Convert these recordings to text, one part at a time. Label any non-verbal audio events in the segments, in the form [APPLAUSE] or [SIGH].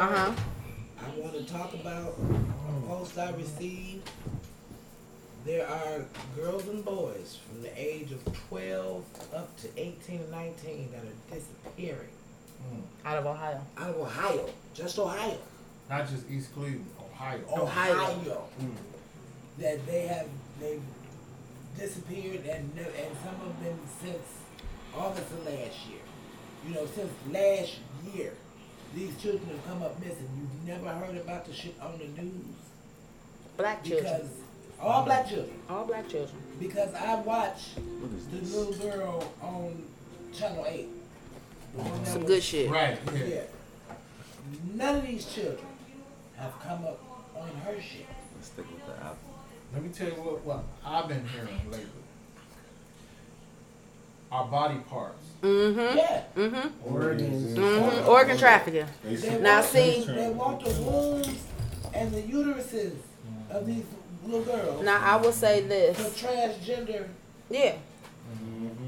also, Uh huh. I want to talk about a post I received. There are girls and boys from the age of 12 up to 18 and 19 that are disappearing Out of Ohio. out of Ohio, just Ohio. Not just East Cleveland, Ohio. Ohio. Ohio. That they have they've disappeared and and some of them since August of last year. You know, since last year, these children have come up missing. You've never heard about the shit on the news Black because children. all black children. All black children. Because I watch the little girl on Channel Eight. The one that Some was- good shit. Right, yeah. Yeah. None of these children have come up on her shit. Let's stick with the apple. Let me tell you what, what I've been hearing lately. Our body parts. Mm-hmm. Yeah. Mm-hmm. Organs. Mm-hmm. Organ trafficking. They Now see- they want the wombs and the uteruses of these little girls Now I will say for this. transgender. Yeah.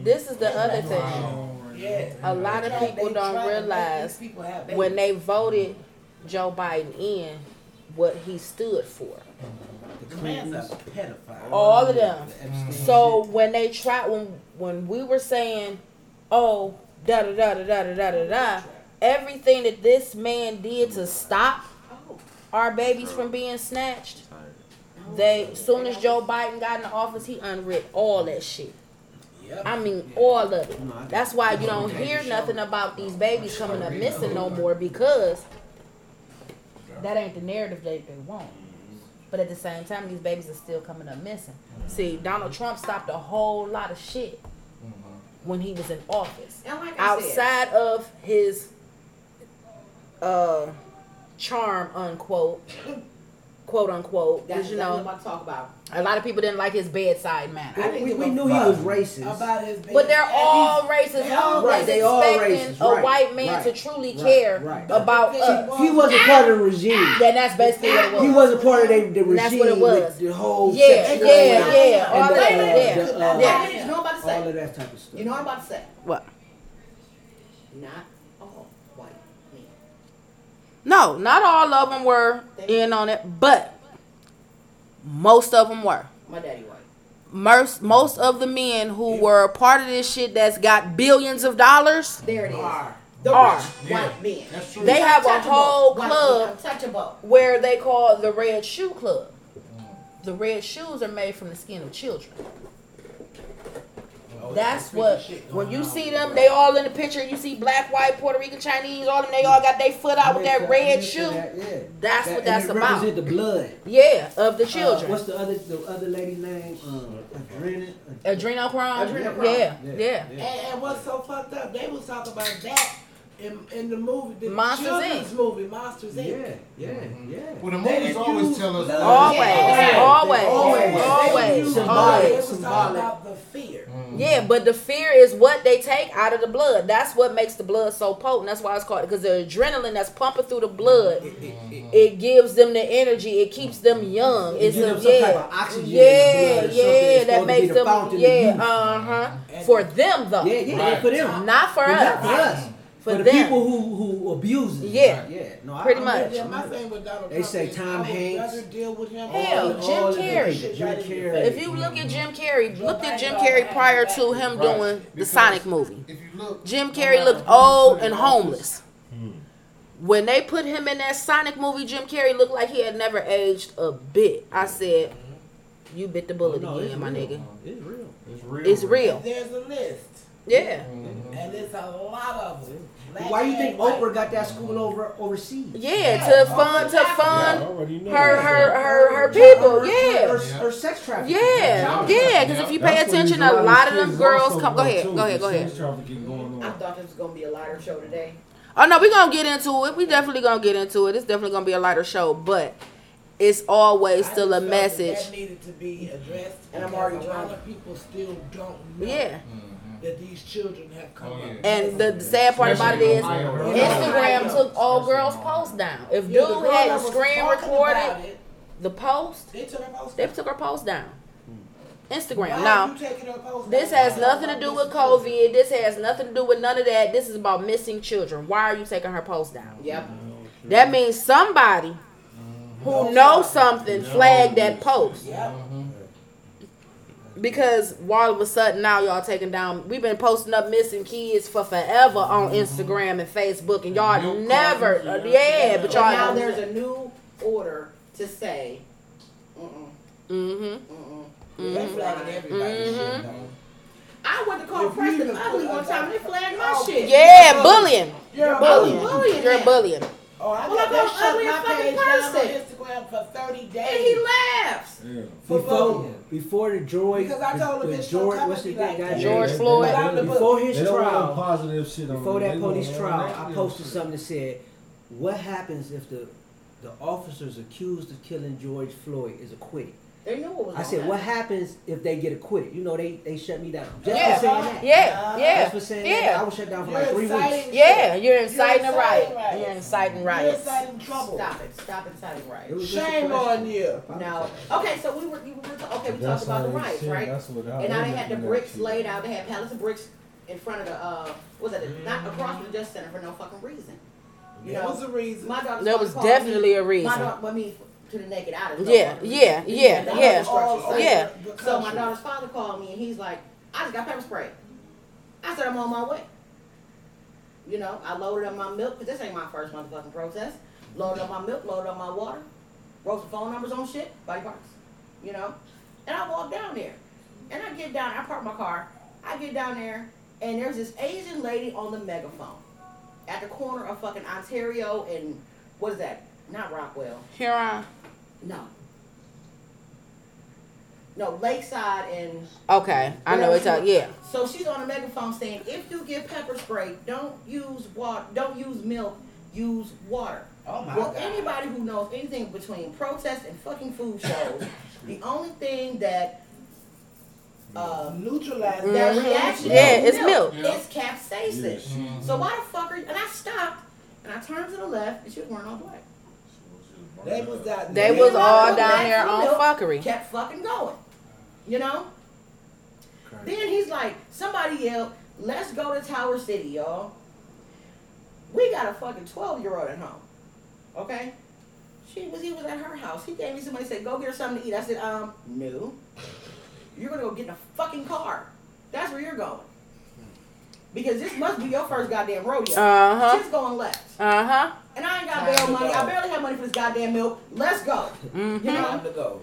This is the other thing. Wow. Yeah. A lot of people they don't try to make realize people When they voted Joe Biden in, what he stood for. the man's a pedophile. All of them. The Epstein So when they try when when we were saying, oh, da da da da da da da da da, everything that this man did to stop our babies from being snatched, they soon as Joe Biden got in the office, he unwrit all that shit. I mean, all of it. That's why you don't hear nothing about these babies coming up missing no more because that ain't the narrative they, they want. But at the same time, these babies are still coming up missing. See, Donald Trump stopped a whole lot of shit when he was in office. And like I said, Outside of his uh, charm, unquote, [CLEARS THROAT] quote unquote, that's, because you that's what I'm about to talk about. A lot of people didn't like his bedside manner. I didn't We, we knew he was racist. About his But they're baby. all And racist. they all Who they all expecting racist, a right, white man right, to truly right, care right. about He- us? He wasn't part of the regime. Then that's basically what it was. He wasn't part of the, the regime. That's what it was. The whole Yeah, sexual yeah, and yeah. All the, that, uh, yeah, the, uh, yeah. You know what I'm about to all say? of that type of stuff. You know what I'm about to say? What? Not all white men. No, not all of them were in on it, but most of them were. My daddy white. Most most of the men who were a part of this shit that's got billions of dollars, There it is. Are. The Are. rich Yeah. white men. That's true. They have a whole club. men, where they call the Red Shoe Club. Mm. The red shoes are made from the skin of children. Oh, That's what when you see them, they all in the picture. You see black, white, Puerto Rican, Chinese, all them. They all got their foot out with that red shoe. That, yeah. That's That- what that's it about. Represent the blood. Yeah, of the Uh, children. what's the other the other lady's name? Uh, Adrena. Adrenochrome. Adrenochrome. Yeah, yeah. And, and what's so fucked up? They was talking about that in, in the movie, the Monsters, children's Inc. movie, Monsters Inc. yeah, yeah. yeah. Well, the movies didn't always tell us. blood. Always, Yeah. always, Always. always, They Symbolic. always. was talking about the fear. Yeah, but the fear is what they take out of the blood. That's what makes the blood so potent. That's why it's called because the adrenaline that's pumping through the blood, it gives them the energy. It keeps them young. It It's gives a, some yeah, type of oxygen in the yeah, blood yeah. It's That supposed to be makes the them, yeah, uh huh. For them though, Yeah, yeah, Right. for them. not for But not for us. Us. For For the them. people who who abuse it. Yeah. yeah. No, I- Pretty I'm much. Yeah, my thing with Donald They Trump say Tom Hanks. rather deal with him. Hell, all- Jim all Carrey. Jim right in your Carrey. If you look at Jim Carrey, look at Jim Carrey prior to him Right. doing the Sonic movie. If you look, Jim no Carrey looked old and office, homeless. When they put him in that Sonic movie, Jim Carrey looked like he had never aged a bit. I said, "You bit the bullet Oh, no, again, my real. nigga. It's real. It's real. It's real." There's a list, Yeah, and it's a lot of them. Black Why you and think white. Oprah got that school over overseas? yeah. To oh, fund, to I fund already her, her, her, her people. Her, Yeah, her, her sex trafficking. yeah, yeah. Because if you pay That's attention, a lot of them girls come. Go go ahead, go ahead, go ahead. sex trafficking going I thought this was gonna be a lighter show today. Oh no, we're gonna get into it. We definitely gonna get into it. It's definitely gonna be a lighter show, but it's always I still a just that message. That needed to be addressed. And I'm because already a lot of people still don't know Yeah. Mm. That these children have come Oh, up. And the, the sad part about it is, Instagram took all girls' posts down. If Yeah, dude hadn't screen recorded it, the post, They took her post. they down. took her post down. Hmm. Instagram. are Now, you taking her post this has nothing to do with COVID. This has nothing to do with none of that. This is about missing children. Why are you taking her post down? Yep. That means somebody who mm-hmm. knows something flagged that post. Yep. Because all of a sudden now y'all taking down. We've been posting up missing kids for forever on Instagram and Facebook, and y'all Milk never, uh, yeah. yeah, but But y'all now there's a new order to say, mm-mm, Mm-hmm. flagging everybody's shit, though. I went to call If you Preston ugly one time and they flagged my Oh, shit. Yeah, bullying. You're I was Bullying. bullying You're him. bullying. Oh, I Well, got I'm that an shut ugly my fucking page down on person. Instagram for 30 days. And he laughs. Yeah. For Before, bullying. before the George, Because I told him the, this the George, what's the like guy? George Floyd. they- But I'm the Before his They don't want no trial, positive shit on before that police trial, I posted something that said, "What happens if the the officers accused of killing George Floyd is acquitted?" They knew what was I said, on. "What happens if they get acquitted?" You know, they they shut me down just Yeah. for saying that. Yeah, yeah, Just for saying that, I was shut down for You're like three weeks. shit. yeah. You're inciting a inciting riot. riots. You're inciting riots. You're inciting trouble. Stop it. Stop inciting It riots. was just a Shame on you. No. Okay, so we were, you were okay. We That's talked about the riots, right? That's what I- And now they they had the bricks you. laid out. They had pallets of bricks in front of the uh, what was it? Not across the Justice Center for no fucking reason. You There know, was a reason. my daughter's There was definitely me, a My reason. daughter, I mean, to the naked eye. there's no Yeah, yeah, yeah, yeah. All Yeah. So my daughter's father called me and he's like, I just got pepper spray. I said, I'm on my way. You know, I loaded up my milk, because this ain't my first motherfucking protest. Loaded up my milk, loaded up my water, wrote some phone numbers on shit, body parts. You know? And I walk down there. And I get down, I park my car. I get down there, and there's this Asian lady on the megaphone at the corner of fucking Ontario and what is that? Not Rockwell. Huron. No. No, Lakeside and Okay, I know it's you're. Yeah. so she's on a megaphone saying, if you get pepper spray, don't use water, don't use milk, use water. Oh my well, God. anybody who knows anything between protest and fucking food shows, [LAUGHS] the only thing that uh, Neutralize Mm-hmm. that that reaction Yeah, is it's milk. Yeah. It's capsaicin. Yes. Mhm. So why the fuck are you? And I stopped and I turned to the left and she was wearing all black. They was out They there. was all down there from on fuckery. Kept fucking going. You know? Then he's like, somebody yelled, let's go to Tower City, y'all. We got a fucking 12 year old at home. Okay? She was he was at her house. He gave me somebody said, go get her something to eat. I said, um, no. You're gonna go get in a fucking car. That's where you're going. Because this must be your first goddamn rodeo. Uh huh. She's going left. Uh huh. And I ain't got bail money. go. I barely have money for this goddamn milk. Let's go. Mm-hmm. You know? Time to go.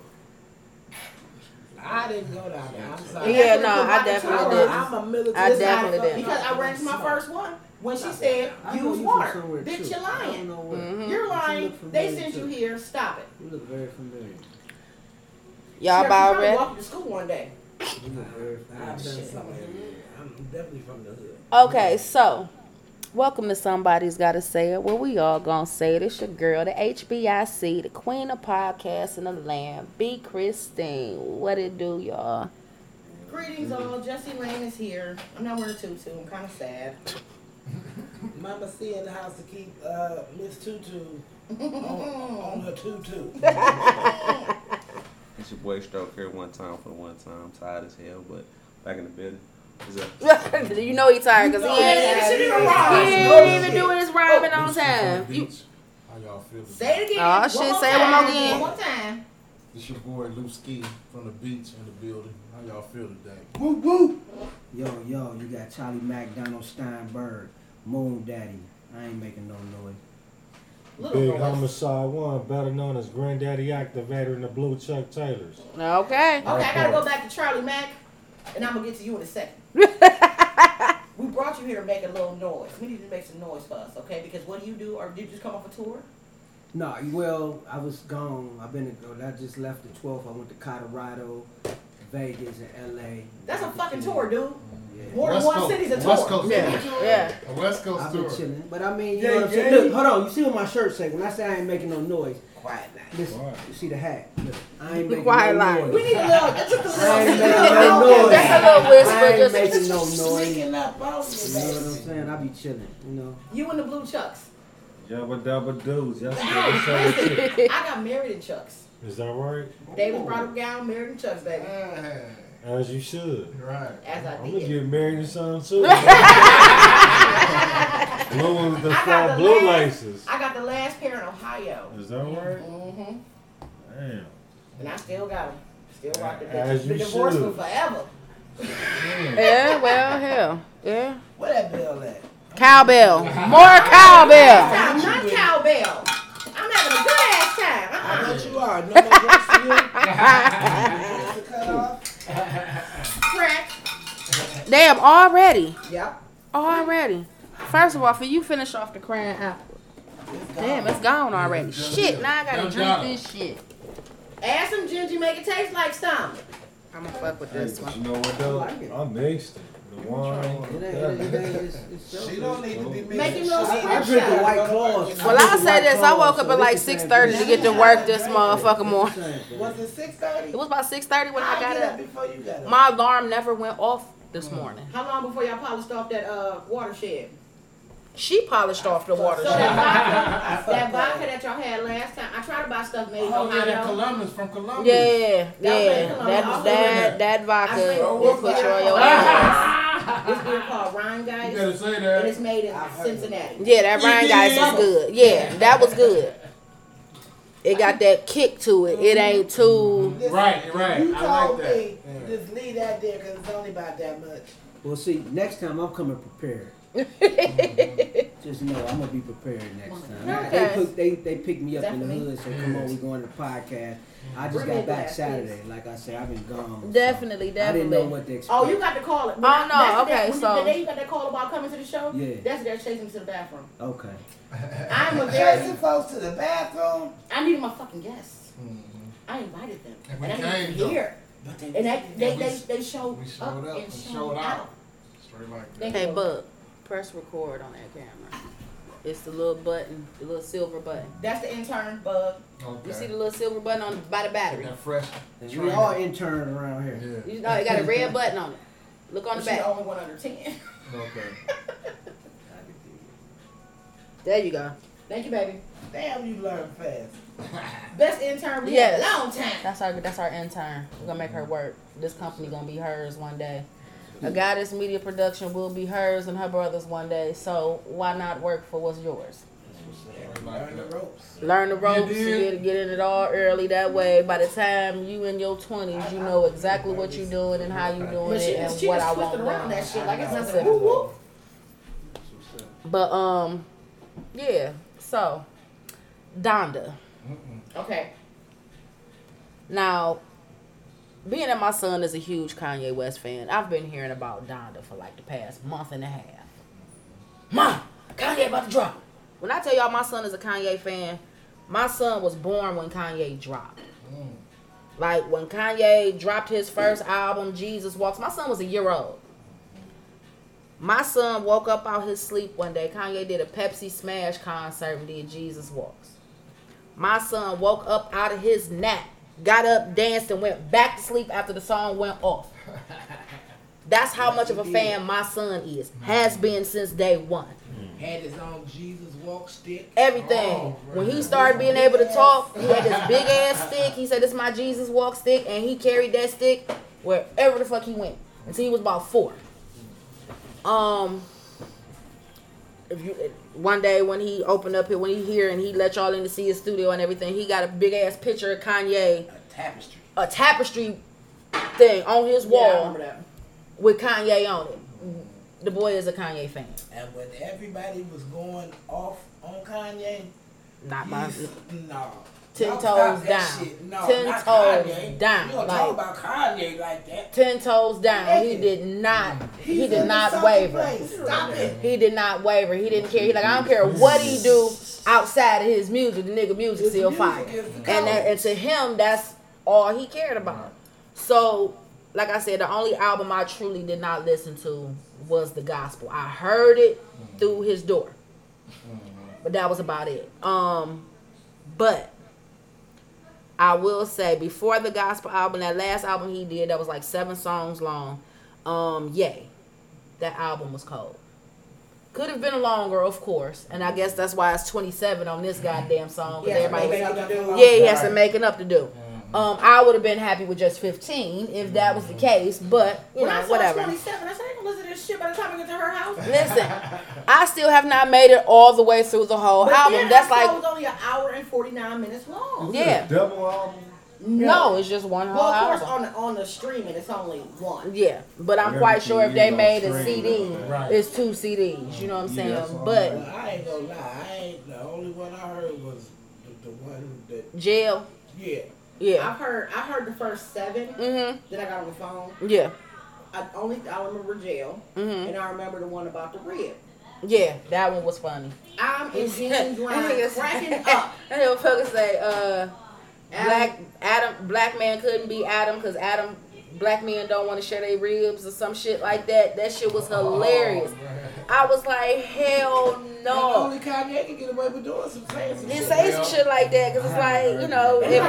I didn't go down there. I'm sorry. Yeah, That's no, I definitely did. up. I'm a military. I definitely did. Because I ran into my first one when she said, I use you from water. somewhere, Bitch, you're lying. know where. Mhm. You're lying. look They familiar, sent you here. Stop it. You look very familiar. Y'all She about probably ready? walked to school one day. You look very I've familiar. been somewhere. I'm definitely from the hood. Okay, so welcome to Somebody's Gotta Say It. Where we all gonna say it. It's your girl, the HBIC, the queen of podcasts in the land, B. Christine. What it do, y'all? Greetings all. Jesse Lane is here. I'm not wearing a tutu. I'm kind of sad. [LAUGHS] Mama C in the house to keep uh, Miss Tutu on, on her tutu. [LAUGHS] It's your boy Stroke here one time for the one time. Tired as hell, but back in the building. What's [LAUGHS] up? you know he tired because he You know ain't, even he ain't even doing his rhyming on time. You. How y'all feel? Say it again. Aw, One shit, say it one more time. again. One more time. It's your boy Lou Ski from the beach in the building. How y'all feel today? Woo woo. Yo, yo, you got Charlie McDonald Steinberg, Moon Daddy. I ain't making no noise. Little Big noise. Homicide One, better known as Granddaddy Activator and the Blue Chuck Taylors. okay. Okay, I gotta go back to Charlee Mac, and I'm gonna get to you in a second. We brought you here to make a little noise. We need to make some noise for us, okay? Because what do you do? Or did you just come off a tour? No, well, I was gone. I've been. I just left the 12th. I went to Colorado, Vegas, and LA. That's a fucking tour, dude. Yeah. More than West one Coast- city's a West tour. Coast Yeah, tour. yeah. A West Coast I've been tour. chilling, but I mean, you Yeah, know what I'm yeah. saying. Look, hold on. You see what my shirt say? When I say I ain't making no noise, Quiet now. listen. Quiet. You see the hat? Look, I ain't making quiet, no like. noise. We need a little, just a little. I ain't just a making little- no noise. Just a little whisper, I ain't just- making no noise. Sneaking up on You know what I'm saying? I be chilling. You know. You and the blue chucks. Yabba dabba doos. Y'all Hey, still the same shit. listen, I got married in chucks. Is that right? David brought him down, married in chucks, baby. Yeah, As you should. right. As I I'm gonna get married to some too. [LAUGHS] Blue ones that I got blue last- laces. I got the last pair in Ohio. Is that right? Mm-hmm. Damn. And I still got them. Still rock the As bitches. you Been divorced should. for forever. Yeah, well, hell, yeah. What that bill at? Cowbell, more cowbell. I'm not cowbell. I'm having a good ass time. I Uh-uh. bet you are. No more [LAUGHS] breaks for you. Just to cut off. Crack. Damn, already, Yep. already. First of all, for you finish off the crying apple. Damn, it's gone already. Shit, now I gotta Done drink got this shit. Add some ginger, make it taste like stomach. I'm gonna fuck with Hey, this one. you know what though? I like it. I mixed it. She don't need to be the white. Well, I'll say this. I woke up at like 6.30 to get to work this motherfucker morning. Was it six thirty? It was about 6.30 when I got up. My alarm never went off this morning. How long before y'all polished off that uh watershed? She polished off the So water. that [LAUGHS] vodka, that that. vodka that y'all had last time, I tried to buy stuff made in Oh, yeah, that Columbus from Columbus. Yeah, yeah. That that that vodka will put you on your ass. This [LAUGHS] beer called Rhine You Guys, better say that. and it's made in Cincinnati. Yeah, that Rhinegeist is good. Yeah, that was good. It got that kick to it. It mm-hmm. ain't too. Listen, Right, right. You I told like that. me just leave that there because it's only about that much. Well, see, next time I'm coming prepared. [LAUGHS] Just know I'm gonna be prepared next time. Okay. They, put, they they picked me up in the hood, so come on, we going to the podcast. I just Bring got back glass, Saturday. Like I said, I've been gone. so Definitely, I didn't know what to expect. Oh, you got to call. It. Oh no, okay, when so- the day you got that call about coming to the show. Yeah. That's that chasing me to the bathroom. Okay. I'm a [LAUGHS] Chasing very. folks to the bathroom. I needed my fucking guests. Mhm. I invited them, And we and I came, need though. to they, And that, they, we- they, they showed, We up, showed up and and showed, showed out. out. Straight like that. Thank Hey, you. Bug, press record on that camera. It's the little button, the little silver button. That's the intern bug. Okay. You see the little silver button on by the battery. that fresh. And we all interns around here. Yeah. You know, it got a red button on it. Look on the She's the back. only one under ten. [LAUGHS] [LAUGHS] Okay. There you go. Thank you, baby. damn, you learn fast. [LAUGHS] Best intern we Yes. had in a long time. That's our that's our intern. We're gonna make her work. This company gonna be hers one day. A goddess media production will be hers and her brother's one day. So why not work for what's yours? Learn the ropes. Learn the ropes, You get, get in it all early. That way, by the time you in your twenties, you know exactly what you're doing and how you're doing she it and what I want around that shit like it's nothing. Specifically. Woo woo. But um, yeah. So, Donda. Okay. Now, being that my son is a huge Kanye West fan, I've been hearing about Donda for like the past month and a half. Mom, Kanye about to drop. When I tell y'all my son is a Kanye fan, my son was born when Kanye dropped. Like when Kanye dropped his first album, Jesus Walks, my son was a year old. My son woke up out his sleep one day. Kanye did a Pepsi Smash concert and did Jesus Walks. My son woke up out of his nap, got up, danced, and went back to sleep after the song went off. [LAUGHS] That's how much of a fan my son is. Has been since day one. Had his own Jesus walk stick. Everything. When he started being able to talk, [LAUGHS] he had this big ass stick. He said, "This is my Jesus walk stick," and he carried that stick wherever the fuck he went until he was about four. Um, if you one day when he opened up here, when he here and he let y'all in to see his studio and everything, he got a big ass picture of Kanye, A tapestry. a tapestry thing on his Yeah, I wall remember that. with Kanye on it. The boy is a Kanye fan. And when everybody was going off on Kanye, Not my no. Ten Y'all toes down. No, Ten toes down, You don't like- talk about Kanye like that. ten toes down. He did not. He did not waver. Stop it. He did not waver. He didn't care. He like I don't care what he do outside of his music. The nigga music His still music fire. And that, and to him, that's all he cared about. So, like I said, the only album I truly did not listen to was the gospel. I heard it through his door, but that was about it. Um, but I will say before the gospel album, that last album he did that was like seven songs long. Um, yay, that album was cold. Could have been longer, of course, and I guess that's why it's twenty seven on this goddamn song. Yeah, everybody, make to do. yeah, he has some making up to do. Um, I would have been happy with just fifteen if that was the case, but you When I know, saw whatever. 27, I said, gonna listen to this shit by the time I get to her house. Listen, I still have not made it all the way through the whole But album. then That's that song like, was only an hour and forty nine minutes long. yeah. Double album. No, it's just one whole Well, of course, album. on the on the streaming, it's only one. Yeah, but I'm Everything quite sure if they made a. CD, Right. it's two CDs. You know what I'm Yeah, saying? that's but Well, I ain't gonna lie. I ain't the only one I heard was the, the one that jail, yeah. Yeah, I've heard I heard the first seven mhm, that I got on the phone. yeah, I only I remember jail, mhm, and I remember the one about the rib. yeah. That one was funny. I'm in [LAUGHS] jeans That line nigga cracking said- [LAUGHS] up. That nigga fucker say, uh, Adam- black Adam, black man couldn't be Adam because Adam, black men don't want to share their ribs or some shit like that. That shit was hilarious. I was like, hell No. no. Only Kanye can get away with doing some saying some Didn't shit. say some shit like that because it's like, you know, It's if,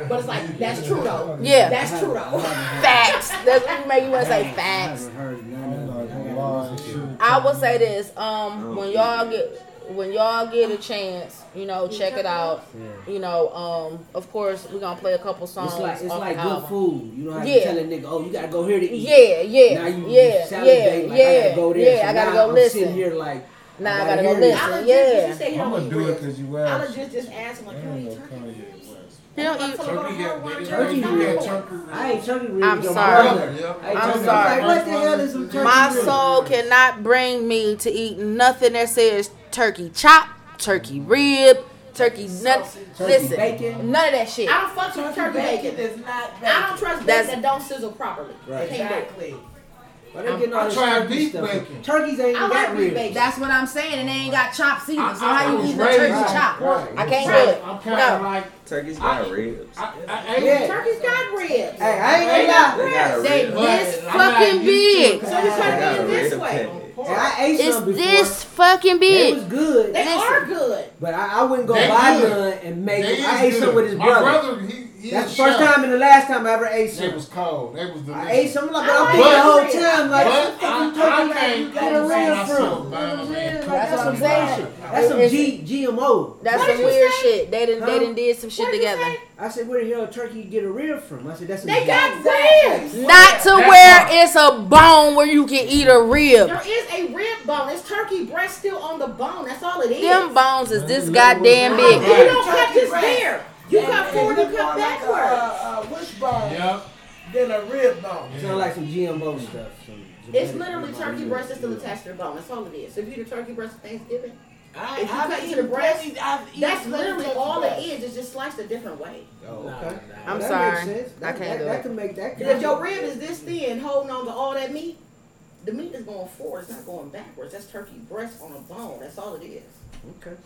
like- but it's like that's true though. yeah, That's true though. facts. That's what make you want to say facts. haven't heard none I'm of not it. I gonna gotta lie. listen to it. I will say this: um, when y'all get when y'all get a chance, you know, check it out. Yeah. You know, um, of course, we're gonna play a couple songs. It's like it's like good album. food. You know how Yeah. you tell a nigga, oh, you gotta go here to eat. Yeah, yeah, Now you, yeah, you yeah, like, yeah, I gotta go there. yeah. So I gotta now go I'm listen. sitting here like, Now I I gotta gotta go hear. I listen. legit, Yeah. you say he I'm gonna do it because you I asked. legit just asked him like, I you ain't eat no turkey? Kanye don't eat. Turkey got Turkey Turkey got ribs. turkey. I ate turkey ribs. I'm sorry. I ate I'm sorry. Like, what the hell is some turkey My ribs? soul cannot bring me to eat nothing that says turkey chop, turkey rib, turkey nut. Turkey Listen, bacon. none of that shit. I don't fuck with turkey bacon. is not bacon. I don't trust That's- bacon that don't sizzle properly. Right. They can't do it. Exactly. Why they getting I this tried turkey beef stuff? bacon. Turkeys ain't I even like got beef ribs. bacon. That's what I'm saying, and they ain't got chops either. So I- I how you was eating a turkey on- chop? right. I can't do Right. it. I'm kind of No. like, Turkey's I- got ribs. I, I ate Yeah. Turkey's got ribs. Hey, I ain't They gonna got lie. They got a They rib. But this fucking used to big. So you They cut got it a in this way. Package. And I ate It's some before. this fucking They was big. good, They Listen. are good. but I, I wouldn't go They buy good. none and make They them. I is ate some with his My brother. brother, he, he That's is the first chef. time and the last time I ever ate It was cold. It was delicious. I ate some, like, but I I'm thinking the whole time, like, But what the fucking I- I turkey like can't you get a control rib from? That's what I'm some saying. bullshit. That's some G, GMO. That's some weird shit. They didn't. They Huh? didn't did some shit What did you together. I said, where the hell turkey get a rib from? I said, that's some They got Exactly. ribs. Not to That's where right. it's a bone where you can eat a rib. There is a rib bone. It's turkey breast still on the bone. That's all it is. Them bones is this goddamn look You big. don't cut this breast. There. You And- cut and forward, it you look cut more like backward. A, a wishbone Yep. than a rib bone. Sound like some GMO stuff. some It's literally turkey breast is still attached to the bone. That's all it is. So if you eat a turkey breast at Thanksgiving, I, If you I've cut to eaten the breast, I've eaten that's literally all breast. it is. It's just sliced a different way. Oh, Nah, okay. nah. I'm That sorry. makes sense. I can't that, do that it. can make that. Because if your rib is this thin, holding on to all that meat, the meat is going forward. It's not going backwards. That's turkey breast on a bone. That's all it is. Okay.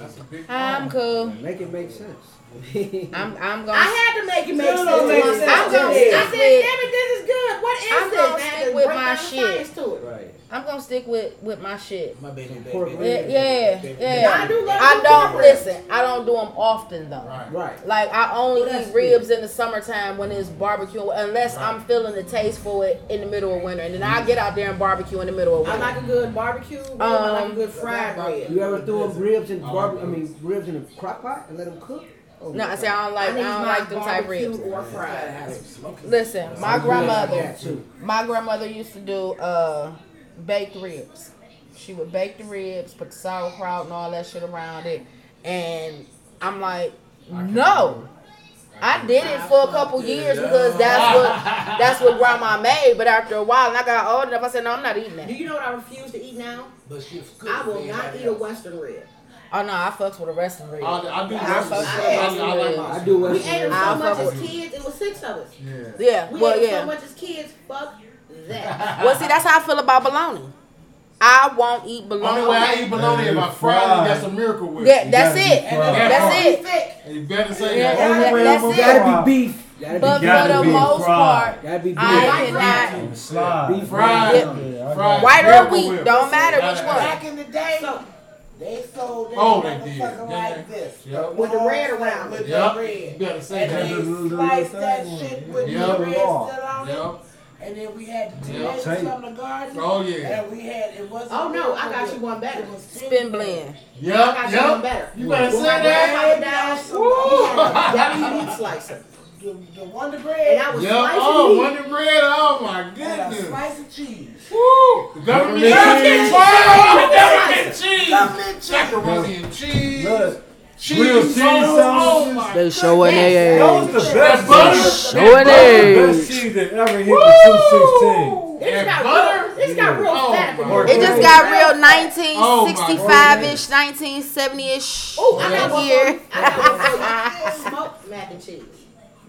That's a big I'm cool. Make it make sense. I'm. I'm gonna. had to make it make Still sense. don't make to sense. I'm gonna I said, with- damn it, this is good. What is I'm this? gonna I had stick with my shit. to it. right. I'm gonna stick with with my shit. My baby, baby, Pork baby, baby, Yeah, baby, baby. yeah. I do love I the don't listen. I don't do them often though. Right. Right. Like I only Well, eat ribs in the summertime when it's barbecue, unless I'm feeling the taste for it in the middle of winter, and then I get out there and barbecue in the middle of winter. I winter. like a good barbecue. rib. I like a good fried rib. You ever threw them ribs in barbe- I mean ribs in a crock pot and let them cook? Oh, no, I say I don't like. I, need don't like them type barbecue ribs. or Gotta fried. have some smoking. Listen, my grandmother, my grandmother used to do uh baked ribs. She would bake the ribs, put the sauerkraut and all that shit around it, and I'm like, no. I did it for a couple years because that's what that's what grandma made. But after a while, and I got old enough, I said, no, I'm not eating that. Do you know what I refuse to eat now? But she good I will not everybody eat a western rib. Oh no, I fucks with a wrestling rib. I, I do I rest. fuck I, with I, Western I like ribs. I do We Western ate them so I'll much fuck as kids. It was six of us. Yeah. Yeah, We well, ate so much as kids. Fuck that. Well, see, that's how I feel about bologna. I won't eat bologna. Only way I eat bologna if I fry it, that's a miracle whip. Yeah, that's You gotta it. be And fried. then That's it. you better say Yeah, that. that- way that's it. gonna Gotta fry. be beef. Gotta But be gotta for the most fried. part, Gotta be beef. I cannot. And slide. Beef Fried. Yeah. Yeah, Fried. White or wheat, Whip. don't matter which one. Back in the day, So they sold that Oh, they did. motherfucker Yeah. like this. Yep. With the red around With it. Yep. the You red. better say And that. they Little- little sliced that shit with Yep. the red still on it. Yep. And then we had Yep. tomatoes Take. from the garden. Oh yeah. And we had, it wasn't. Oh no, I got you one better. It was Spin blend. I got Yep. you one Yep. better. You better say that. grandfather died, he had meat slicer. the, the Wonder And Bread I was Yeah, slicing oh, meat. Wonder Bread, oh my and a goodness. slice of cheese. Woo! Government Government cheese. cheese. Government cheese. Government cheese. Macaroni and cheese. Look, Cheese. grilled cheese Oh sandwiches. my They showing their that was the best. butter. cheese. Showing That was age. best cheese that ever hit the This And got butter? real, this got real Oh, fat. It just got real 1965 ish, Oh, 1970 ish. Oh, I got one Here. you. I got one for you. [LAUGHS] Smoked mac and cheese.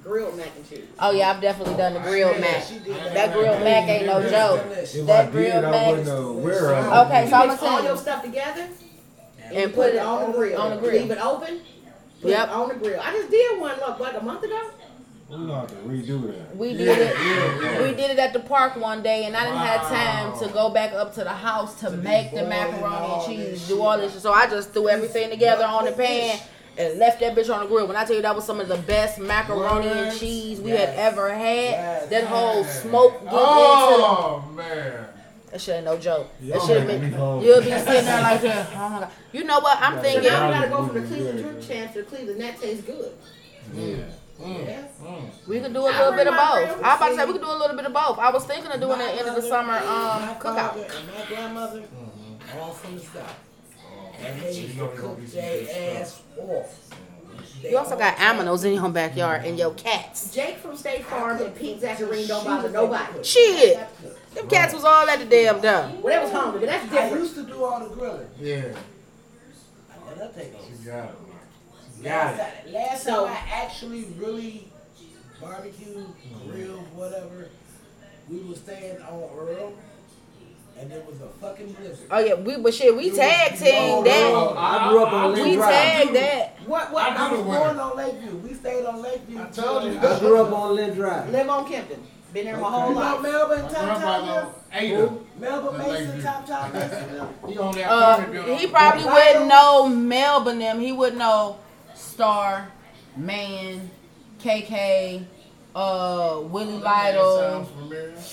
Grilled mac and cheese. Oh yeah, I've definitely done the grilled mac. She did That grilled mac ain't no joke. That grilled mac- wouldn't know where I Okay, You so I'm gonna all your stuff together and, And you put it on the grill. on the grill. Leave it open. Put Yep. it on the grill. I just did one look like a month ago. We gonna have to redo that. We did it. We did it at the park one day, and I didn't have time to go back up to the house to make the macaroni and cheese, do all this. So I just threw everything together on the pan and left that bitch on the grill. When I tell you that was some of the best macaroni and cheese we had ever had, Yes. that whole smoke get into Oh man. That shit ain't no joke. Y'all shit making me been, hungry. you'll be sitting there like that. Oh my god. You know what? I'm So thinking. now we gotta go from the Cleveland drink champ to Cleveland. That tastes good. Mm. Yeah. We could do a I little bit of both. friend I about to say we could do a little bit of both. I was thinking of doing My it end of the summer and um my cookout. father And my grandmother, all from the south. And they used to cook their ass off. You also got aminos in your backyard and your cats. Jake from State Farm and Pete Zacharine don't bother nobody. Shit. Them cats was all at the damn dump. Well, they was hungry, but that's I different. used to do all the grilling. Yeah. I let her take over. You got it. Last, time, last So- time I actually really barbecue, grilled, whatever, we was staying on Earl, and there was a fucking blizzard. Oh yeah, we but shit, we tag team that. Oh, I grew up on We Lynn Drive. tagged that. What? What? I I do was born on Lakeview. We stayed on Lakeview. I told you. [LAUGHS] I grew up on Lynn Drive. Live on Kempton. Been there my whole know life. Melvin, My Top Top, Ada. Melvin Mason, Lakeview. Top Top Mason. He on that Uh, he probably wouldn't know Melvin them. He would know Star, Man, KK, uh, Willie Lytle,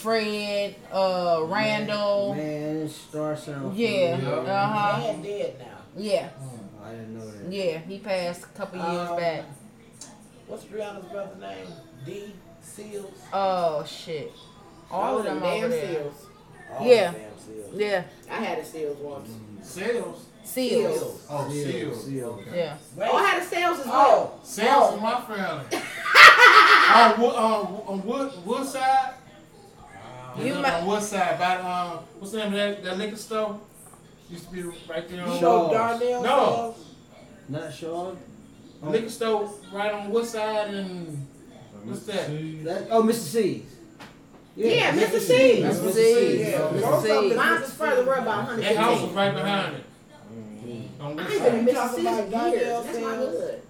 Fred, uh, Randall. Man, Star Sound. Yeah. Yeah. Uh huh. Dead now. Yeah. I didn't know that. Yeah. He passed a couple years Um, back. What's Brianna's brother's name? D. Seals. Oh shit. All of them over damn there. seals. All Yeah. damn Seals. Yeah. I had a seals once. Sales. Seals. Oh, Seal, Seals. seal. Okay. Yeah. Wait. Oh, I had a sales as oh, well. Oh, Sales in my family. on, Wood, on, on Wood, Woodside. Uh, you You might- on Woodside, by um, what's the name of that, that liquor store? Used to be right there on You Sure. Darnell No. Sales? Not Sean. The liquor store right on Woodside and what's that? That, oh, Mr. C's. Yeah, Mr. C's. That's Mr. Mr. C's. C's. Yeah. Mr. Most of them- C's. Mine's is further up by 100. That house was right behind it. Mm-hmm. On I ain't been in You talking Mississippi about in years. That's my hood.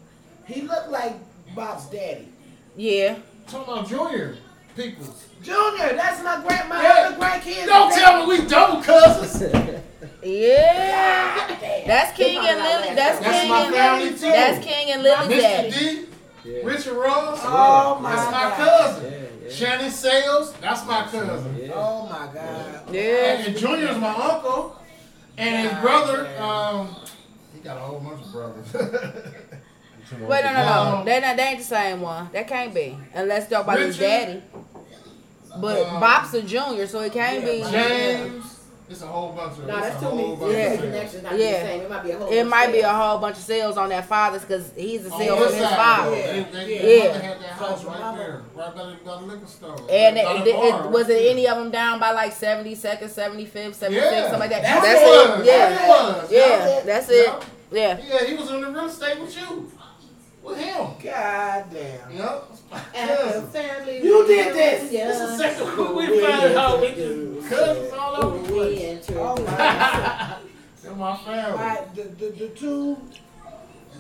He looked like Bob's daddy. Yeah. Talking about Junior Peoples. Junior, that's my grandma. Yeah. other grandkids. Don't tell me we double cousins. [LAUGHS] Yeah. That's That's King and Lily. That's That's King my and family Lily. too. That's King and Lily's Mr. daddy. D, Yeah. Richard Ross. Oh my That's my God. cousin. Yeah, yeah. Shannon Sales. That's my cousin. Yeah. Oh my God. Yeah. And Junior's my uncle. And his brother, um, he got a whole bunch of brothers. Wait, no, no, no. [LAUGHS] Um, They not. They ain't the same one. That can't be unless talk about his Richard. daddy. But Um, Bob's a junior, so it can't be. James. It's a whole bunch of No, that's too many bunch Yeah. connections. Not Yeah. the same. It might be a whole. It might be a whole. whole bunch of sales on that father's because he's a On sale one from his side, father. They, they, Yeah. their Yeah. had that house right there, right by the, by the liquor store. And it, it, it, was it there. any of them down by like 72nd, 75th, 76, Yeah. something like that? That's That's, it it. was. Yeah. That's it was. Yeah. That's it. Yeah. Yeah. Yeah, he was in the real estate with you. With him. God damn. Yep. At the Cousins. family. You did this. reunion, This is the second week we found out we just cousins all over the we place. entered Oh the- my [LAUGHS] They're my family. My, the, the, the two,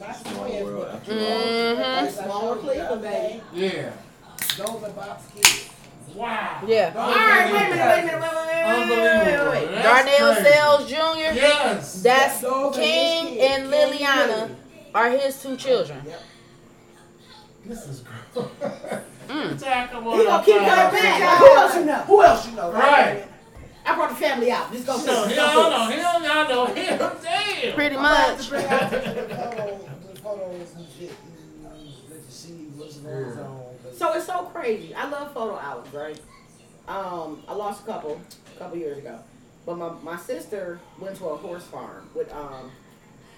my twins, world. but the two Mhm. oldest, like I Small showed you the other Cleveland, day, Yeah. Those are Bob's kids. Wow. Yeah. Those All are right, his wait a minute, wait a minute, wait, wait, wait, wait, wait, Unbelievable. wait, wait. That's Darnell crazy. Sales Jr. Yes. That's Those are his King kids, and King Liliana Lily. are his two children. Yep. This is gross. Mm. Jack, come on, He gonna keep trying going back. figure Who else you know? Who else you know? Right. I brought the family out. Just go. No, fix he it, don't know. fix He don't know him. Damn. Pretty I'm gonna have much. to bring out the photos, [LAUGHS] the photos and shit. let you see what's going on. So it's so crazy. I love photo albums, right? Um, I lost a couple, a couple years ago, but my, my sister went to a horse farm with um.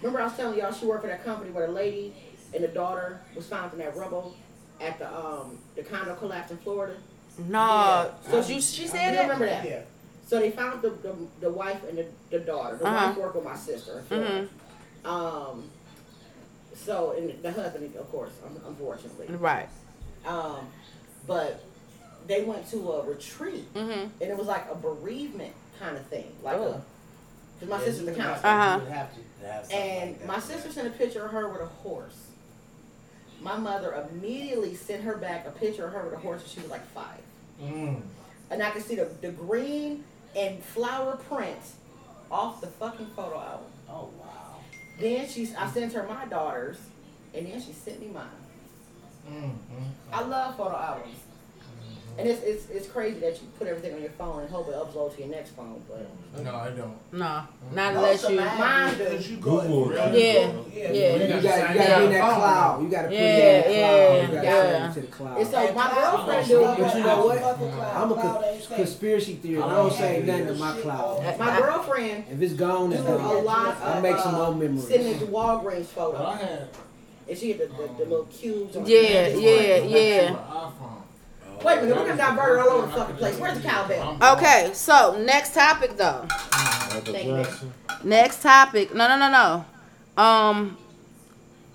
Remember I was telling y'all she worked for that company where the lady and the daughter was found in that rubble at the um the condo collapse in Florida. No. So So you, she You said that? remember that? Yeah. So they found the the, the wife and the, the daughter. The Uh-huh. wife worked with my sister in Florida. Um. So and the husband, of course, unfortunately. Right. Um, but they went to a retreat, Mm-hmm. and it was like a bereavement kind of thing, like Oh. a. Cause my Yeah, sister's you the would have counselor, Uh-huh. you have to have and like that, my sister yeah. sent a picture of her with a horse. My mother immediately sent her back a picture of her with a horse, when she was like five, Mm. and I could see the the green and flower print off the fucking photo album. Oh wow. Then she's I sent her my daughters, and then she sent me mine. Mm. Mm. I love photo albums. And it's, it's it's crazy that you put everything on your phone and hope it uploads to your next phone, but No, I don't. No. Not unless you. of mine Mine is do. because you go Google. and- Yeah, Yeah. yeah. You gotta, you gotta be in that cloud. You gotta put Yeah, it in that yeah, cloud. You gotta yeah. send it to the cloud. It's like- my cloud girlfriend don't do it, but you know what? cloud. I'm a Cloud con- ain't safe. conspiracy theorist. I I don't don't say nothing to to my cloud. my girlfriend If it's gone, it's do a gone. lot I of make some uh, more memories. Sitting it the Walgreens But I photos, had and she had the, the, the little cubes. On Yeah, the yeah, yeah. iPhone. Wait a minute, we're gonna divert all over the fucking place. Where's the cowbell? Okay, so next topic though. Thank you. Next topic. No, no, no, no. Um,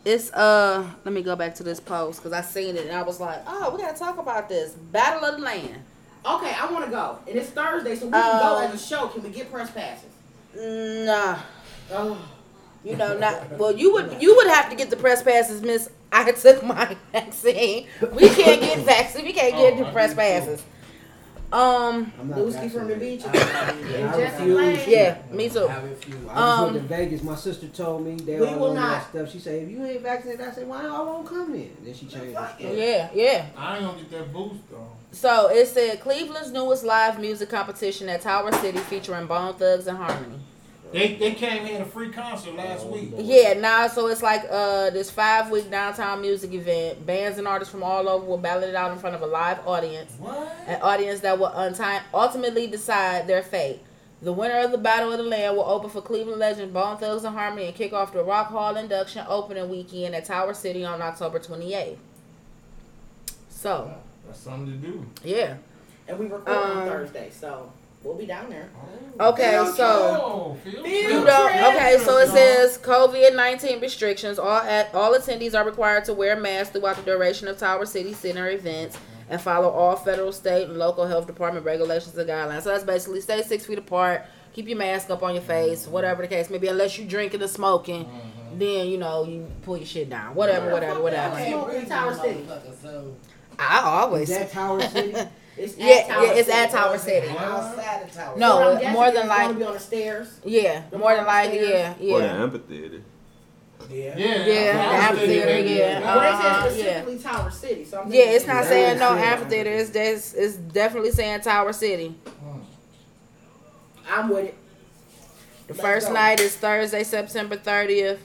it's uh. Let me go back to this post because I seen it and I was like, oh, we gotta talk about this Battle of the Land. Okay, I want to go, and it's Thursday, so we can go Um, as a show. Can we get press passes? Nah, Oh, you know not. Well, you would you would have to get the press passes, Miss. [LAUGHS] I took my vaccine. We can't get [LAUGHS] vaccine. We can't get Oh, the I press do passes. Um. I'm from the beach. I- And [LAUGHS] I Jesse refuse. Lane. Yeah, me too. I refuse. I just Um, went to Vegas. My sister told me they We all will not. that stuff. She said, "If you ain't vaccinated," I said, "Why I won't come in?" Then she changed her. Yeah, yeah. I ain't gonna get that boost though. So it said Cleveland's newest live music competition at Tower City featuring Bone Thugs-n-Harmony. They they came here a free concert last week. Yeah, now so it's like uh this five week downtown music event. Bands and artists from all over will battle it out in front of a live audience. What? An audience that will unti- ultimately decide their fate. The winner of the Battle of the Land will open for Cleveland legend Bone Thugs-n-Harmony and kick off the Rock Hall induction opening weekend at Tower City on October 28th. So, That's something to do. yeah. And we record on Um, Thursday, so we'll be down there. Oh, okay, so Oh, field Field You don't. Okay, so it says COVID nineteen restrictions. All at all attendees are required to wear masks throughout the duration of Tower City Center events and follow all federal, state, and local health department regulations and guidelines. So that's basically stay six feet apart, keep your mask up on your face, whatever the case Maybe. Unless you drinking or smoking, mm-hmm. then you know you pull your shit down. Whatever, whatever, I whatever. can't Smoking breathe, Tower City. motherfucker, So I Is always. that Tower City? [LAUGHS] It's Yeah, at Tower yeah, it's at Tower City. outside of tower. No, So more than like- be on the stairs. Yeah, The more than like upstairs? yeah, Or the amphitheater. Yeah. Yeah, Yeah, the amphitheater, thinking yeah. that. Well, they Uh-huh, said specifically Tower City, so I'm Yeah, it's not Yeah, saying no yeah. amphitheater. It's just, it's definitely saying Tower City. I'm with it. The Let's first go. night is Thursday, September 30th.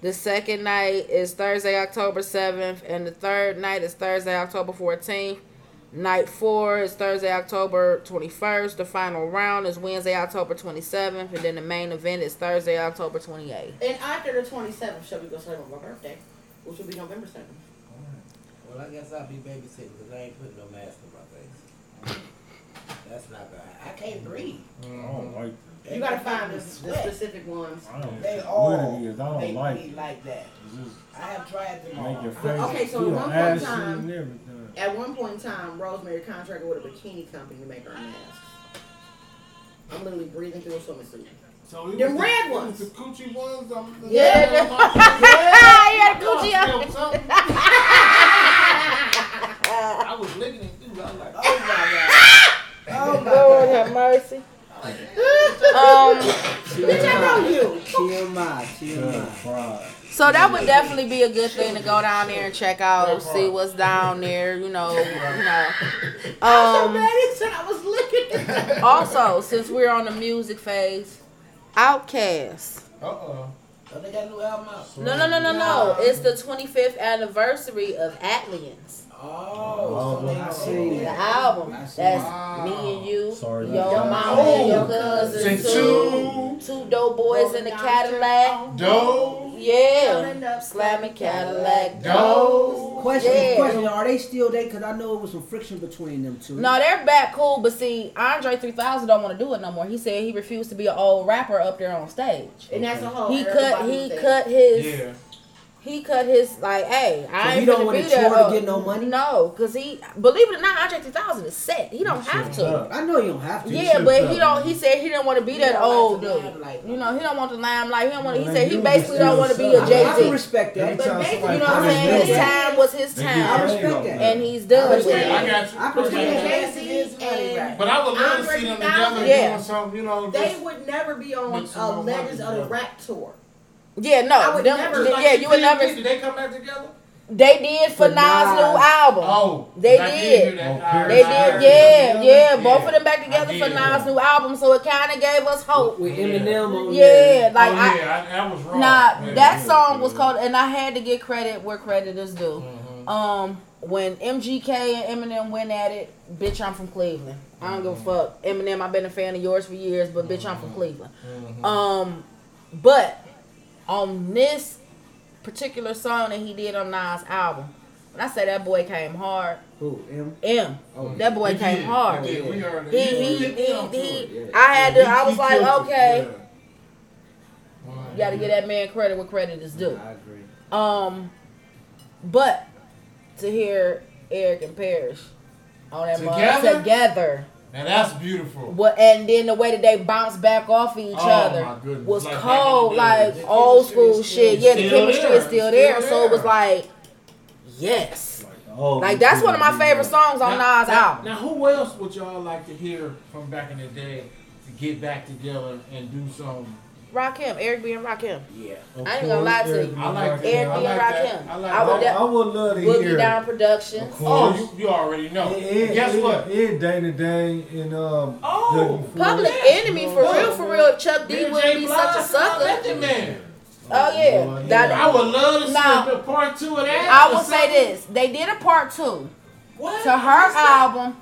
The second night is Thursday, October 7th. And the third night is Thursday, October 14th. Night four is Thursday, October 21st. The final round is Wednesday, October 27th. And then the main event is Thursday, October 28th. And after the 27th, shall we go celebrate my birthday, which will be November 7th. Well, I guess I'll be babysitting because I ain't putting no mask on my face. That's not good. I can't breathe. I don't like They You gotta find the, the specific ones. I don't They all it is. I don't make like me it. like that. Just I have tried them all. make your face okay, so feel at one point in ashy time- and everything. At one point in time, Rosemary contracted with a bikini company to make our masks. I'm literally breathing through a swimming suit. So it Them red the, ones. The coochie ones. I'm, Yeah. I'm- [LAUGHS] Ah, had a coochie I out. smelled something. [LAUGHS] I was licking it too. I was like, Oh my god. [LAUGHS] Oh my Lord god. have mercy. Um, Bitch, I know you. TMI, Yeah, TMI. fried. So that would definitely be a good thing to go down there and check out, see what's down there, you know, you know. [LAUGHS] Um, mad he said I was licking it. [LAUGHS] also, since we're on the music phase, OutKast. uh oh. Oh, they got a new album out. No, no, no, no, no. It's the 25th anniversary of ATLiens. Oh, oh, so they I got seen The album. I see. That's Wow. me and you, Sorry. your Yeah. mama and oh. your Oh. cousin, Sing two, two. two dope boys in the Cadillac. Doe. Yeah, slamming Cadillac. Doe. Question, Yeah. question, are they still they? Because I know it was some friction between them two. No, they're back cool, but see, Andre 3000 don't want to do it no more. He said he refused to be an old rapper up there on stage. And that's a whole. He cut he cut his Yeah. He cut his like, hey, I So ain't don't gonna wanna be there. tour to uh, get no money? No, cause he believe it or not, Andre 3000 is set. He don't have to. I know you don't have to. Yeah, should but tell he don't. He said he didn't want to be He that don't like old dude. limelight. You know, he don't want the limelight. He don't want. He said he basically don't want to be a Jay I can Z. respect that. But basically, You know what I'm saying? His time was his I time, respect that. and he's done with Okay, I it. got you. I can Okay. respect Jay-Z and But I would love to Andre see them 3000? together Yeah. doing something, you know. they would never be on Make some uh, more Legends of the. Rap tour. Yeah, I no, would them, never yeah, you would never. Did they come back together? They did for For Nas' Nas. new album. Oh, They I did. hear that. I- They did, heard yeah, yeah. Both of them back together for did. Nas' new album, so it kind of gave us hope. with Eminem on Yeah, there. like oh, I, yeah, I, that was wrong. Nah, Yeah, that yeah. song was called, and I had to get credit where credit is due. Mhm. Um, when MGK and Eminem went at it, bitch, I'm from Cleveland. I don't give a fuck. Eminem, I've been a fan of yours for years, but bitch, I'm from Cleveland. Mhm. Um, but on this particular song that he did on Nas' album, when I say that boy came hard, Who? M? M, Oh, that boy came did. hard. He did. We heard it. He, he, He he, did get on tour. he, Yeah. I had to, I was like, okay, Yeah. you gotta give that man credit where credit is due. I agree. Um, but to hear Eric and Parrish on that Together? together, Now that's beautiful. what and then the way that they bounce back off of each Oh, other was Like cold, day. like old school shit. Yeah, the chemistry there. is still Still there, so it was like, yes, Oh, like that's one of my favorite songs on Now- Nas' now, album. Now, who else would y'all like to hear from back in the day to get back together and do something? Rakim, Eric B and Rakim. Yeah. I ain't gonna lie to you. I like. Eric I B like and that. Rakim. I like I would that. I would love to Boogie hear. Down Productions. Of Oh, you, you already know. And, Guess and, what? And Dana Dane and um. Oh, Public Yes, Enemy, for no, real, for real. If Chuck D wouldn't be Blige, such a I sucker. bet you, man. Oh yeah, Lord, that, I would love to Now- see a part two of that. I will say this: they did a part two What? to her album.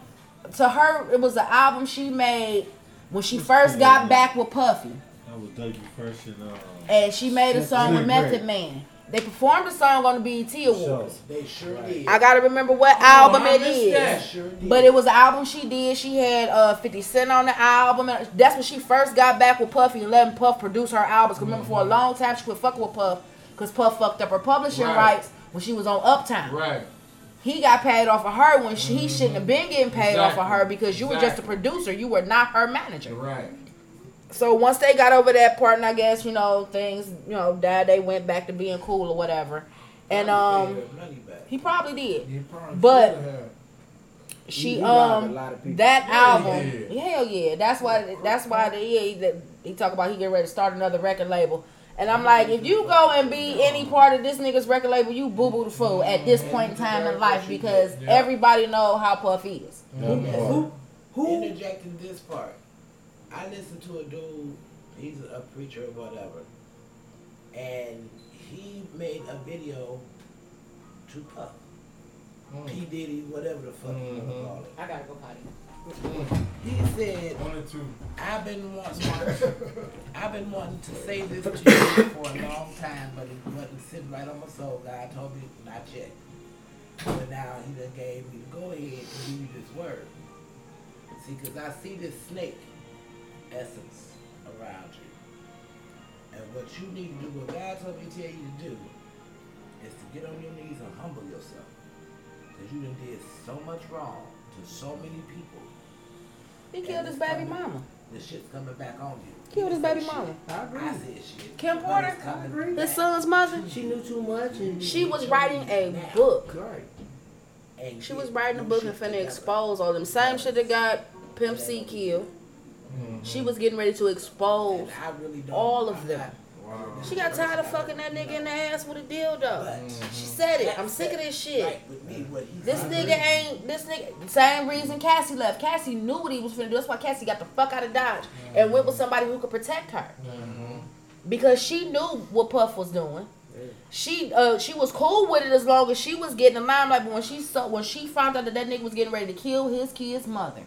To her, it was an album she made when she first got back with Puffy, That was Dougie Fresh and uh. and she made a song with Slick Method Rick. Man. They performed the song on the BET Awards. They sure did. I gotta remember what Oh, album I it that. Sure. But it was an album she did. She had uh 50 Cent on the album. And that's when she first got back with Puffy and letting Puff produce her albums. 'Cause remember, for a long time, she quit fucking with Puff because Puff fucked up her publishing Right. rights when she was on Uptown. Right. He got paid off of her when she, he shouldn't have been getting paid off of her because you were just a producer. You were not her manager. Right. So once they got over that part, and I guess you know things, you know, died. They went back to being cool or whatever. And um, money back. he probably did. He probably But- She He robbed a um lot of people. that Yeah, album, he did. hell yeah, that's why that's why the yeah, he, that he talk about he get ready to start another record label, and I'm like, if you go and be any part of this nigga's record label, you boo boo the fool at this point in time in life because everybody know how Puff is. Who? Who? Interjecting this part. I listened to a dude, he's a preacher or whatever, and he made a video to Puff. P. Mm. Diddy, whatever the fuck you want to mm-hmm. call it. I gotta go potty. He said, One or two. I've been wanting, [LAUGHS] I've been wanting to say this to you for a long time, but it wasn't sitting right on my soul. God told me not yet. But now he done gave me to go ahead and give you this word. See, because I see this snake essence around you. And what you need to do, what God told me to tell you to do, is to get on your knees and humble yourself. Because you done did so much wrong to so many people. He killed his baby mama. The shit's coming back on you. Killed his baby said mama. shit. I agree. I said shit. Kim Porter? it's coming I agree. back son's mother. She knew too much and She was writing a book. Right. and She was writing a book and finna together. expose all them same shit that got Pimp C killed. Mm-hmm. She was getting ready to expose. I really don't. all of I'm them. not- She got tired of fucking that nigga in the ass with a dildo. But mm-hmm. She said it. I'm sick of this shit. Right with me, This said. nigga ain't this nigga same reason Cassie left. Cassie knew what he was finna do. That's why Cassie got the fuck out of Dodge and went with somebody who could protect her. Mm-hmm. because she knew what Puff was doing. She uh she was cool with it as long as she was getting the limelight. But when she saw when she found out that that nigga was getting ready to kill his kid's mother,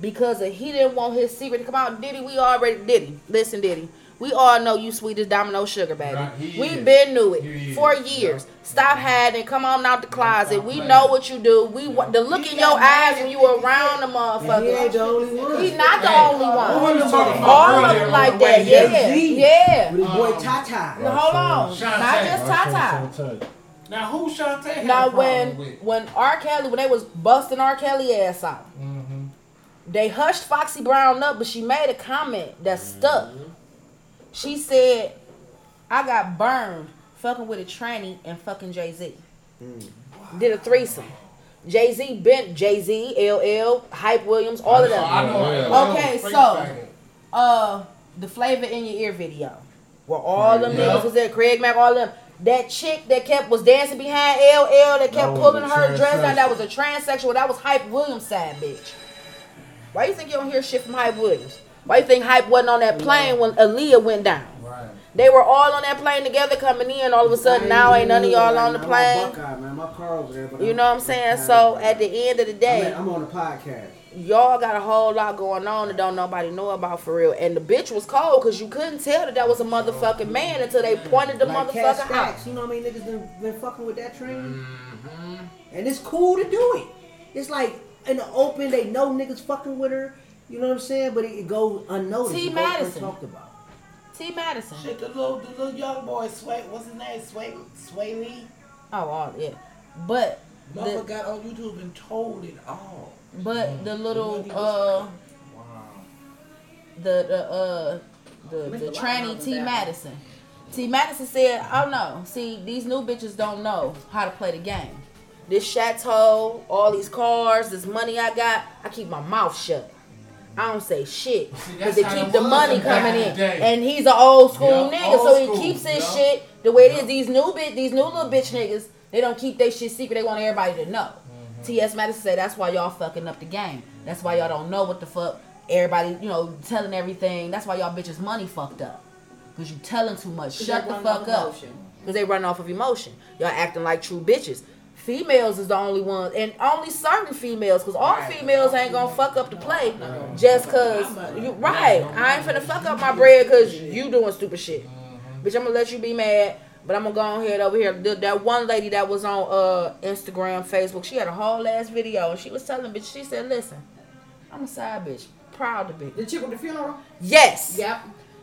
because of, he didn't want his secret to come out. Diddy, we already Diddy. Listen, Diddy. We all know you sweet as domino sugar, baby. Right, we is. been knew it for years. Stop hiding. Come on out the closet. stop We know what you do. We wa- the look He in your eyes when you were 50 around the And he ain't motherfucker. the only one. He not the Hey, only who one. you talking about All of earlier them on like that. here? Yeah, yeah. With his boy Um, Tata. Now, hold on. Shantae. Not just Tata. Shantae. Now who Shantae had Now a when with? when R. Kelly when they was busting R. Kelly ass out, Mm-hmm. They hushed Foxy Brown up, but she made a comment that stuck. She said, "I got burned fucking with a tranny and fucking Jay Z. Did a threesome. Jay Z bent Jay Z, LL, Hype Williams, all of them. I I know. Okay, so- uh the flavor in your ear video. Where all them Yeah. niggas was there, Craig Mack, all of them. That chick that kept was dancing behind LL that kept was pulling her dress down. That was a transsexual. That was Hype Williams side bitch. Why you think you don't hear shit from Hype Williams? Why you think Hype wasn't on that plane when Aaliyah went down? Right. They were all on that plane together coming in. All of a sudden, now ain't none of y'all on the I'm plane. Buckeye, man. My car there, You know what I'm saying? So at the end of the day, I'm on the podcast. y'all got a whole lot going on that don't nobody know about for real. And the bitch was cold because you couldn't tell that that was a motherfucking man until they pointed the like motherfucker out. You know what I mean? Niggas been, been fucking with that train. Mm-hmm. And it's cool to do it. It's like in the open, they know niggas fucking with her. You know what I'm saying? But it, it goes unnoticed. T. It goes Madison. untalked about. T. Madison. Shit, the little, the little young boy, Sway, what's his name? Sway, Swae Lee. Oh, all yeah. But Mother the, got on YouTube and told it all. but the little uh Wow. the the uh the the Locke tranny T. down. Madison. T. Madison said, "Oh no, see these new bitches don't know how to play the game. This chateau, all these cars, this money I got, I keep my mouth shut." I don't say shit See, because they keep the money coming in in, day. and he's an old school Yeah, nigga, old so he school, keeps his yeah. shit the way it is. Yeah. These new bit, these new little bitch niggas, they don't keep their shit secret. They want everybody to know. Mm-hmm. T.S. Madison said that's why y'all fucking up the game. That's why y'all don't know what the fuck everybody, you know, telling everything. That's why y'all bitches money fucked up. Cause you telling too much. Shut the they run off fuck up. emotion. Cause they run off of emotion. Y'all acting like true bitches. Females is the only ones, and only certain females, cause all Right. females ain't gonna fuck up the play just cause you right. I ain't finna fuck up my bread cause you doing stupid shit. Bitch, I'm gonna let you be mad, but I'm gonna go on here over here. The- That one lady that was on uh Instagram, Facebook, she had a whole ass video and she was telling bitch, she said, listen, I'm a side bitch. Proud to be. The chick with the funeral? Yes. Yep.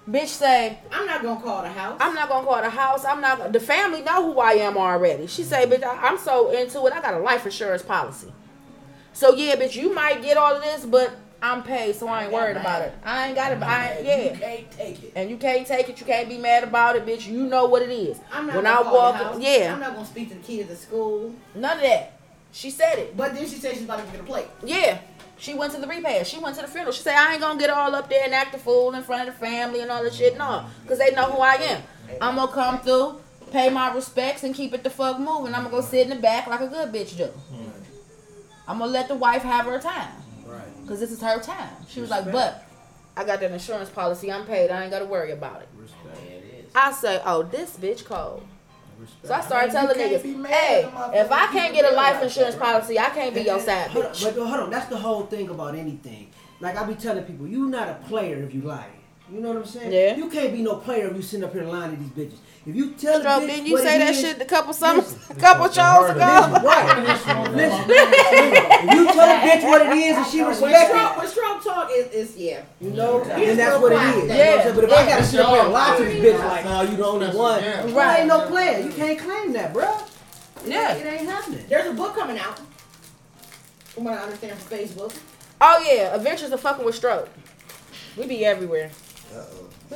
Bitch say, I'm not gonna call the house. I'm not gonna call the house. I'm not. The family know who I am already. She say, bitch, I, I'm so into it. I got a life insurance policy. So yeah, bitch, you might get all of this, but I'm paid, so I ain't worried about it. I ain't got it. I ain't, You yeah. can't take it. And you can't take it. You can't be mad about it, bitch. You know what it is. I'm not when gonna I walk, yeah, I'm not gonna speak to the kids at school. none of that. She said it. But then she said she's about to get a plate. Yeah. She went to the repast. She went to the funeral. She said, I ain't gonna get all up there and act a fool in front of the family and all that shit. No. Because they know who I am. I'm gonna come through, pay my respects, and keep it the fuck moving. I'm gonna go sit in the back like a good bitch do. Hmm. I'm gonna let the wife have her time. Because this is her time. She was like, but I got that insurance policy. I'm paid. I ain't gotta worry about it. Respect. Yeah, it is. I say, oh, this bitch cold. Respect. So I started I mean, telling niggas, hey, if I can't get a life insurance right? policy, I can't be your side Hold on, but hold on, that's the whole thing about anything. Like I be telling people, you not a player if you lie. You know what I'm saying? Yeah. You can't be no player if you sitting up here lying to these bitches. If you tell Stroke, a bitch didn't you what say it that is- shit a couple summers, Listen, a [LAUGHS] couple it's shows hard to ago? Listen, right. Listen, if you tell [LAUGHS] a bitch what it is and she When respect stroke, it, when stroke talk is, is yeah. you know, Yeah. then that's what it is. You know what I'm Yeah. But if I gotta sit up here and lie to Yeah. this bitch like, no, you the only one, Yeah. you Right. ain't no player. You can't claim that, bro. Yeah. It ain't happening. There's a book coming out. From what I understand from Facebook. Oh yeah, Adventures of fucking with stroke. We be everywhere.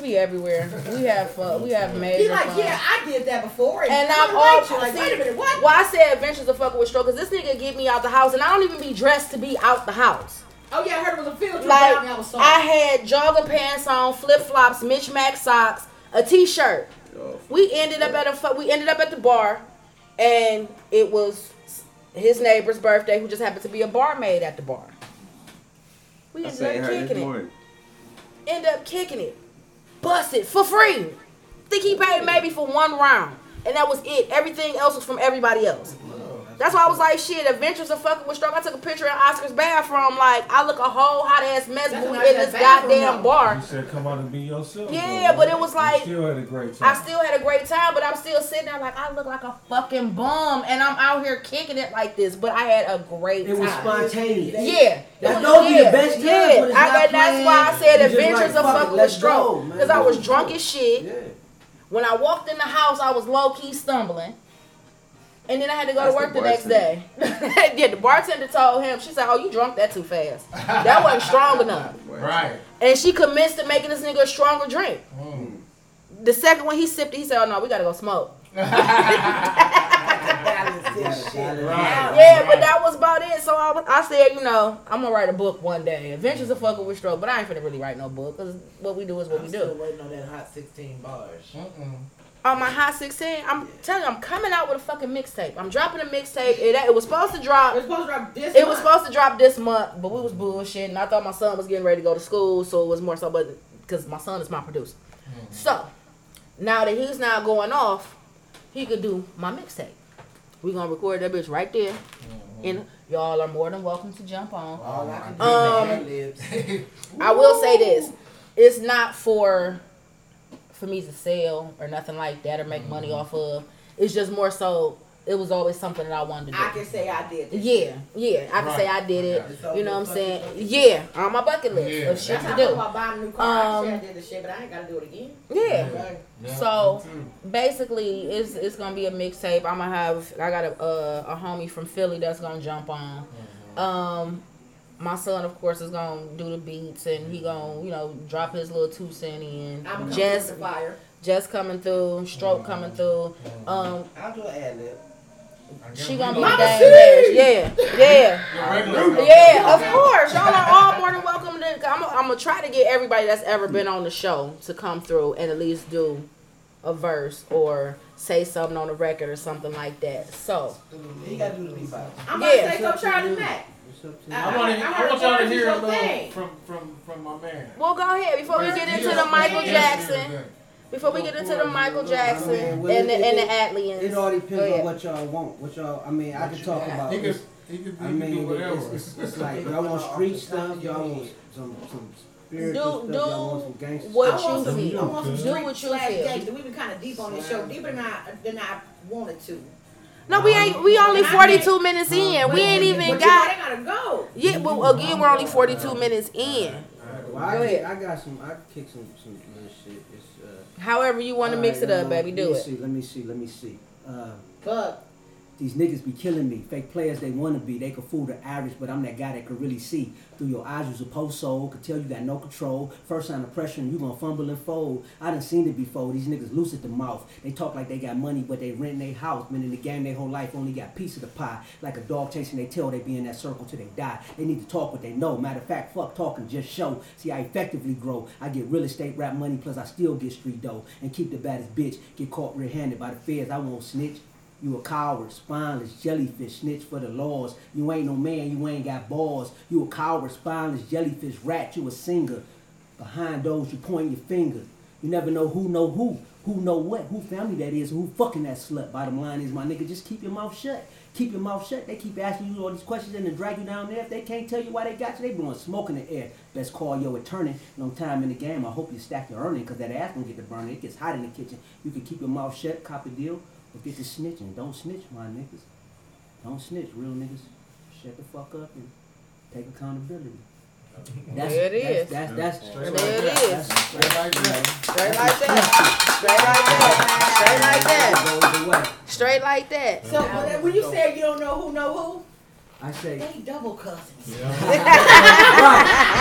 We be everywhere. We have fun. We have major He's like, fun. yeah, I did that before. And, And I'm I'm all like, like, see, wait a minute, what? Why I said Adventures of fucking with stroke? Cause this nigga get me out the house, and I don't even be dressed to be out the house. Oh yeah, I heard it was a field trip Like I was sorry. I had jogger pants on, flip flops, Mitch Mac socks, a t-shirt. We ended up at a we ended up at the bar, and it was his neighbor's birthday, who just happened to be a barmaid at the bar. We I ended up kicking it. morning. End up kicking it. Busted for free. Think he paid maybe for one round, and that was it. Everything else was from everybody else. That's why I was like, shit, Adventures of Fucking with Stroke. I took a picture in Oscar's bathroom. Like, I look a whole hot ass mess That's in this bathroom, goddamn though. bar. You said come out and be yourself. Yeah, though, but it was You like- still had a great time. I still had a great time, but I'm still sitting there like I look like a fucking bum, and I'm out here kicking it like this. But I had a great time. It was spontaneous. Yeah, That It those be the best times Yeah, when it's I, not and that's why I planned. said Adventures like, of fuck it, Fucking with let's Stroke, because I was drunk as shit. Yeah. When I walked in the house, I was low key stumbling. And then I had to go That's to work the the, next day. [LAUGHS] yeah, the bartender told him, she said, Oh, you drunk that too fast. That wasn't strong [LAUGHS] enough. Right. And she commenced to making this nigga a stronger drink. Mm. The second one he sipped it, he said, Oh no, we gotta go smoke. [LAUGHS] balance this shit. Right. Yeah, but that was about it. So I, was- I said, you know, I'm gonna write a book one day. Adventures of fucking with stroke, but I ain't finna really write no book because what we do is what I'm we still do. waiting on that hot 16 bars. Mm-mm. On my hot 16, I'm telling you, I'm coming out with a fucking mixtape. I'm dropping a mixtape. It, it was supposed to drop. It's supposed to drop this It was supposed to drop this month, but we was bullshitting. I thought my son was getting ready to go to school, so it was more so, but because my son is my producer. Mm-hmm. So now that he's now going off, he could do my mixtape. We gonna record that bitch right there, and y'all are more than welcome to jump on. All I can do Um, is ad libs. I will say this: it's not for for me to sell or nothing like that or make money off of. It's just more so. It was always something that I wanted to do. I can say I did. This. Yeah, yeah, I can say I did it. It's on You know what I'm saying? Yeah, on my bucket list Yeah. of shit That's to how I feel do. about buying a new car. I I Um, did the shit, but I ain't gotta do it again. Yeah. Right. Yeah, So basically, it's it's gonna be a mixtape. I'm gonna have I got a uh, a homie from Philly that's gonna jump on. Um, my son, of course, is gonna do the beats and he gonna you know drop his little two cent in. I'm coming Just fire. just coming through, stroke coming through. Um, I'll do an ad lib. I guess she gonna be gonna- Mama dang dash. Yeah, yeah. Yeah, of course. Y'all are all more than welcome to. I'm gonna try to get everybody that's ever been on the show to come through and at least do a verse or say something on the record or something like that. So You gotta do the beatbox. I'm gonna say go Charlee Mac. Up to you. I- I want, to, I I want y'all to hear a little from, from, from my man. we'll go ahead before we get into the Michael he Jackson. Everything. Before we get into the Michael Jackson I mean, well, and the it- and the ATLiens. It all depends on what y'all want. What y'all, I mean, I can talk got? about. He can, It's, he can, I mean, do whatever. it's, it's, it's like y'all want street stuff, y'all want some some spiritual Do- stuff, y'all want do some gangster what I stuff. want you some, feel. I want some Do what you slash feel. gangster. We've been kind of deep on this show, deeper than I than I wanted to. no, we ain't. We only 42 minutes in. We ain't even got. know, they gotta go. Yeah, well, again, we're only 42 minutes in. Well, I, Go kick- ahead. I got some. I kick some some little shit. It's, uh, However you want to mix it up, um, baby, do let me it. See, let me see. Let me see. Uh, But These niggas be killing me. Fake players they wanna be. They can fool the average, but I'm that guy that can really see. Through your eyes, you's a post soul. Could tell you got no control. First sign of pressure, you gonna fumble and fold. I done seen it before. These niggas loose at the mouth. They talk like they got money, but they rent their house. Been in the game their whole life, only got piece of the pie. Like a dog chasing their tail, they be in that circle till they die. They need to talk what they know. Matter of fact, fuck talking, just show. See, I effectively grow. I get real estate rap money, plus I still get street dough. And keep the baddest bitch. Get caught red-handed by the feds. I won't snitch. You a coward, spineless jellyfish, snitch for the laws. You ain't no man, you ain't got balls. You a coward, spineless jellyfish, rat. You a singer. Behind those, you point your finger. You never know who know who, who know what, who family that is, who fucking that slut. Bottom line is, my nigga, just keep your mouth shut. Keep your mouth shut. They keep asking you all these questions and then drag you down there. If they can't tell you why they got you, they blowing smoke in the air. Best call your attorney. Long time in the game. I hope you stack your earning because that ass gonna get to burning. It gets hot in the kitchen. You can keep your mouth shut, cop a deal, or get to snitching. Don't snitch, my niggas. Don't snitch, real niggas. Shut the fuck up and take accountability. That's, There it is. That's, that's, that's, Straight There it like that. Straight like that. Straight like that. Straight like that. Straight like that. goes away. Straight like that. so when, when you say you don't know who know who, I say, they double cousins. [LAUGHS] [LAUGHS]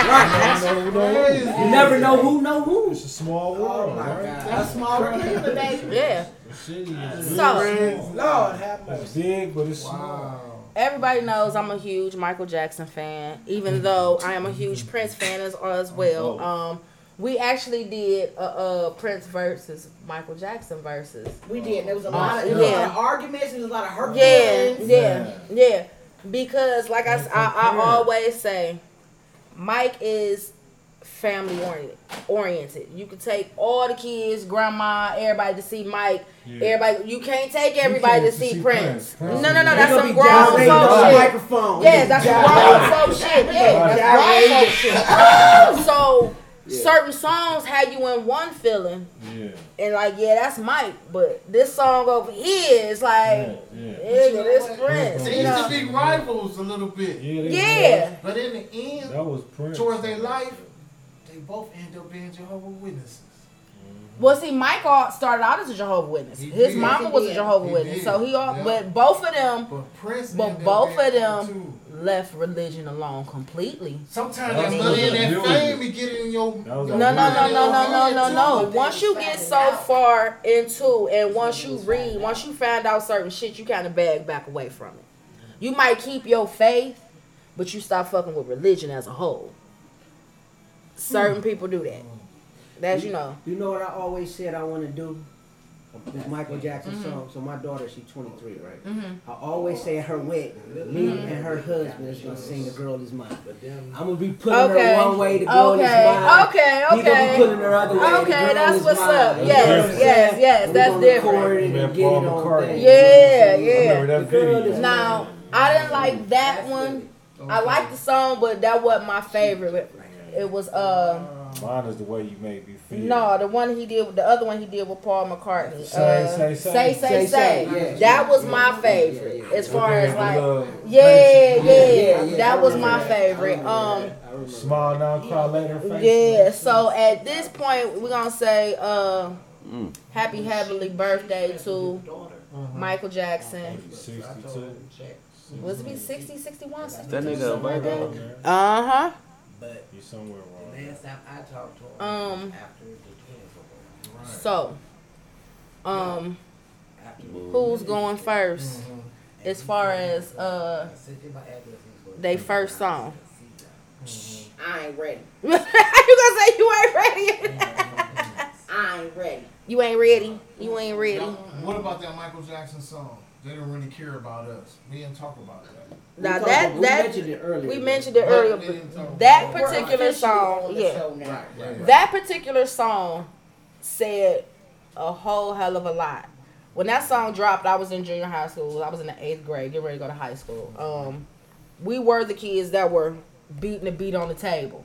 Right. right. You never know who know who. It's a small Oh world, my right? God. A small Cleveland, baby. Yeah. The city is So- really small. Lord have It's mercy. big, but it's small. Wow. Everybody knows I'm a huge Michael Jackson fan, even though I am a huge Prince fan as, as well. Um, we actually did a, a Prince versus Michael Jackson versus. We did. There was a lot of, there Yeah. a lot of arguments. There was a lot of hurt Yeah, feelings. yeah, yeah. Because like I, I always say, Mike is family oriented. Oriented. You can take all the kids, grandma, everybody to see Mike. Yeah. Everybody, you can't take everybody can't to see see Prince. Prince. Prince No, no, no. That's some gonna grown folk shit. [LAUGHS] microphone. Yes, that's grown folk shit. [LAUGHS] Oh, yeah, that's grown folk shit. So certain songs had you in one feeling, Yeah. and like, yeah, that's Mike. But this song over here is like, Yeah. Yeah. nigga, this Prince. They You used to be rivals a little bit. Yeah. they Yeah. But in the end. That was Prince. towards their life, they both end up being Jehovah's Witnesses. Well, see, Michael started out as a Jehovah Witness. He His did. mama was a did. Jehovah He Witness, did. so he all. Yeah. But both of them But But both of them- too. left religion alone completely. Sometimes That that was money and that million. fame be getting in your. That was your a No, no, no, no, no, no, no, no. Once you get so out. far into, and once you read, once you find out certain shit, you kind of bag back away from it. You might keep your faith, but you stop fucking with religion as a whole. Certain people do that. That's you know. You know what I always said I want to do? This Michael Jackson Mm-hmm. song. So my daughter, she's 23, right? Mhm. I always say at her wedding, me and her husband is gonna sing "The Girl Is Mine." I'm gonna be putting Okay. her one way, the girl is Okay. mine. Okay. Gonna be Okay. putting her other way. the Okay, girl that's is what's mine. up. You Yes, know what I'm yes, yes, And that's gonna different. record it and get it on McCartney. thing. Yeah, I yeah. that The girl video. is Now I didn't like that one. I like the song, but that wasn't my favorite. It was uh Mine is the way you make me feel. no the one he did the other one he did with Paul McCartney. Say, uh, say, say. say say Say, say. say, yeah. That was my favorite as far as like yeah yeah, Yeah, yeah, that was my favorite. remember Um that. I remember smile now, cry later. Yeah. So at this point we're gonna say uh Mm. happy heavenly birthday to Michael Jackson. 62. Was it be 60, 61, That nigga a something like that? Virgo. Uh huh. But You somewhere wrong. the last time I talked to him, Um, after the twins were born, So, um, after who's going first Mhm. as far as uh I sent you my address. he's going they first song? I ain't ready. [LAUGHS] you gonna say you ain't ready? [LAUGHS] I ain't ready. you ain't ready. You ain't ready. Now, What about that Michael Jackson song? They don't really care about us. We didn't talk about that. We Now talked that about- we that mentioned it earlier. we mentioned it earlier. we didn't talk but That particular song, yeah. Right, right, right. That particular song said a whole hell of a lot. When that song dropped, I was in junior high school. I was in the eighth grade, getting ready to go to high school. Um, we were the kids that were beating the beat on the table.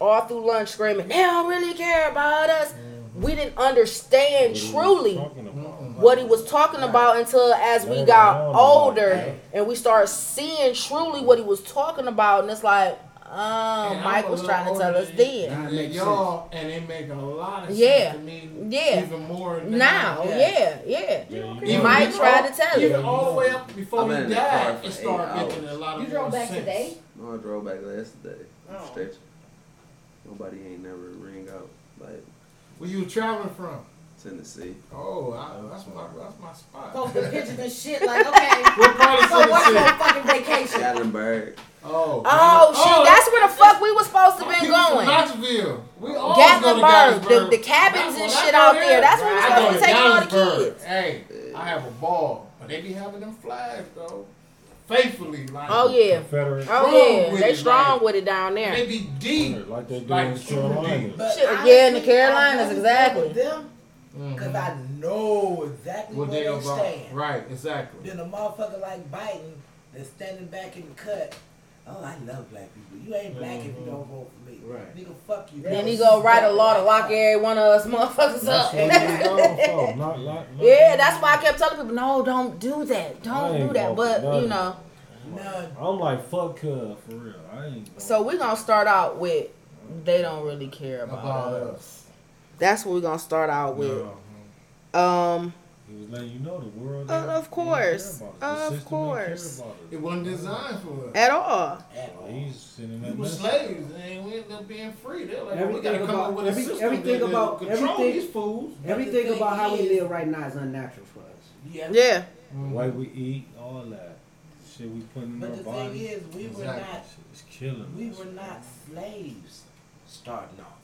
All through lunch screaming, they don't really care about us. We didn't understand What truly talking about. What he was talking about until as we got older and we started seeing truly what he was talking about. And it's like, um, And Mike was trying to tell us than- then. That And makes y'all, and it make a lot of Yeah. sense to me. Yeah. Even more Now, now. yeah, yeah. Yeah, you Even Mike tried to tell Even you. all the way up before I've been he in the car died, for it started eight making a lot of You drove back sense. today? No, I drove back yesterday. Oh. Stretch. Nobody ain't never ring out like Where you traveling from? Tennessee. Oh, I, that's my that's my spot. Posting pictures and shit like, okay. What part of So what's your Tennessee? fucking vacation? Gatlinburg. Oh, Oh, shit, oh. that's where the fuck we was supposed to my been going. Knoxville. We all go to Gatlinburg, the, the cabins and shit out there, there. That's where we I supposed to to take all the kids. Hey, I have a ball, but they be having them flags though, faithfully. Like, Oh yeah. Confederate. Oh Strong yeah. They it, strong like- with it down there. they be deep. Like they do Like in the Carolinas. Shit, yeah, in the Carolinas, exactly. With them, because Mhm. I know exactly What where they they about? stand. Right, exactly. Then a motherfucker like Biden that's standing back in the cut. Oh, I love black people. You ain't black if you don't vote for me. Right. Nigga, fuck you. Then he go write a law to lock every one of us motherfuckers That's up. what we going [LAUGHS] for. Not, not, not, Yeah, that's why I kept telling people, no, don't do that. Don't do that. But, for you know, None. I'm like, fuck Cuz, for real. I ain't going so we're going to start out with they don't really care about, About us. us. That's what we're going to start out with. No. Um, He was letting you know the world. Uh, didn't- of didn't course. care about us. Of The system didn't care course. It wasn't designed for us. at all. At all. He's sending We that were slaves, and we ended up being free. They're like, we Everything gotta come about- up with a every- system everything that, about- control everything- these fools. Everything about how we live right now is unnatural for us. Yeah. Yeah. The way we eat, all that. Shit we put in But our the thing is, we were not It's killing we us. were not slaves starting off.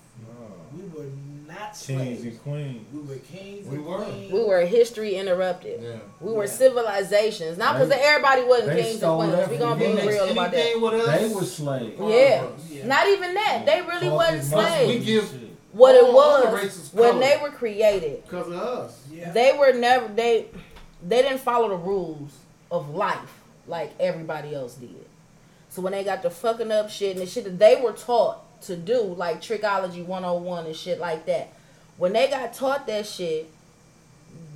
We were not Kings slaves. and queens. We were kings We and were. queens. We were history interrupted. Yeah. We were Yeah. civilizations. Not because everybody wasn't they kings and queens. that We from gonna be real about that. Anything with us? They were slaves. Yeah. Yeah. Not even that. They really wasn't slaves. We give- What it All other was races when they were created, Because of us. Yeah. they were never they they didn't follow the rules of life like everybody else did. So when they got to fucking up shit and the shit that they were taught to do, like tricknology 101 and shit like that, when they got taught that shit,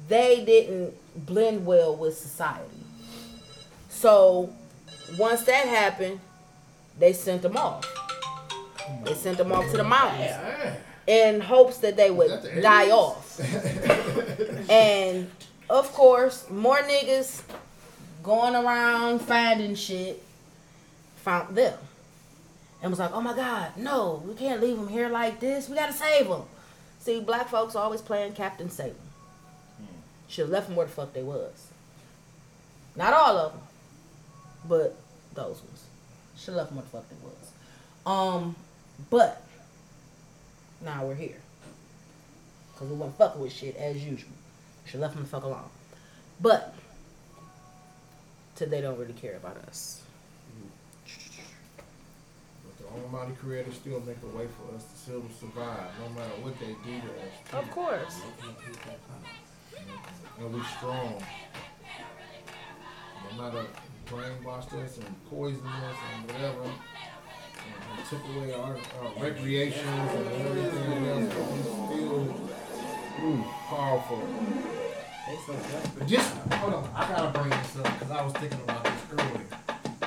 they didn't blend well with society. So once that happened, they sent them off. They sent them off to the mountains in hopes that they would that the die off. [LAUGHS] And of course, more niggas going around finding shit found them and was like, "Oh my God, no, we can't leave them here like this. We gotta save them." See, black folks always playing Captain Satan. Should have left them where the fuck they was. Not all of them, but those ones. Should have left them where the fuck they was. Um, but now we're here. Because we wasn't fucking with shit as usual. Should left them the fuck alone. But today they don't really care about us. But the Almighty Creator still make a way for us to still survive, no matter what they do to us. Of course. And we strong. No matter brainwashed us and poisoned us and whatever. And, and took away our, our recreations and everything else, but we still ooh, powerful. Just hold on, I gotta bring this up because I was thinking about this earlier.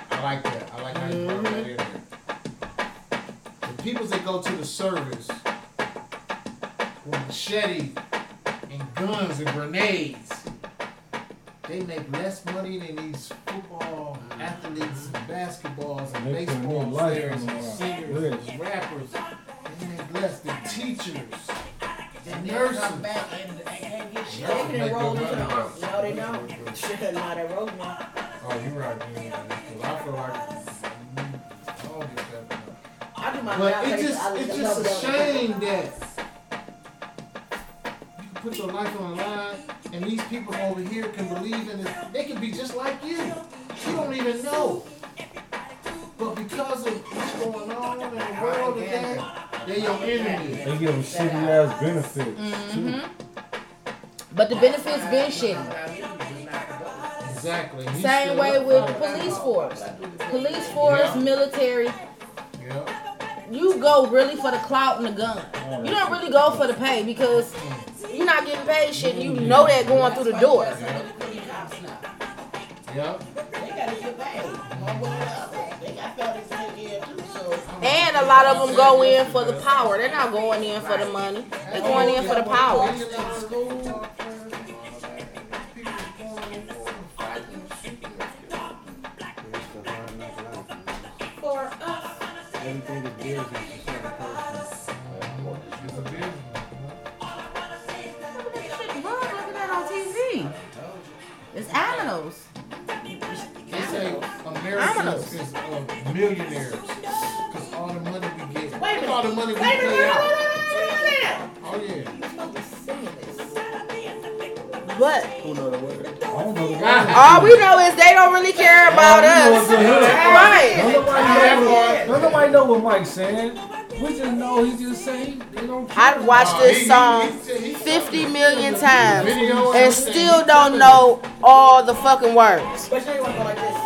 I like that. I like how you brought that in people that go to the service with machete and guns and grenades, they make less money than these football mm. athletes and basketballs and They baseball players and singers and rappers. They make less than teachers And and nurses. come back and, and can't get shit. They can enroll into the money. army. No, they don't. Shit, not enroll now. Oh, you're right. Yeah, because I feel like I do my But job. it's just, just it's just a shame that you can put your life on the line, and these people over here can believe in it. They can be just like you. You don't even know. But because of what's going on in the world today, they're your enemy. They give them shitty ass benefits. Mm-hmm. But the benefits been shitty. Exactly. He Same way with for it. police force. Police force, Yeah. military. Yeah. You go really for the clout and the gun. You don't really go for the pay because you're not getting paid shit. You know that going through the door. And a lot of them go in for the power. They're not going in for the money. They're going in for the power. For us. Everything is business for certain persons. It's a business. It's animals. They say Americans is uh, millionaires because all the money we get. A all the money we pay wait a out. minute, wait a minute. Oh yeah. But Who know the word? I don't know the word. all we ah. know is they don't really care about us. Right. Don't nobody, know, don't nobody know what Mike's saying. We just know he just saying they don't care. I've watched this song he- he- he- 50 million times and still don't know all the fucking words. But you want to go like this.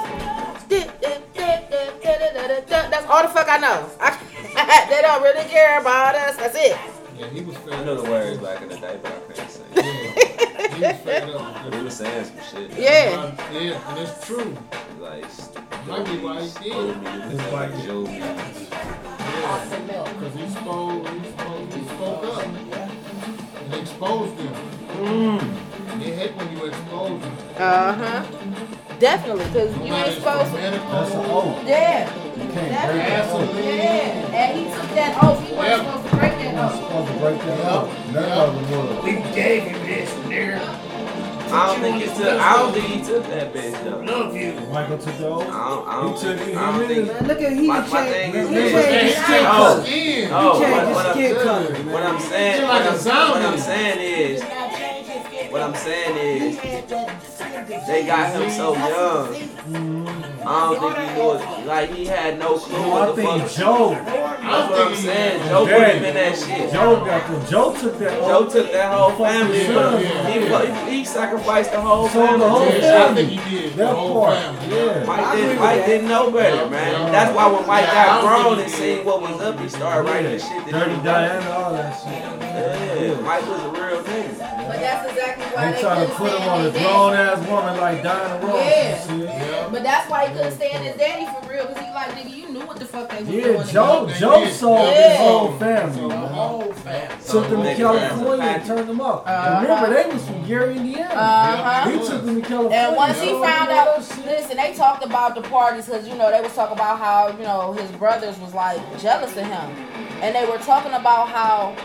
That's all the fuck I know. I, [LAUGHS] they don't really care about us. That's it. Yeah, he was fed I know the words back in the day, but I can't say. [LAUGHS] Yeah, he was fed up. He was saying some shit. Yeah. Yeah, and it's true. Like, Might be why he did. It's like- Joe me. Yeah, because he spoke, he spoke, he spoke up and exposed them. They hate when you expose them. Uh huh. Definitely, because you Whether ain't supposed to. medical, That's an oath. Yeah. You can't break that oath. Yeah. And he took that oath. He wasn't Yep. supposed to break that You're oath. supposed to break that oath. None of them would. We gave him this, nigga. I don't think he took. I don't think he took that bitch though. Love you. Michael took the I don't. I don't took think. it. I don't He think. Look at he My- changed. my thing He is changed his skin Oh. color. Oh, He changed what, his skin I'm, color. what I'm saying, Feel what like I'm, a zombie. what I'm saying is, what I'm saying is, they got him so young. Mm-hmm. I don't think he was like he had no clue I what the think fuck. Joe, That's what I'm saying. Joe put him in that shit. Joe got the Joe took that Joe oath. took that whole family, but Yeah. he, he, he sacrificed the whole Sold family. the whole to Yeah, I family. think he did. The That whole part, family. yeah. Mike, I didn't, Mike didn't know better, man. Yeah. That's why when Mike Yeah, I got grown and he seen what was up, he started writing the shit Dirty Diana, all that shit. Yeah, Mike was a real nigga. But that's exactly why They they, try to couldn't put him stand on a his daddy. grown ass woman like Diana Ross Yeah. and shit. Yeah. But that's why he couldn't stand his daddy for real, cause he like, nigga, you knew what the fuck they was Yeah, doing. Joe, They Joe did. sold Yeah. his whole family. So the man. whole family. Took them to California and turned them up. Uh-huh. Remember, they was from Gary, Indiana. Uh-huh. He took them to California. And once he found out, listen, they talked about the parties because you know they was talking about how you know his brothers was like jealous of him, and they were talking about how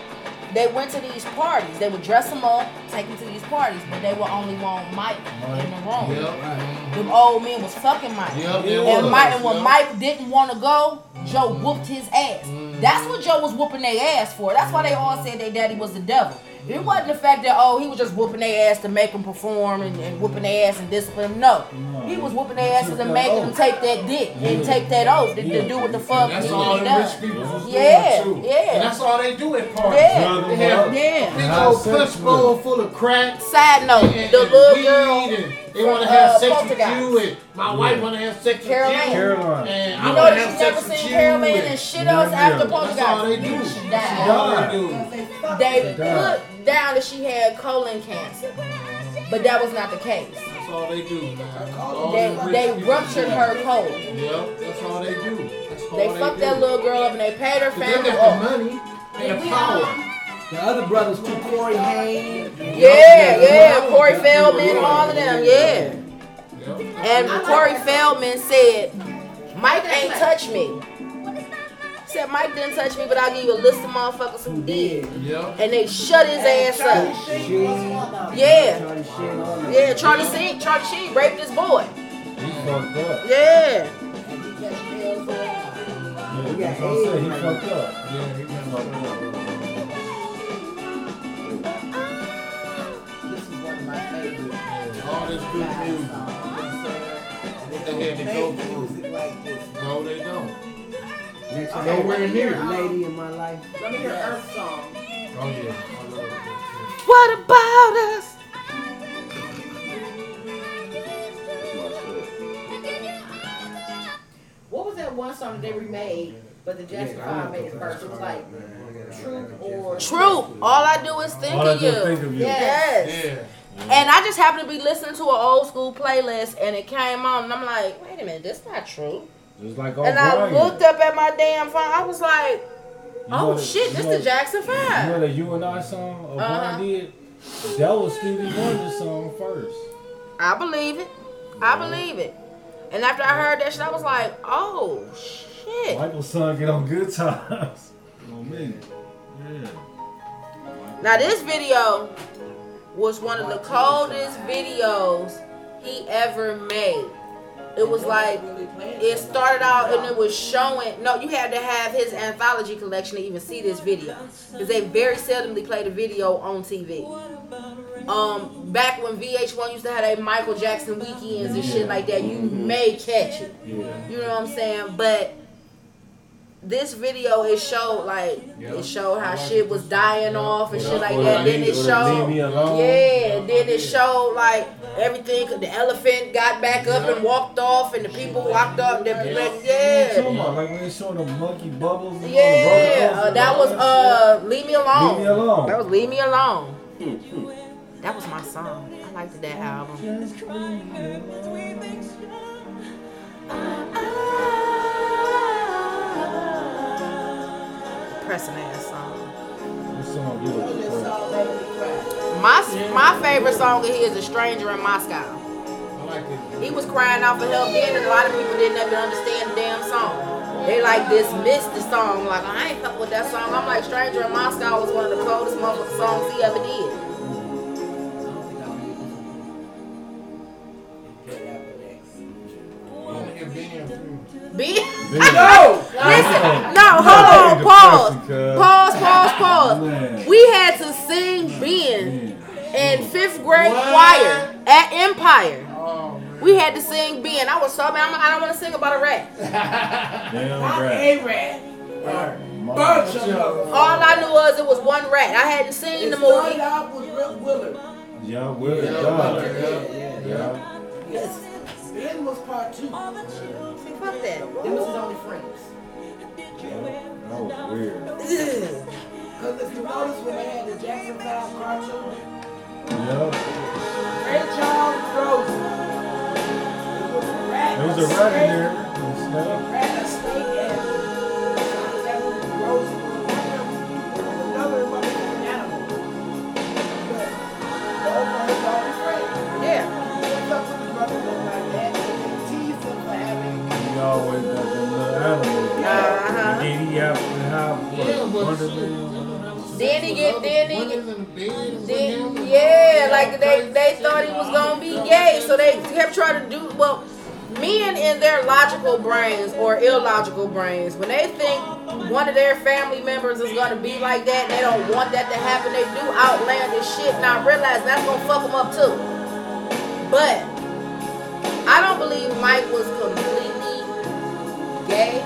they went to these parties. They would dress him up, take him to these parties, but they would only want Mike in the room. Yep. Them old men was fucking Mike. Yep, And was, Mike, and when yep. Mike didn't want to go, Joe mm-hmm. whooped his ass. That's what Joe was whooping their ass for. That's why they all said their daddy was the devil. It wasn't the fact that oh he was just whooping their ass to make them perform and, and whooping their ass and discipline them. No, he was whooping their asses and making them take that dick and take that oath to, to do what the fuck And that's he all the done. rich people was Yeah, doing too. yeah. And that's all they do at parties. Yeah. They have up. Yeah. big Have old punch with bowl full of crack. Side note, and, the and little weed girl and they want to have uh, sex with you and my wife want to have sex Caroline. with you. Caroline. And You I know want to that have never sex with seen you. Caroline and and shit Yeah, else yeah. after That's all they Poltergeist. do. She That's died. all they do. They died. put down that she had colon cancer, but that was not the case. That's all they do, man. All They the they ruptured do. her colon. Yep, that's all they do. That's all They they fucked do. that little girl up and they paid her 'Cause They family got off. the money and the power. The other brothers too, Corey Haim. Yeah, yeah, Corey Feldman, all of them, yeah. And Corey Feldman said, Mike ain't touched me. Said Mike didn't touch me, but I'll give you a list of motherfuckers who did. Yep. And they shut his ass up. Sheen. Yeah, Charlie Sheen, all that. yeah, Charlie Sheen, Charlie Sheen raped this boy. He fucked up. Yeah. Yeah, He got that's what I'm saying. He fucked up. Yeah, he Fucked up. This is one of my favorite. all this good music. What they had to go through. music like this. No, they don't. Next Okay, time, Nowhere near. Um, Lady in my life. Let me hear Earth song. Oh yeah, I love it. What about us? What was that one song that they remade, but the Jackson Five made it first? It was like Truth or True. All I do is think All of do you. think of you. Yes. Yeah. And I just happened to be listening to an old school playlist and it came on and I'm like, wait a minute, this not true. Like And I looked up at my damn phone. I was like, know oh shit, this know- the Jackson You know Five. that You and I song O'Brien Uh-huh. did? That was Stevie Wonder's song first. I believe it. I believe it. And after I heard that shit, I was like, oh shit. Michael's son get on good times. [LAUGHS] on me. Yeah. Now this video was one of the coldest videos he ever made. It was like it started out and it was showing. No, you had to have his anthology collection to even see this video because they very seldomly played a video on TV. Um, back when VH1 used to have a Michael Jackson weekends and shit like that, you may catch it. You know what I'm saying? But this video it showed like Yeah. it showed how shit was dying off and Or shit like or that. the Then it showed Leave me alone. yeah, then it showed like everything. The elephant got back up and walked off, and the people walked up. And then people, like, What yeah. Like when they showing the monkey bubbles. and all the yeah. Uh, that was uh, leave me alone. Leave me alone. That was leave me alone. That was my song. I liked that album. depressing ass song. My my favorite song of his is "Stranger in Moscow." He was crying out for help then, and a lot of people didn't even understand the damn song. They like dismissed the song, like I ain't fuck with that song. I'm like, "Stranger in Moscow" was one of the coldest motherfucking songs he ever did. Ben. [LAUGHS] No. Listen, no, hold on, pause, pause, pause, pause. Man. We had to sing Ben in fifth grade choir at Empire. We had to sing Ben. I was so mad. I'm- don't want to sing about a rat. [LAUGHS] Damn Not rat. a rat. Bunch of. All I knew was it was one rat. I hadn't seen It the movie. out with Rick Willard. Yeah, Will Yeah, done. yeah, Yeah. Yes. Ben was part two. Fuck that. Them was his only friends. That was weird. [LAUGHS] Because if you notice when they had the Jackson 5 cartoon, Yeah. Ray Charles Rosen. It was a rat. There was a rat in there. Uh-huh. He Yeah, get- then he yeah, like they they thought he was gonna be gay, so they kept trying to do well. Men in their logical brains or illogical brains, when they think one of their family members is gonna be like that, they don't want that to happen. They do outlandish shit, and I realize that's gonna fuck them up too. But I don't believe Mike was completely gay.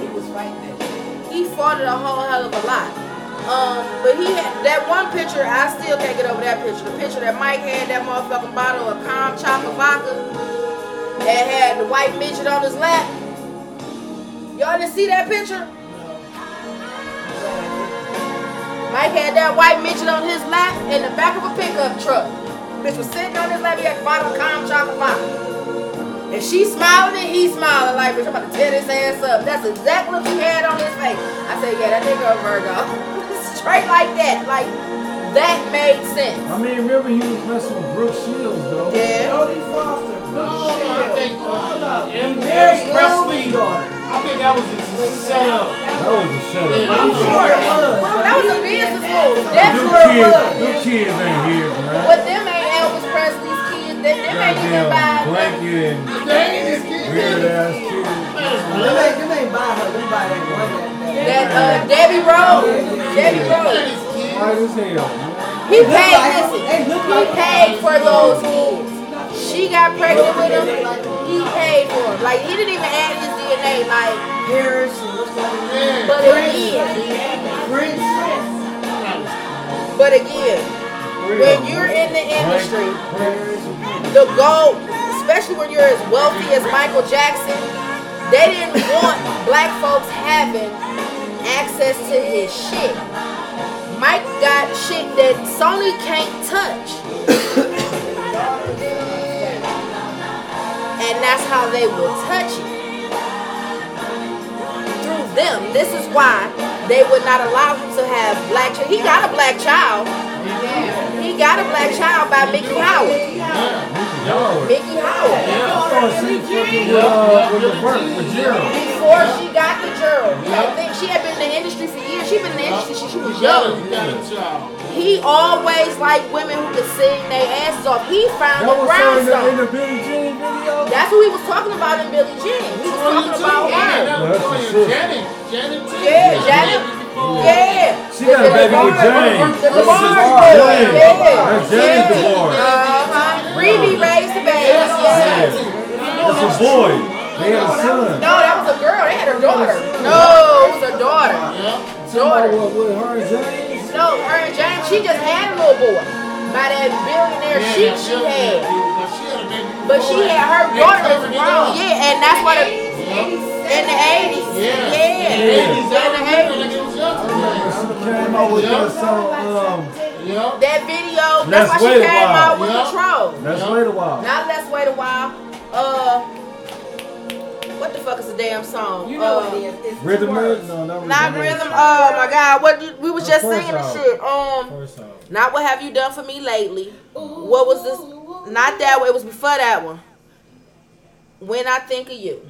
He was fighting that. He fought it a whole hell of a lot. Um, but he had that one picture. I still can't get over that picture. The picture that Mike had that motherfucking bottle of calm chocolate vodka that had the white midget on his lap. Y'all didn't see that picture? Mike had that white midget on his lap in the back of a pickup truck. Bitch was sitting on his lap. He had bottle of calm chocolate vodka. And she smiling and he smiling like, bitch, I'm about to tear this ass up. That's exactly what he had on his face. I said, yeah, that nigga a Virgo. [LAUGHS] Straight like that. Like, that made sense. I mean, remember he was messing with Brooke Shields though. Yeah. Jodie Foster. No, I think uh, He Elvis married Presley. Daughter. I think that was his setup. That was a setup. Yeah, I'm sure it was. Well, that was a business move. Them That's where it kids, was. them kids ain't here, man. But them ain't Elvis Presley's Them, them ain't even Goddamn by. blanket and They weird ass kids. Ain't, them buy her. Them buy that one that, uh, Debbie Rose. Debbie Rose. White as hell. He paid, listen, he paid for those kids. She got pregnant with him. He paid for him. Like, he didn't even add his DNA. Like, Harris but again, Prince. but again, when you're in the industry, the goal, especially when you're as wealthy as Michael Jackson, they didn't want black folks having access to his shit. Mike got shit that Sony can't touch. and that's how they will touch it. Through them. This is why they would not allow him to have black child. He got a black child. He got a black child by Mickey Howard. Mickey Howard. I thought she fucking with, uh, with the work with Gerald. Before she got the germ. I think she had been in the industry for years. She'd been in the industry since she was young. Got a child. He always liked women who could sing their asses off. He found That the her in the, brownstone. Billie Jean video. That's who he was talking about in Billie Jean. He was talking about her. that was That's going the sister. Janet. Janet. Yeah, Janet. Yeah. She got a baby with James. The That's DeBarge boy. yeah. Yeah. That's James DeBarge. Uh-huh. Rebbie raised the baby. Yes. That's a boy. They had a son. No, that was a girl. They had a daughter. No, it was a daughter. Daughter. with, her and James. No, her and James, she just had a little boy. By that billionaire shit she had. But she had. But she had her daughter was grown. Yeah, and that's it, Yeah. in the 80s. Yeah. Yeah. Yeah. In the 80s. She came out with that song, um, Yeah. That video, Let's that's why she wait a came while. out with Yeah. Control. Let's Yeah. wait a while. Now let's wait a while. Uh, what the fuck is the damn song? You know uh, what it is. It's Rhythm No, not Not rhythm. rhythm. Oh my God! What you, we was just first singing this album. shit. Um, First album. not what have you done for me lately? What was this? Not that one. It was before that one. When I think of you.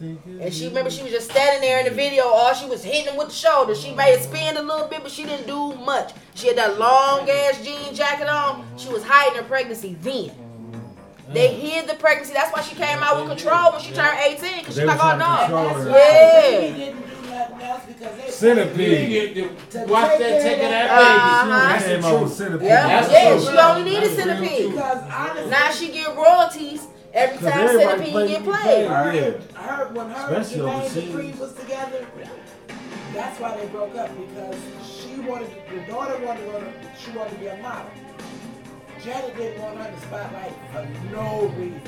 And she you. remember she was just standing there in the video. All she was hitting him with the shoulder. She made it spin a little bit, but she didn't do much. She had that long ass jean jacket on. She was hiding her pregnancy then. They hid the pregnancy. That's why she came out with control when she turned 18. Because she's like, oh no. control her. Yeah. He didn't do nothing else because they Centipede. Watch that take taking that Uh-huh. baby. That's the truth. centipede. Yeah, That's yeah, the she only needed centipede. Because honestly, Now she get royalties every Cause time everybody centipede play- get play. played. her, Yeah. her when her Especially and Jermaine overseas. Dupri was together, that's why they broke up because she wanted the daughter wanted to go to she wanted to be a model. Janet didn't want her in the spotlight for no reason.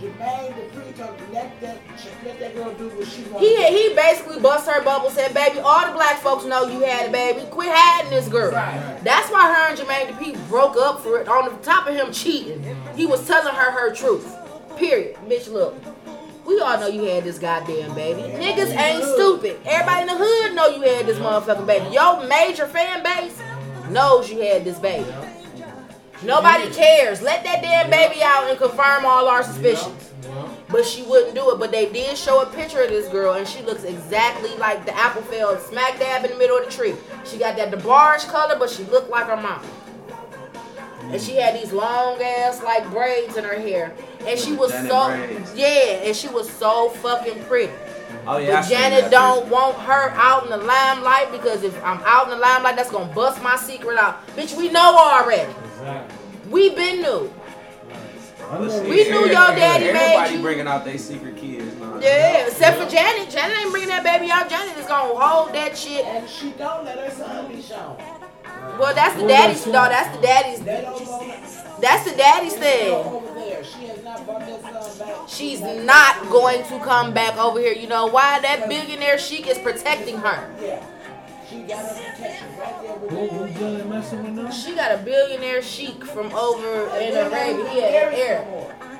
Jermaine Dupri told her, let that let that girl do what she wants. He he basically bust her bubble, said, "Baby, all the black folks know you had a baby. Quit hiding this girl." Right. That's why her and Jermaine Dupri broke up for it. On the top of him cheating, he was telling her her truth. Period. Bitch, look. We all know you had this goddamn baby. Niggas ain't stupid. Everybody in the hood know you had this motherfucking baby. Your major fan base knows you had this baby. Nobody cares. Let that damn baby out and confirm all our suspicions. But she wouldn't do it. But they did show a picture of this girl, and she looks exactly like the apple fell smack dab in the middle of the tree. She got that DeBarge color, but she looked like her mom. And she had these long ass like braids in her hair, and she was Janet so braids. yeah, and she was so fucking pretty. Oh yeah, But seen Janet don't picture. want her out in the limelight because if I'm out in the limelight, that's gonna bust my secret out. Bitch, we know already. Exactly. We been knew. I We knew your daddy made Everybody you. bringing out their secret kids. Nah. Yeah, except for Janet. Janet ain't bringing that baby out. Janet is gonna hold that shit. and she don't let her son be shown. Well, that's the daddy's. No, that's the daddy's. That's the daddy's thing. She's not going to come back over here. You know why? That billionaire chic is protecting her. She got a billionaire chic from over in Arabia. He had an air.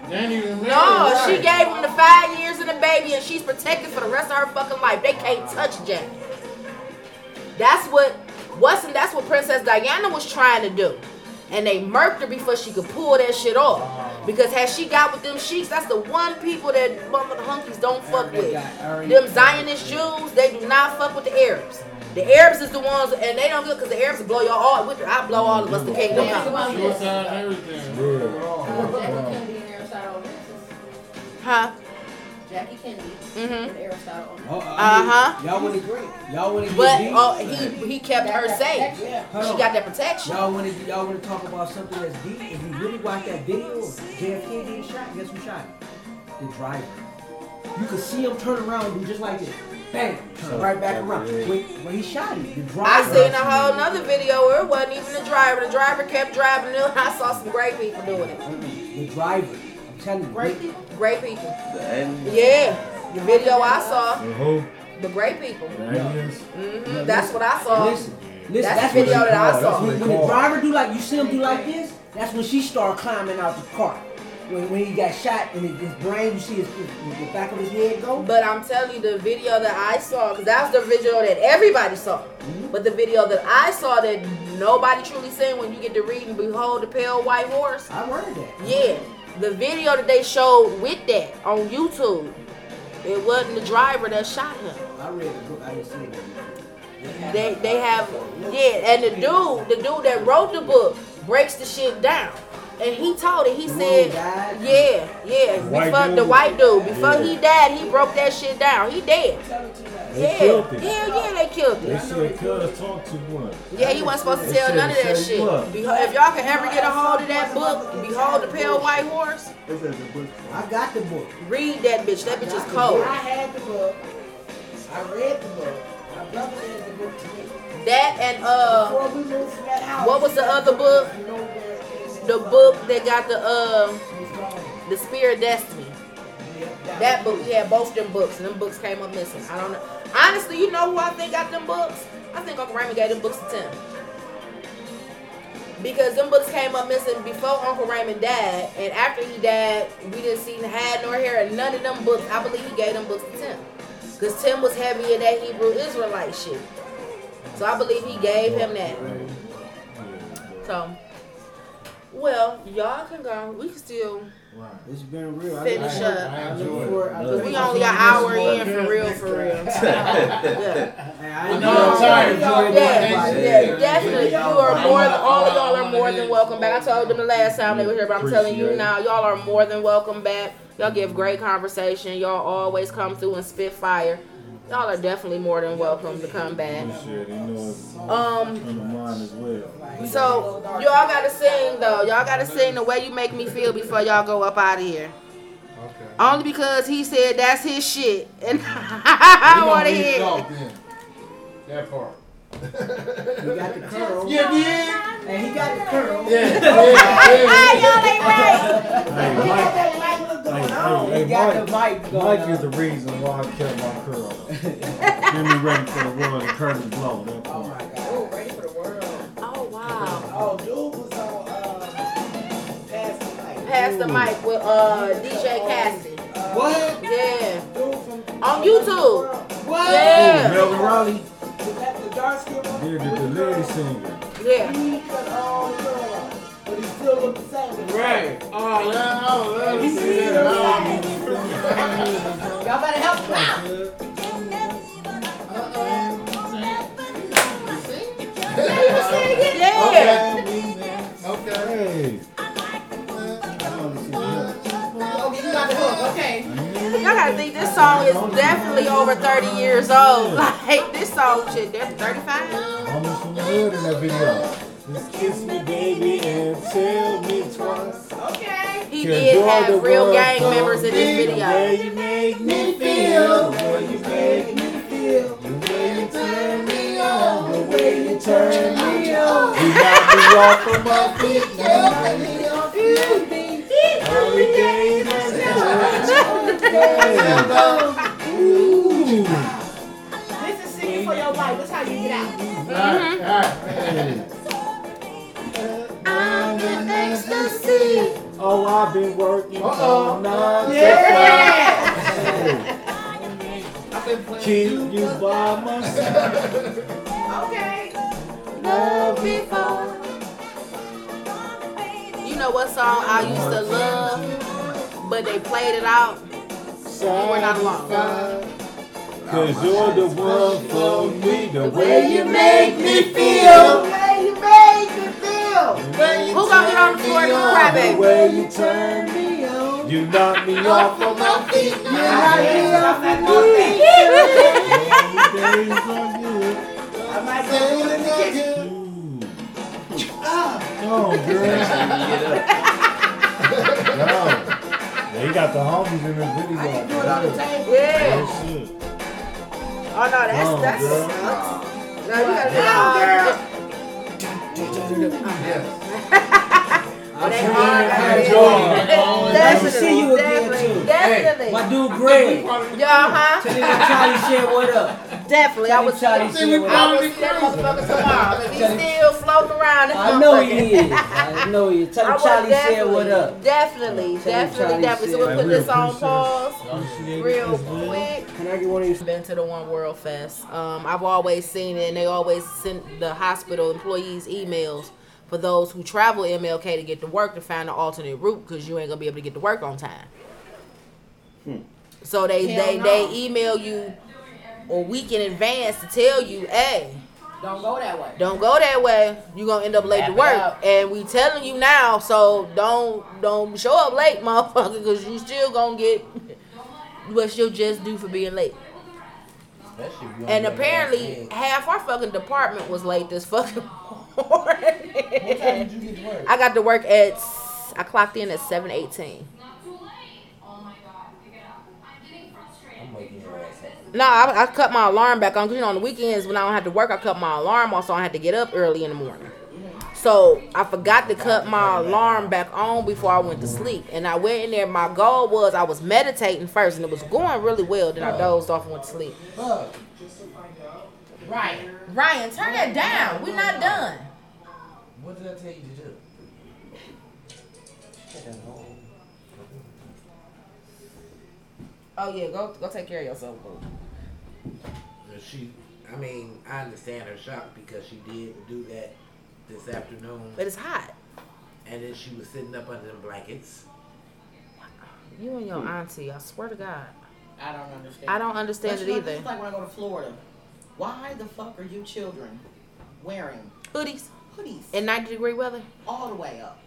They ain't even married, No, she gave him the five years and the baby, and she's protected for the rest of her fucking life. They can't touch Jack. That's what what's and that's what Princess Diana was trying to do. And they murked her before she could pull that shit off. Because had she got with them sheiks, that's the one people that motherfucking hunkies don't fuck with. Them Zionist Jews, they do not fuck with the Arabs. The Arabs is the ones, and they don't get because the Arabs blow y'all all with I blow all of us the kingdom out. Suicide everything. Yeah. Jackie Kennedy and Aristotle Onassis. Huh? Jackie Kennedy Mm-hmm. and Aristotle Onassis. Oh, I Uh-huh. Y'all want to y'all want to But deep? oh, he he kept her safe. Yeah. She got that protection. Y'all want to y'all want to talk about something that's deep? If you really watch that video of JFK getting shot, guess who shot him? The driver. You could see him turn around and do just like this. Bang! Turn right back around. When, when he shot him, the driver. I driver. seen a whole nother video where it wasn't even the driver. The driver kept driving. And [LAUGHS] I saw some great people doing it. The driver. I'm telling you. Great people. Great people. Yeah. The video I saw, The who? the great people. The aliens? hmm That's what I saw. Listen, listen. That's That's, the video that I saw. When, when the driver do like, you see him do like this. That's when she start climbing out the car. When, when he got shot and his, his brain, you see his, his, the back of his head go. But I'm telling you, the video that I saw, because that was the video that everybody saw. Mm-hmm. But the video that I saw that nobody truly seen when you get to read and behold the pale white horse. I heard that. Yeah, the video that they showed with that on YouTube, it wasn't the driver that shot him. I read the book. I didn't see it. They they have yeah, and the dude, the dude that wrote the book breaks the shit down. And he told it, he The said, yeah, yeah, white before, the white dude, before Yeah. he died, he broke that shit down. He dead. They yeah, killed him. hell yeah, they killed They him. said cuz talk to one. Yeah, he wasn't supposed to They tell none of that shit. what? If y'all can ever get a hold of that book, Behold the Pale White Horse, I got the book. read that bitch. That bitch is cold. I had the book. I read the book. My brother read the book to me. That and uh Before we moved from that house. What was the other book? You know where it is. the book that got the uh the Spirit of Destiny. That book, yeah, had both them books, and them books came up missing. I don't know. Honestly, you know who I think got them books? I think Uncle Raymond gave them books to Tim. Because them books came up missing before Uncle Raymond died, and after he died, we didn't see the had nor hair, and none of them books. I believe he gave them books to Tim, because Tim was heavy in that Hebrew Israelite shit. So I believe he gave him that. So, well, y'all can go. We can still Right. It's been real. I- Finish I- up. I I look enjoyed for- I Cause look we only an some hour in for real, for real. [LAUGHS] yeah. Hey, I I enjoyed know I'm it. tired. Yeah, Yeah. yeah, definitely. You are more than all of y'all are more than welcome back. I told them the last time they were here, but I'm telling you now, y'all are more than welcome back. Y'all give great conversation. Y'all always come through and spit fire. Y'all are definitely more than welcome to come back. Shit, they know it's Um, on as well. so y'all gotta sing though. Y'all gotta sing the way you make me feel before y'all go up out of here. Okay. Only because he said that's his shit, and [LAUGHS] I want to gonna it hear. That part. He got the curl. Yeah, yeah. And he got the curl. Yeah, yeah, yeah, Ah, y'all ain't right. Hey, Look Mike, that light look going hey, on. hey, He got Mike, the mic going Mike on. is the reason why I kept my curl. Get me ready for the world and curtain blow. That Oh my God. Oh, ready for the world. Oh wow. Oh, dude was on uh, Pass the Light. Pass the mic with uh DJ Cassie. What? Yeah. Dude from On YouTube. What? Yeah. Melvin Riley, Was that the dark skin one? yeah, the, the lady singer. Yeah. He cut all the curl off, but he still looked the same. Right. Oh, yeah, oh, let me see that. Oh. Y'all better help him out. Yeah. Okay. Okay, the. Okay. Y'all gotta think this song is definitely over 30 years old. Like this song shit, they're 35. almost from the hood in that video. Just kiss me, baby, and tell me twice. Okay. He did have real gang members in this The video. way you make me feel, the way you make me feel, the way you turn me you turn me on. You got me off of my feet, got me off your feet. Ooh. This is singing for your life. That's how you get out. Alright. I'm in ecstasy. Oh, I've been working all night. Yeah. Keep you by my side. Okay. Love before. You know what song I used to love, but they played it out. We're not alone. Cause you're the one for me, the way you make me The feel. way you made. Who gonna get on the floor and cry, The way you turn me on. You knock me off of my feet. You knock me off of my feet. I might go do it in the kitchen. Ooh. Come on, girl. Yo. They got the homies in the video. Do it on the table. Yeah. Shit. Oh no, that's on, that's. girl. No, you gotta do Yeah. When they I'm hard, sure I you gotta enjoy do it. it. Nice to see you again, Definitely, too. definitely. My dude Greg. Yeah, huh? Tell him Charlie said what up. Definitely. I Tell him was Charlie said what I up. will see that motherfucker tomorrow. 'cause He's still floating around. I know he is. I know he is. Tell I him Charlie said what up. Definitely, definitely, definitely. So said- we'll put this on appreciate pause real quick. Can I get one of these? Been to the One World Fest. Um, I've always seen it, and they always send the hospital employees emails for those who travel MLK to get to work to find an alternate route because you ain't gonna be able to get to work on time. So they Hell they no. they email you a week in advance to tell you, hey, Don't go that way. don't go that way. You're gonna end up late Wrap to work. And we telling you now, so don't don't show up late, [LAUGHS] motherfucker, because you still gonna get [LAUGHS] what you'll just do for being late. Especially if you And apparently half our fucking department was late this fucking leg. What time morning. did you get to work? I got to work at I clocked in at seven eighteen. I'm waking your. No, I, I cut my alarm back on. 'cause, You know, on the weekends when I don't have to work, I cut my alarm off, so I had to get up early in the morning. So I forgot to cut my alarm back on before I went to sleep. And I went in there. My goal was I was meditating first, and it was going really well. Then I dozed off and went to sleep. Fuck. Ryan, Ryan, turn that down. We're not done. What did I tell you to do? Oh yeah, go go take care of yourself. boo. She, I mean, I understand her shock because she did do that this afternoon, But it's hot. and then she was sitting up under the blankets. You and your auntie, I swear to God. I don't understand. I don't understand But it either. It's like when I go to Florida. Why the fuck are you children wearing Hoodies hoodies in 90 degree weather, all the way up?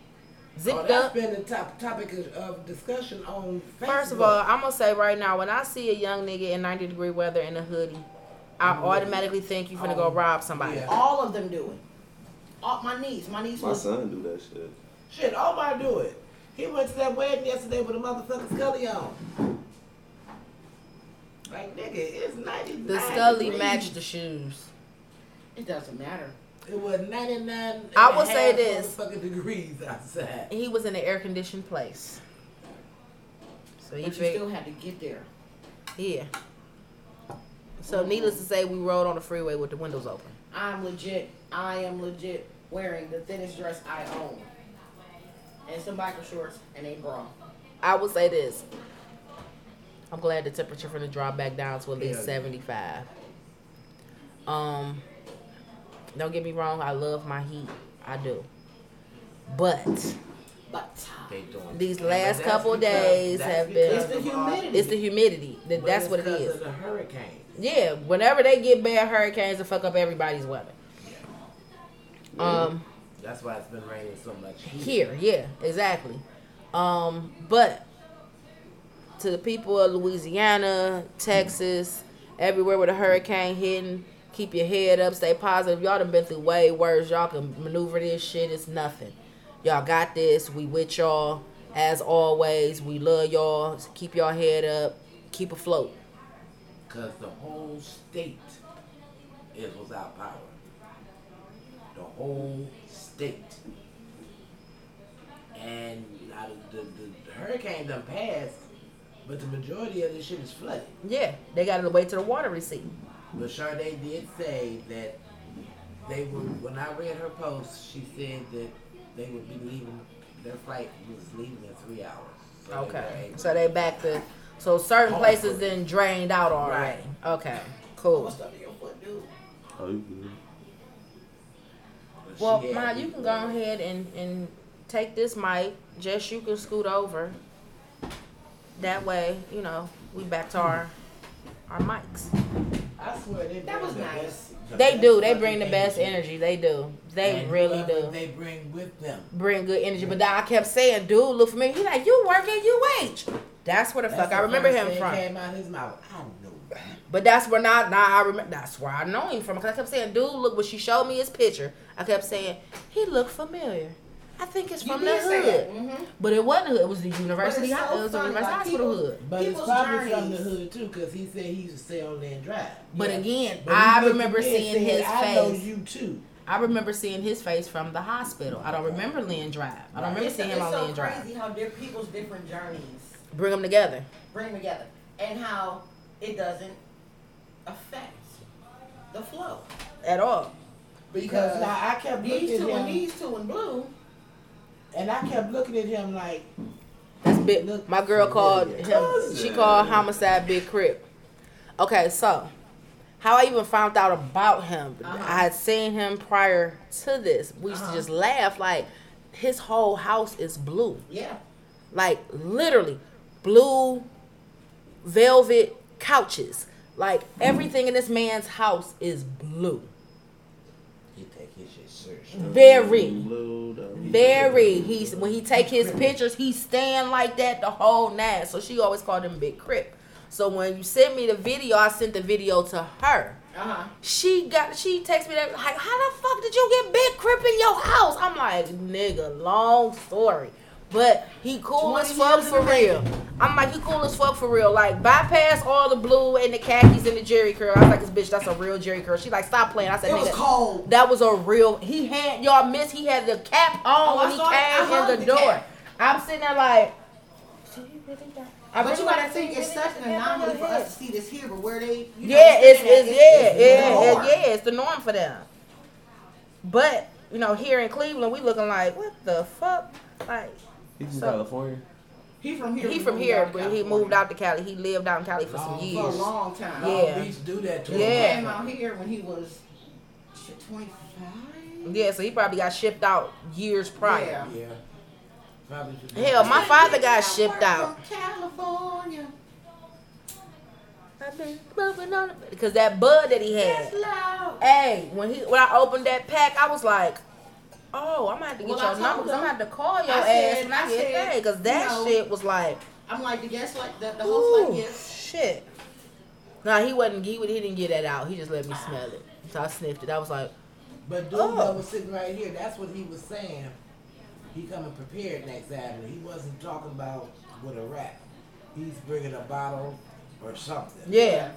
Zipped Oh, zipped that's up. been the top topic of, of discussion on Facebook. First of all, I'm gonna say right now, when I see a young nigga in 90 degree weather in a hoodie, I Mhm. automatically think you finna go Oh, rob somebody. yeah. All of them do it. All, my niece, my niece My was. son do that shit. shit, Omar do it. He went to that wedding yesterday with a motherfucking Scully on. Like nigga, it's ninety. The Scully matched the shoes. It doesn't matter. It was ninety nine. I will say this. Fucking degrees outside. He was in an air conditioned place. So he But you fig- still had to get there. yeah. So needless to say, we rode on the freeway with the windows open. I'm legit. I am legit wearing the thinnest dress I own, and some biker shorts and a bra. I will say this. I'm glad the temperature finna drop back down to at least Yeah. 75. Um, don't get me wrong, I love my heat. I do. But But These last couple because- days have been it's the humidity. it's the humidity. That, but that's it's what it is. Of the hurricane. Yeah, whenever they get bad hurricanes, they fuck up everybody's weather. Um, That's why it's been raining so much here, yeah, exactly. Um, but to the people of Louisiana, Texas, everywhere with a hurricane hitting, keep your head up, stay positive. Y'all done been through way worse. Y'all can maneuver this shit. It's nothing. Y'all got this. We with y'all as always. We love y'all. Keep your head up. Keep afloat. Because the whole state is without power. The whole state. And the, the, the hurricane done passed, but the majority of this shit is flooded. Yeah, they got to wait till the water recede. But Sade did say that they would, when I read her post, she said that they would be leaving, their flight was leaving in three hours. So Okay. able- So they back to so certain places then drained out already. Okay. Cool. What's under your foot, dude? Oh, you good. Well, Ma, you can go ahead and, and take this mic. Just you can scoot over. That way, you know, we back to our our mics. I swear they That was the nice. best- the They best do. They bring the best energy. They do. They And really do. They bring with them. Bring good energy. But I kept saying, dude, look for me. He like, you work at UH. That's where the That's fuck I remember him from. Came out his mouth. I know that. But that's where not now I remember that's where I know him from. Cause I kept saying, dude, look when she showed me his picture. I kept saying, he looked familiar. I think it's from the did say that. hood. Mhm. But it wasn't the hood. It was the university. But it's so it was the university like, hospital people- hood. But it's People's probably from the hood too, because he said he used to stay on Land Drive. But Yeah. again, But I remember seeing said, his I know you too. I remember seeing his face from the hospital. I don't remember Lynn Drive. I don't remember It's, seeing him it's on so Lynn Drive. crazy how their people's different journeys Bring them together. bring them together, and how it doesn't affect the flow. At all. Because now I kept looking These two at and these two in blue. And I kept looking at him like, That's big. Look My girl called familiar. him. She called homicide Big Crip. Okay, so how I even found out about him? Uh-huh. I had seen him prior to this. We used Uh-huh. to just laugh like his whole house is blue, Yeah. like literally blue velvet couches. Like everything in this man's house is blue. he take his shit serious. Very. Very. He's when he take his pictures, he stand like that the whole night. So she always called him Big Crip. So when you sent me the video, I sent the video to her. Uh huh. She got she texted me that like, how the fuck did you get Big Crip in your house? I'm like, nigga, long story. But he cool as fuck for in the real. I'm like, he cool as fuck for real. Like, bypass all the blue and the khakis and the Jerry curl. I was like, this bitch, that's a real Jerry curl. She like, stop playing. I said, It was nigga, cold. that was a real. He had y'all miss. He had the cap on Oh, I when he saw it. I came in the, the door. cap. I'm sitting there like. "So you really got- I But really you gotta think it's such an the cap on anomaly for us to see this here, but where they, you know, Yeah, it's saying it's yeah, it's yeah, norm. it's, yeah, it's the norm for them. But you know, here in Cleveland, we looking like what the fuck? Like He's So- from California. He from here. he we from here, out to but he moved out to Cali. He lived out in Cali for some Long- for a long time. Yeah. Long Beach do that to He him. Yeah. came out here when he was 25. Yeah, so he probably got shipped out years prior. Yeah. Yeah. Hell, my father got shipped out. California. I've been moving on because that bud that he had. It's. Hey, when he when I opened that pack, I was like, "Oh, I'm gonna have to get Well, your number because I'm gonna have to call your I ass said- when I, get said, there because that you know, shit was like, I'm like the guest, like the, the host, ooh, like yes. shit." Nah, he wasn't. He, he didn't get that out. He just let me smell it. So I sniffed it. I was like, But dude Oh. that was sitting right here, that's what he was saying. He coming prepared next Saturday. He wasn't talking about with a rap. He's bringing a bottle or something. "Yeah,"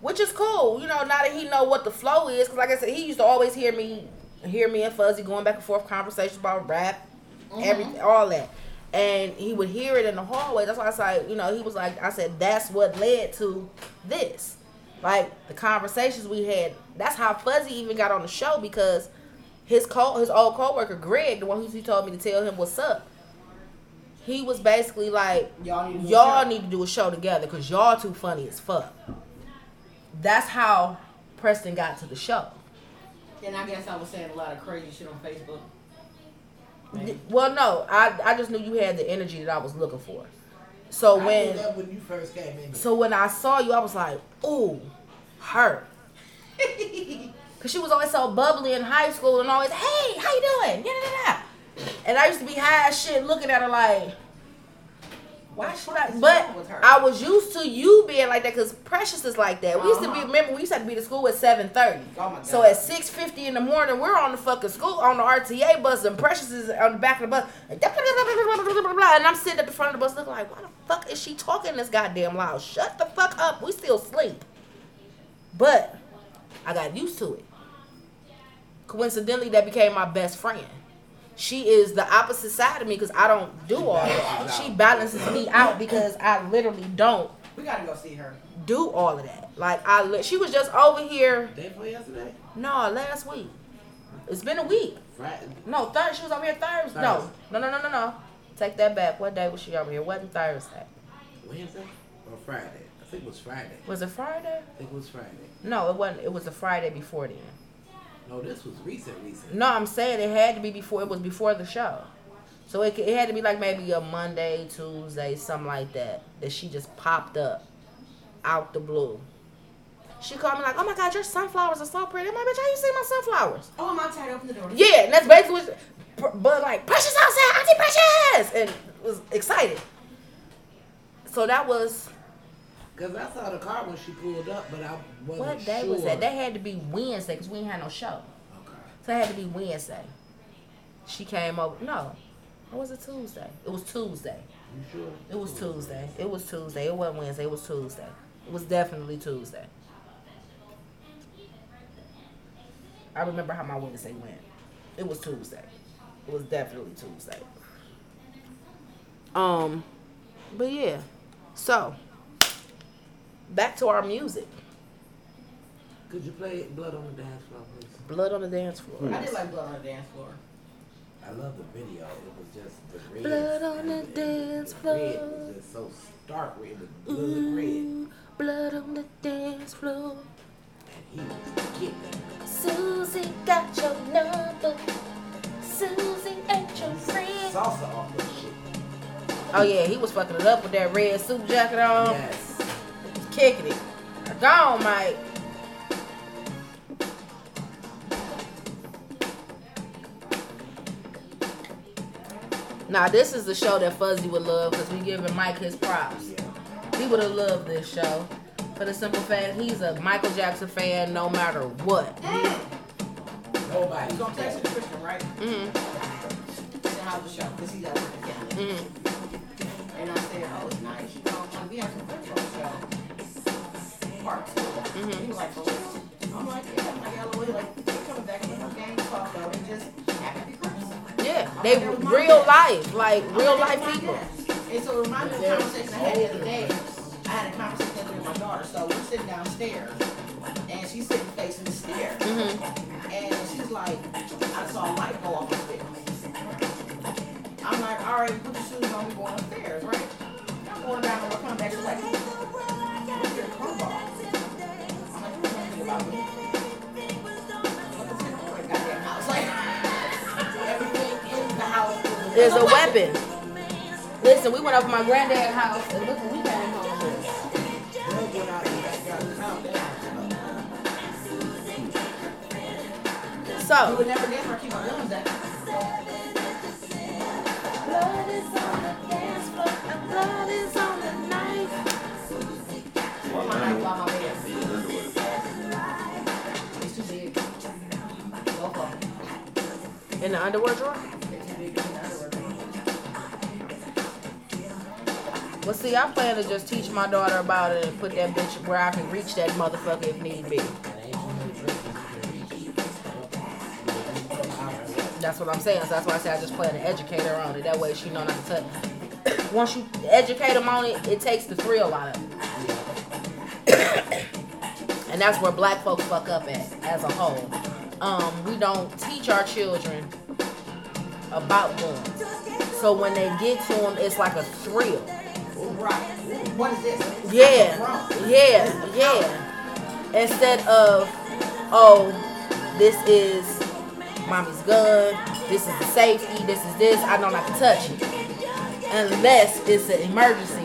which is cool. You know, now that he know what the flow is, because like I said, he used to always hear me, hear me and Fuzzy going back and forth conversations about rap, mm-hmm. everything, all that. And he would hear it in the hallway. That's why I said, you know, he was like, I said, that's what led to this. Like the conversations we had. That's how Fuzzy even got on the show because his co his old coworker Greg, the one who he told me to tell him what's up. He was basically like, Y'all need to y'all need to do a show together because y'all too funny as fuck. That's how Preston got to the show. And I guess I was saying a lot of crazy shit on Facebook. Th- Well, no, I I just knew you had the energy that I was looking for. So I when knew that when you first came in. so when I saw you, I was like, ooh, her. [LAUGHS] Cause she was always so bubbly in high school and always, hey, how you doing? Yeah, yeah, yeah. And I used to be high as shit looking at her like, why should I? But with her? I was used to you being like that because Precious is like that. We used to be, Uh-huh. remember, we used to have to be to school at 7.30. Oh So at 6.50 in the morning, we're on the fucking school, on the RTA bus, and Precious is on the back of the bus. And I'm sitting at the front of the bus looking like, why the fuck is she talking this goddamn loud? Shut the fuck up. We still sleep. But I got used to it. Coincidentally, that became my best friend. She is the opposite side of me because I don't do all that. She balances me out because I literally don't We gotta go see her. do all of that. Like I, li- she was just over here. Day before yesterday? No, last week. It's been a week. Friday. No, third. She was over here Thursday. No, Thursday. no, no, no, no, no. Take that back. What day was she over here? Wasn't Thursday. Wednesday? Or Friday? I think it was Friday. Was it Friday? I think it was Friday. No, it wasn't. It was the Friday before then. No, this was recent, recent. No, I'm saying it had to be before. It was before the show. So it, it had to be like maybe a Monday, Tuesday, something like that. That she just popped up out the blue. She called me like, "Oh my God, your sunflowers are so pretty." I'm like, "Bitch, how you see my sunflowers?" Oh, I'm outside. Open the door. Yeah, and that's basically what. But like, Precious outside, Auntie Precious, and was excited. So that was Because I saw the car when she pulled up, but I wasn't what day sure. was that? That had to be Wednesday because we didn't have no show. Okay. So it had to be Wednesday. She came over. No, or was it Tuesday? It was Tuesday. You sure? It was Tuesday. It was Tuesday. It wasn't Wednesday. It was Tuesday. It was definitely Tuesday. I remember how my Wednesday went. It was Tuesday. It was definitely Tuesday. Um, but yeah. So back to our music. Could you play Blood on the Dance Floor, please? Blood on the dance floor. I did like blood on the dance floor. I love the video. It was just the red. Blood on the and dance the red floor. was just so stark red. It was blood red. Ooh, blood on the dance floor. And he was getting it. Susie got your number. Susie ain't your friend. Salsa off that shit. Oh yeah, he was fucking it up with that red suit jacket on, Yes. Kicking it. Gone, Mike. Now this is the show that Fuzzy would love because we giving Mike his props. He would have loved this show. For the simple fact he's a Michael Jackson fan no matter what. Nobody. Text it to Christian, right? Mm-hmm. Say how's the show? Cause he's at work again. Mm-hmm. And I said, oh, it's nice. You know, like, we have some friends on the show. Part 2 Mhm. He was like, real? I'm like, yeah. I'm like. Like, we're coming back gang talk though. And just happy. Yeah, they real life, like real life people. And so it reminded me of a conversation I had the other day. I had a conversation the other day with my daughter. So we're sitting downstairs, and she's sitting facing the stairs. Mm-hmm. And she's like, I saw a light go off the stairs. I'm like, all right, put your shoes on, we're going upstairs, right? I'm going down and we're coming back. She's like, where's your crowbar? I'm like, what you about me? Look at the goddamn house. Like, everything in the house was is a weapon. Listen, we went up over my granddad's house and look what we came home with. Doug went out and got, got pound So, would never guess where keep my guns at. blood is on the dance floor, and blood is on the knife. In the underwear drawer? Well, see, I plan to just teach my daughter about it and put that bitch where I can reach that motherfucker if need be. That's what I'm saying. So that's why I say I just plan to educate her on it. That way she know not to touch. [COUGHS] Once you educate them on it, it takes the thrill out of it. And that's where black folks fuck up at as a whole. Um, we don't teach our children about guns. So when they get to them, it's like a thrill. Right. What is this? Yeah, yeah, yeah. Instead of, oh, this is mommy's gun, this is the safety, this is this, I not have to touch it. Unless it's an emergency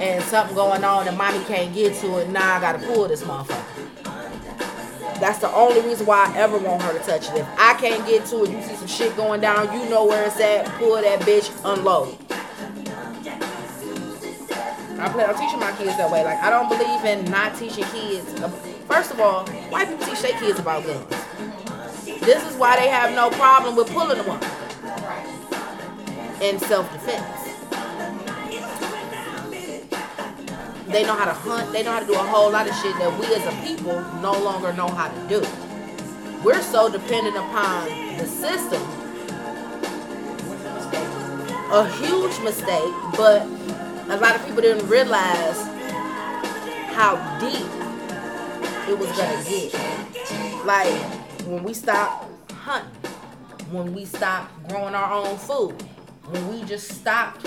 and something going on and mommy can't get to it, now I gotta pull this motherfucker. That's the only reason why I ever want her to touch it. If I can't get to it, you see some shit going down, you know where it's at, pull that bitch, unload. I plan on teaching my kids that way. Like I don't believe in not teaching kids. First of all, white people teach their kids about guns. This is why they have no problem with pulling one in self-defense. They know how to hunt. They know how to do a whole lot of shit that we as a people no longer know how to do. We're so dependent upon the system. A huge mistake, but a lot of people didn't realize how deep it was gonna get. Like when we stopped hunting, when we stopped growing our own food, when we just stopped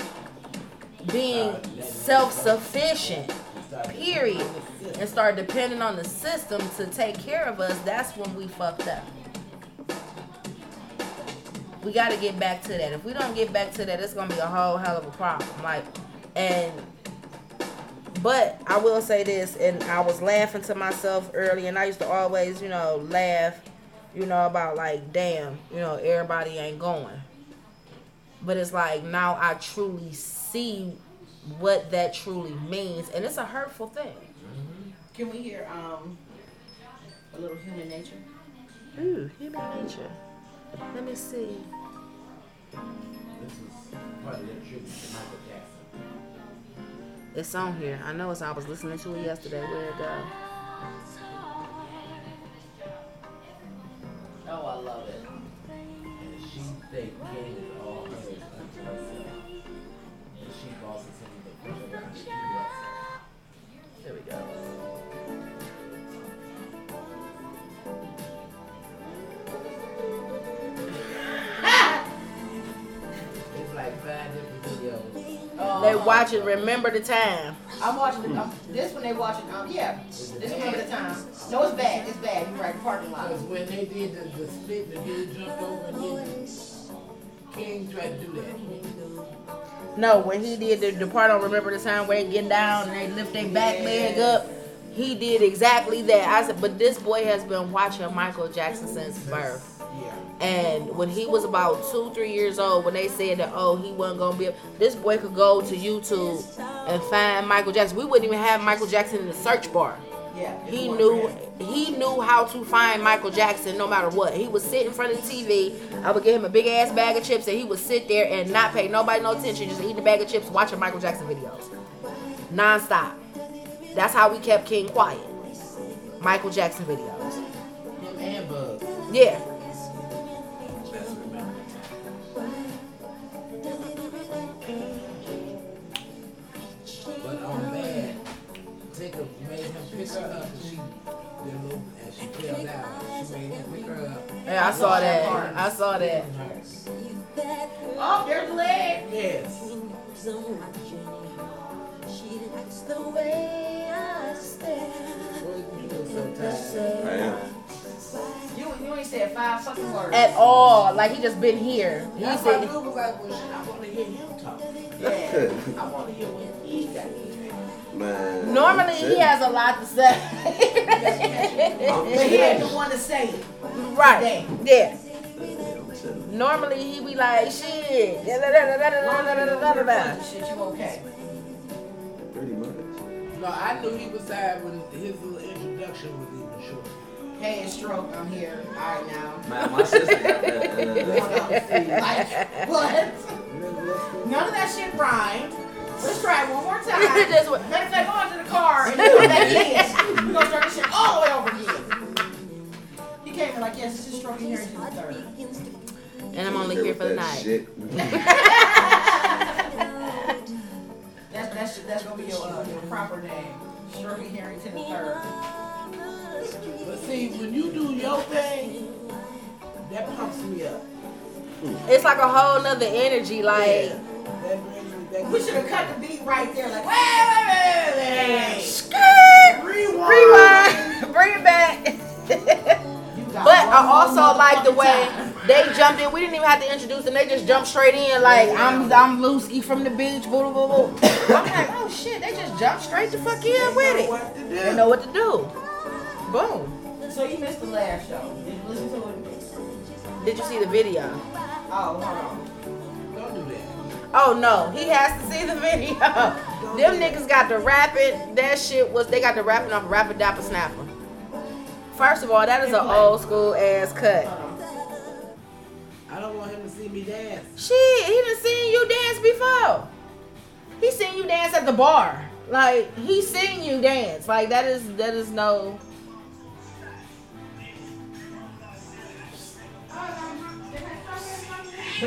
being self-sufficient, period, and start depending on the system to take care of us, that's when we fucked up. We got to get back to that. If we don't get back to that, it's gonna be a whole hell of a problem. Like, and but I will say this, and I was laughing to myself early, and I used to always, you know, laugh, you know, about like, damn, you know, everybody ain't going. But it's like now I truly see what that truly means, and it's a hurtful thing. Can we hear um a little human nature? Ooh, human nature. Let me see. This is part of the tribute to Michael Jackson. It's on here. I know it's. I was listening to it yesterday. Where it go? Oh, I love it. And she think King is They watching. Remember the time. I'm watching the, um, this one. They watching. Um, yeah. This remember the time. No, it's bad. It's bad. You're right. Parking lot. Because when they did the, the split, the dude jumped over and did King tried to do that. No, when he did the, the part on Remember the Time where they get down and they lift their back leg up, he did exactly that. I said, but this boy has been watching Michael Jackson since birth. Yeah. And when he was about two, three years old, when they said that, oh, he wasn't gonna be, this boy could go to YouTube and find Michael Jackson. We wouldn't even have Michael Jackson in the search bar. Yeah. He knew he knew how to find Michael Jackson no matter what. He would sit in front of the TV. I would give him a big ass bag of chips and he would sit there and not pay nobody no attention, just eating a bag of chips, watching Michael Jackson videos. Non-stop. That's how we kept King quiet. Michael Jackson videos. Him and Bug. Yeah. Pick her up and she did a and she fell down. She made him pick her up. Yeah, I saw that. I saw that. Oh, there's the leg. Yes. What you doing so tired? I am. You, you ain't said five fucking words. at all. Like he just been here. He That's why said, Lou was like, well, shit, I want to hear him talk. [LAUGHS] Yeah. I want to hear what he got to say. Man, Normally he has a lot to say. but he ain't the one to say it. Right. Yeah. Normally he be like, shit. Shit, you okay? Pretty much. No, I knew he was sad when his little introduction was even short. Hey, stroke. I'm here. All right now. My, my sister got. Uh, like, what? None of that shit rhymed. Let's try it one more time. [LAUGHS] Just what- Matter of fact, go into the car and come back in. We're gonna start this shit all the way over again. He came in like, yes, this is stroking here into the third. And I'm only here for the that night. Shit. [LAUGHS] That's that's that's gonna be your uh, your proper name. Stroking Harrington the third. But see, when you do your thing, that pumps me up. It's like a whole nother energy. Like, Yeah. That brings me back. We should have cut the beat right there. Like, wait, wait, wait, wait, wait. skirt, Rewind. rewind, bring it back. [LAUGHS] But I also like the way time. they jumped in. We didn't even have to introduce them. They just jumped straight in. Like I'm, I'm Louski from the beach. Boo, boo, boo, boo. I'm like, oh shit! They just jumped straight the fuck in with it. What to? They know what to do. Boom. So you missed the last show. Did you listen to it? Did you see the video? Oh, hold on. Don't do that. Oh no, he has to see the video. Them niggas got the rapping. That shit was they got the rapping off Rapper Dapper Snapper. First of all, that is an old school ass cut. I don't want him to see me dance. Shit, he done seen you dance before. He seen you dance at the bar. Like he seen you dance. Like that is that is no.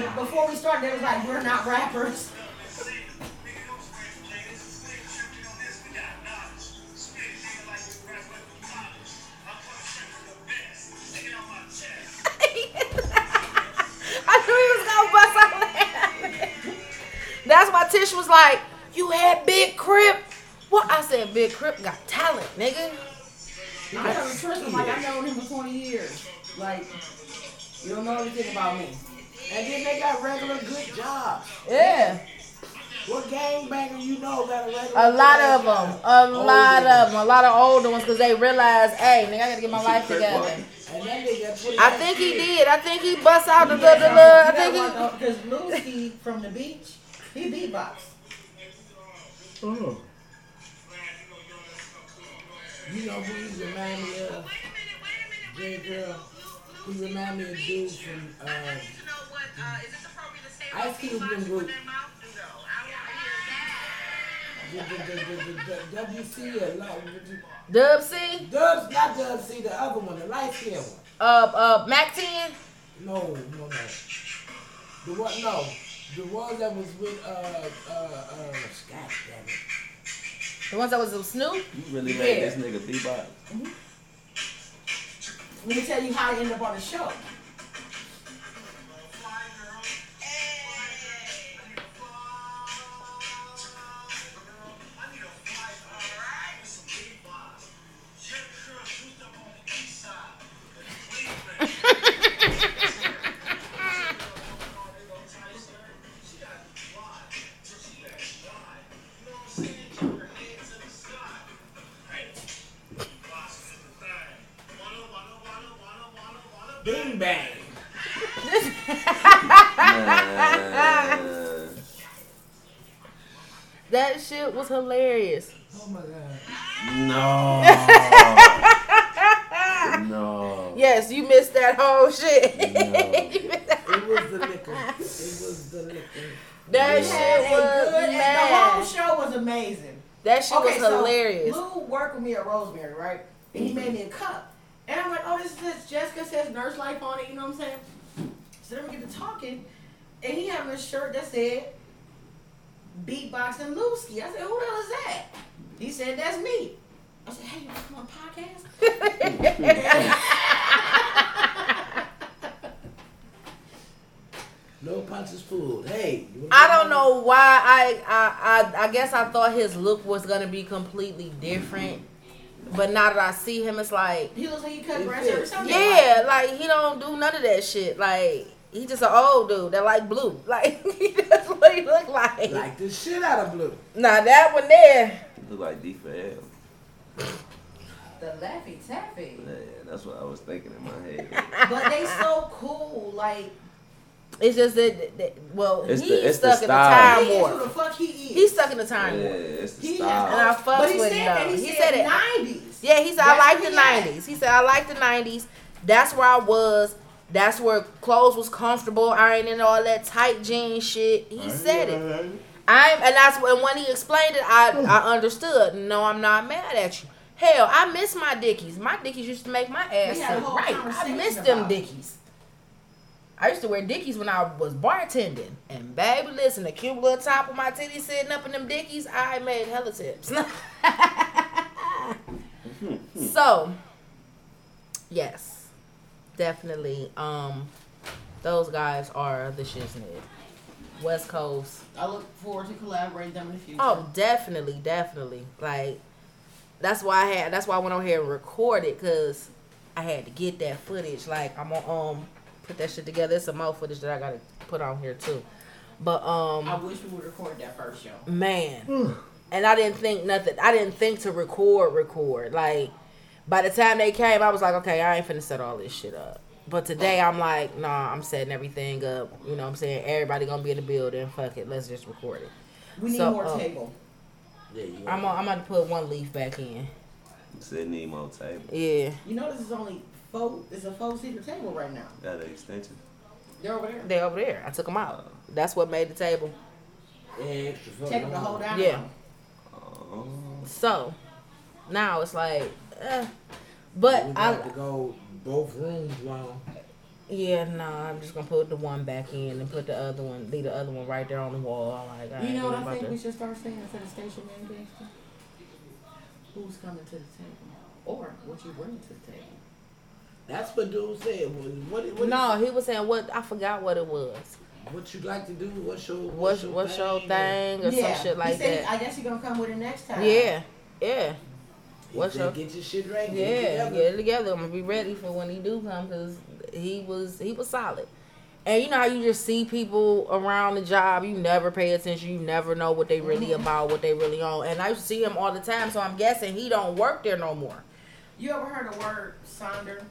But before we started, they was like, we're not rappers. [LAUGHS] I knew he was gonna bust out laughing. That's why Tish was like, "You had Big Crip." What I said, Big Crip got talent, nigga. I'm Tristan, like, I've known him for 20 years. Like, you don't know anything about me. And then they got regular good jobs. Yeah, What gangbanger you know got a regular a lot good of job? them, a lot Older of them, a lot of older ones, because they realize, hey, nigga, I gotta get my life together. And that nigga put I think he did. I think he bust out the the, the, the I think he. Because Louski from the beach, he beatbox. Oh. You know who he remind me of? J Girl. He remind me of dude from uh, Ice Cube in group. The, the, the, the, the, the WC a lot. Dub C, Dubs, not Dub C, the other one, the light skin one. uh, uh, Mack 10. No, no, no. The one, no. The one that was with, uh, uh, uh, God damn it. The ones that was with Snoop. You really made Yeah. this nigga bebop. Let me tell you how I ended up on the show. Was hilarious. Oh my God. No. no. [LAUGHS] Yes, you missed that whole shit. No. [LAUGHS] That- It was the liquor. It was the liquor. that Had shit was good- The whole show was amazing. That shit was Okay, so hilarious. Lou worked with me at Rosemary, right? And he made me a cup. And I'm like, oh, this is. Jessica says nurse life on it, you know what I'm saying? So then we get to talking, and he having a shirt that said beatboxing Louski. I said, who the hell is that? He said, that's me. I said, hey, you want to come podcast? [LAUGHS] No punches pulled. Hey. I don't know why I, I I I guess I thought his look was gonna be completely different. But now that I see him, it's like He looks like he cut It grass every fits. Sunday. yeah, like he don't do none of that shit. Like he just an old dude that like blue. [LAUGHS] Like that's what he look like. Like the shit out of blue. Now that one there, Look like D4L. The Laffy Taffy. Yeah, that's what I was thinking in my head. [LAUGHS] [LAUGHS] But they so cool. Like, it's just that, that- that- well, It's he's the- it's the stuck in the time he is who the fuck he is. He's stuck in the Yeah, time warp. it's the He And. I has, fucks but he with said him, that. He, He said, said it. 90s. Yeah, he said That's I like the he at. '90s. He said I like the '90s. That's where I was. That's where clothes was comfortable. I ain't in all that tight jean shit. He said it. I'm, and that's when when he explained it, I I understood. No, I'm not mad at you. Hell, I miss my dickies. My dickies used to make my ass We had a sit whole right. I miss them dickies. I used to wear dickies when I was bartending. And baby, listen, the cute little top of my titties sitting up in them dickies, I made hella tips. [LAUGHS] [LAUGHS] so, yes, definitely. Um, those guys are the shiznit. West Coast. I look forward to collaborating them in the future. Oh, definitely, definitely. Like that's why I had. That's why I went on here and recorded because I had to get that footage. Like I'm gonna um put that shit together. There's some more footage that I gotta put on here too. But um, I wish we would record that first show. man, and I didn't think nothing. I didn't think to record, record. Like by the time they came, I was like, okay, I ain't finna set all this shit up. But today I'm like, nah, I'm setting everything up. You know what I'm saying? Everybody gonna be in the building. Fuck it, let's just record it. We need So, more uh, table. Yeah, you I'm gonna, I'm gonna put one leaf back in. You said need more table. Yeah, You know this is only four. It's a four seater table right now. Got an extension. They're over there. They're over there. I took them out. That's what made the table. extra fucking Take them to hold down. Yeah. Oh. So now it's like, eh. but we I got to go both rooms long. yeah nah. I'm just gonna put the one back in and put the other one, leave the other one right there on the wall. Like I You know what I think that. we should start saying instead of station name gangster? Who's coming to the table? Or what you bring to the table? That's what dude said. What, what, what, No, he was saying what I forgot what it was. what you like to do? What's your What's what's your thing or some shit he like said, that? I guess you're gonna come with it next time. Yeah, yeah. He What's said, your- get your shit right. get it Yeah, together. get it together. I'm gonna be ready for when he do come because he was he was solid. And you know how you just see people around the job, you never pay attention, you never know what they really about, what they really on. And I used to see him all the time, so I'm guessing he don't work there no more. You ever heard the word sonder?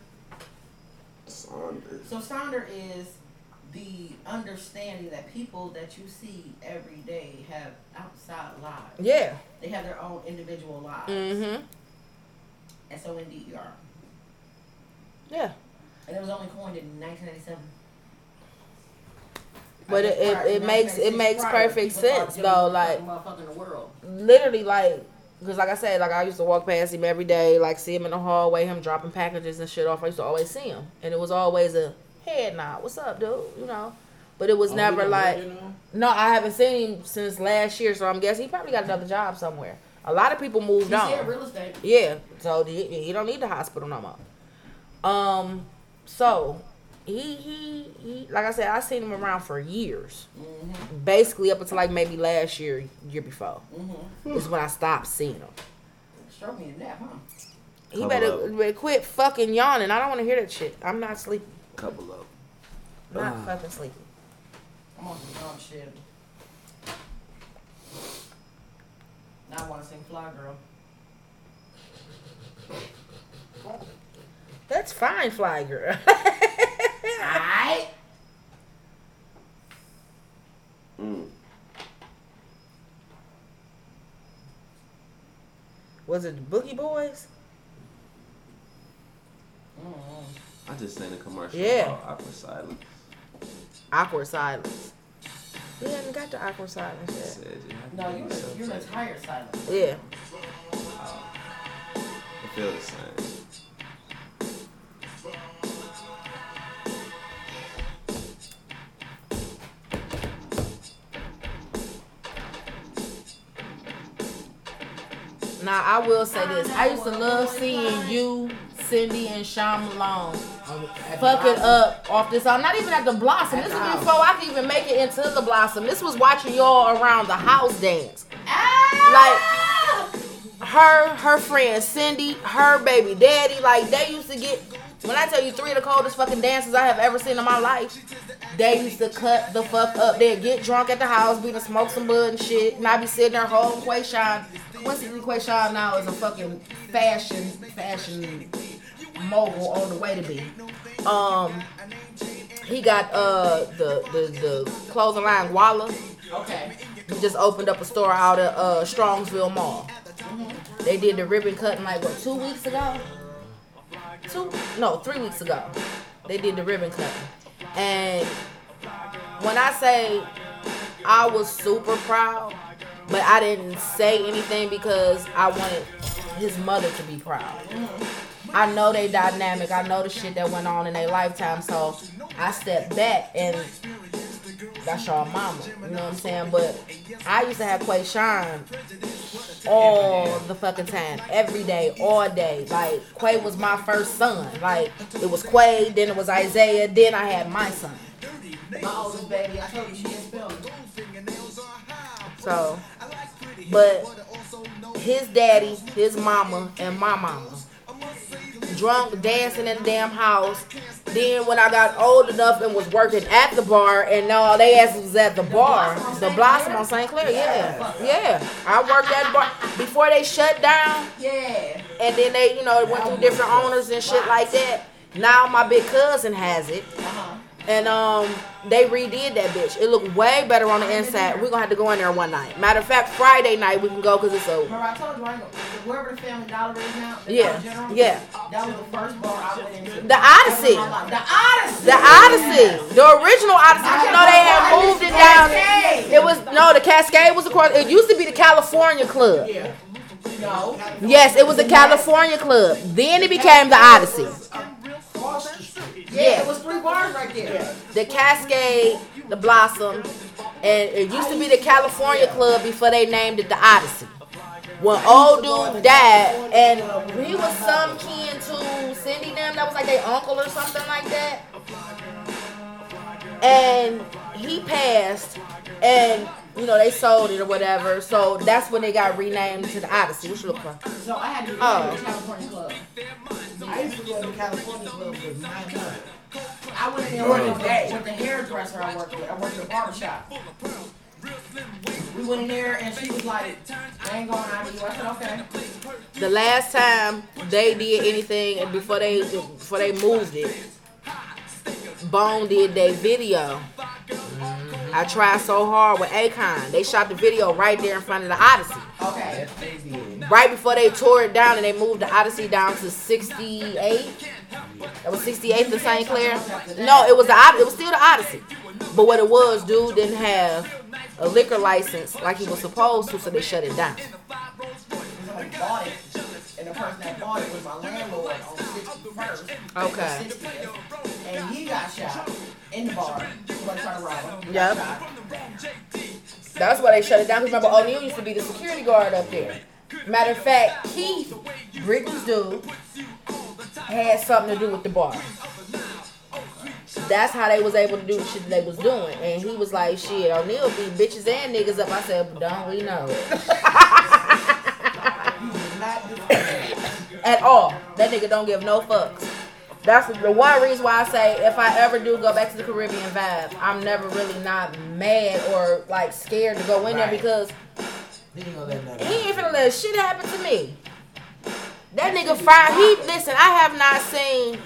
Saunders. So sonder is the understanding that people that you see every day have outside lives. Yeah. They have their own individual lives. Mm-hmm. And so indeed you are. Yeah. And it was only coined in 1997. But it- it- it makes- it makes perfect sense, though, like- fucking motherfucker in the world. Literally, like, because like I said, like I used to walk past him every day, like see him in the hallway, him dropping packages and shit off. I used to always see him, and it was always a head nod. What's up, dude? You know. But it was Oh, never like. work there no? No, I haven't seen him since last year, so I'm guessing he probably got another job somewhere. A lot of people moved He on. real estate. Yeah, so he, he don't need the hospital no more. Um, so he he he like I said, I seen him around for years, Mm-hmm. basically up until like maybe last year, year before. Mm-hmm. Is when I stopped seeing him. Stroke me in that, huh? He Couple better, of 'em. better quit fucking yawning. I don't want to hear that shit. I'm not sleepy. Couple of. 'em. Not Ah. fucking sleepy. I'm on some dumb shit. Now I want to sing Fly Girl. That's fine, fly girl. Alright. Mm. Was it the Boogie Boys? Mm-hmm. I just seen a commercial Yeah. about awkward silence. Awkward silence. We haven't got the awkward silence yet. said you have to No, you're, yourself you're seconds. retired silent. Yeah. I feel the same. Now I will say this. I used to love seeing you, Cindy, and Sean Malone At fucking up off this. I'm not even at the Blossom. This was before I could even make it into the Blossom. This was watching y'all around the house dance. Like her, her friend Cindy, her baby daddy, like they used to get. When I tell you three of the coldest fucking dances I have ever seen in my life, they used to cut the fuck up. They'd get drunk at the house, be to smoke some bud and shit, and I'd be sitting there holding Quayshawn. Coincidentally, Quayshawn now is a fucking fashion, fashion mogul on the way to be. Um, he got uh the the the clothing line Walla. Okay. He just opened up a store out of uh, Strongsville Mall. They did the ribbon cutting like what two weeks ago? Two? No, three weeks ago. They did the ribbon cutting, and when I say I was super proud, but I didn't say anything because I wanted his mother to be proud. I know they dynamic. I know the shit that went on in their lifetime, so I stepped back and that's your mama. You know what I'm saying? But I used to have Quay Shine all the fucking time, every day, all day. Like Quay was my first son. Like it was Quay, then it was Isaiah, then I had my son. My oldest baby, I told you she. So, but his daddy, his mama, and my mama drunk, dancing in the damn house. Then when I got old enough and was working at the bar, and no, they asked was at the bar, the Blossom on St. Clair. Yeah, yeah. I worked at the bar before they shut down, Yeah. and then they, you know, went through different owners and shit like that. Now my big cousin has it. Uh-huh. And um, they redid that bitch. It looked way better on the inside. We're gonna have to go in there one night. Matter of fact, Friday night we can go because it's Remember I told you, right? Wherever the Family Dollar is now, yeah, General, yeah. That was the first bar I went into. The Odyssey. The Odyssey. The Odyssey, the original Odyssey. You know they had moved it down. It was no, the Cascade was across. It used to be the California Club. Yeah. No. Yes, it was the California Club. Then it became the Odyssey. Yeah, it was three bars right there. The Cascade, the Blossom, and it used to be the California Club before they named it the Odyssey. When old dude died, and he was some kin to Cindy them, that was like their uncle or something like that. And he passed, and you know they sold it or whatever. So that's when they got renamed to the Odyssey. What you look for? So I had to go Oh. to the California Club. I used to go to the California Club with nine months. I went in there with, the- with the hairdresser I worked with. I worked at a barber shop. We went in there and she was like, I ain't going out of you. I said, okay. The last time they did anything and before they before they moved it, Bone did their video. I tried so hard with Akon. They shot the video right there in front of the Odyssey. Okay. Right before they tore it down and they moved the Odyssey down to 68. That was 68th to St. Clair. No, it was the it was still the Odyssey. But what it was, dude didn't have a liquor license like he was supposed to, so they shut it down. Somebody bought it. And the person that bought it was my landlord on 61st. Okay. and he got shot in the bar. Somebody tried to rob him. Yep. That's why they shut it down. Because remember, O'Neal used to be the security guard up there. Matter of fact, Keith, Brittany's dude, had something to do with the bar. That's how they was able to do the shit that they was doing. And he was like, shit, O'Neal beat bitches and niggas up. I said, don't we know it? He did not do [COUGHS] At all. That nigga don't give no fucks. That's the one reason why I say if I ever do go back to the Caribbean vibe, I'm never really not mad or like scared to go in there because He ain't gonna let nothing finna let shit happen to me. That nigga fine. He listen. I have not seen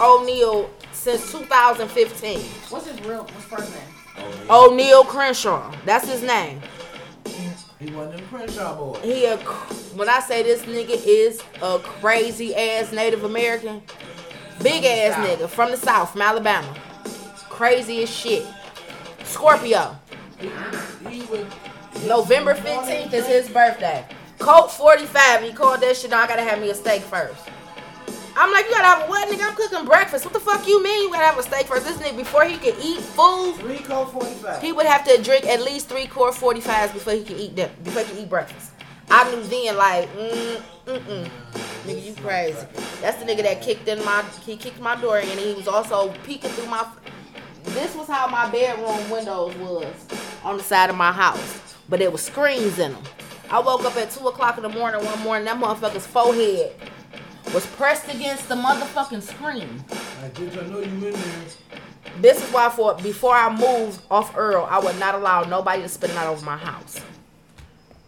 O'Neal since 2015. What's his real, what's his first name? O'Neal Crenshaw. That's his name. He wasn't them Crenshaw boy. He a when I say this nigga is a crazy ass Native American, big ass nigga from the South, from Alabama. Crazy as shit. Scorpio. November 15th is his birthday. Colt 45, he called that shit, I gotta have me a steak first. I'm like, you gotta have a what, nigga? I'm cooking breakfast. What the fuck you mean you gotta have a steak first? This nigga, before he could eat food, Three Colt 45. he would have to drink at least three Colt 45s before he could eat them, before he could eat breakfast. I knew then, like, mm, mm-mm. Nigga, you crazy. That's the nigga that kicked in my, he kicked my door in, and he was also peeking through my, this was how my bedroom windows was on the side of my house. But there was screens in them. I woke up at two o'clock in the morning one morning. That motherfucker's forehead was pressed against the motherfucking screen. I just I know you in there. This is why for before I moved off Earl, I would not allow nobody to the night over my house.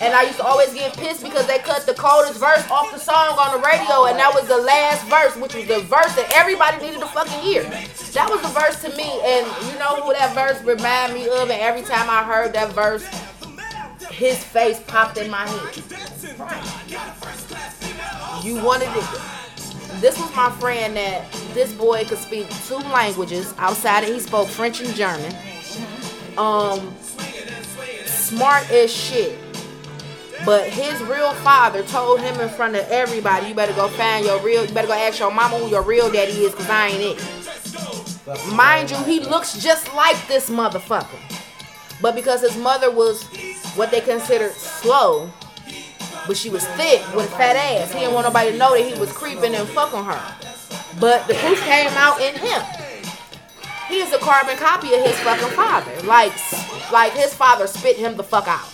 and I used to always get pissed because they cut the coldest verse off the song on the radio, and that was the last verse, which was the verse that everybody needed to fucking hear. That was the verse to me, and you know who that verse reminded me of? And every time I heard that verse, his face popped in my head. You wanted it. This was my friend that this boy could speak two languages outside of he spoke French and German. Um, smart as shit. But his real father told him in front of everybody, you better go find your real, you better go ask your mama who your real daddy is, cause I ain't it. Mind you, he looks just like this motherfucker. But because his mother was what they considered slow, but she was thick with a fat ass, he didn't want nobody to know that he was creeping and fucking her. But the proof came out in him. He is a carbon copy of his fucking father. Like, like his father spit him the fuck out.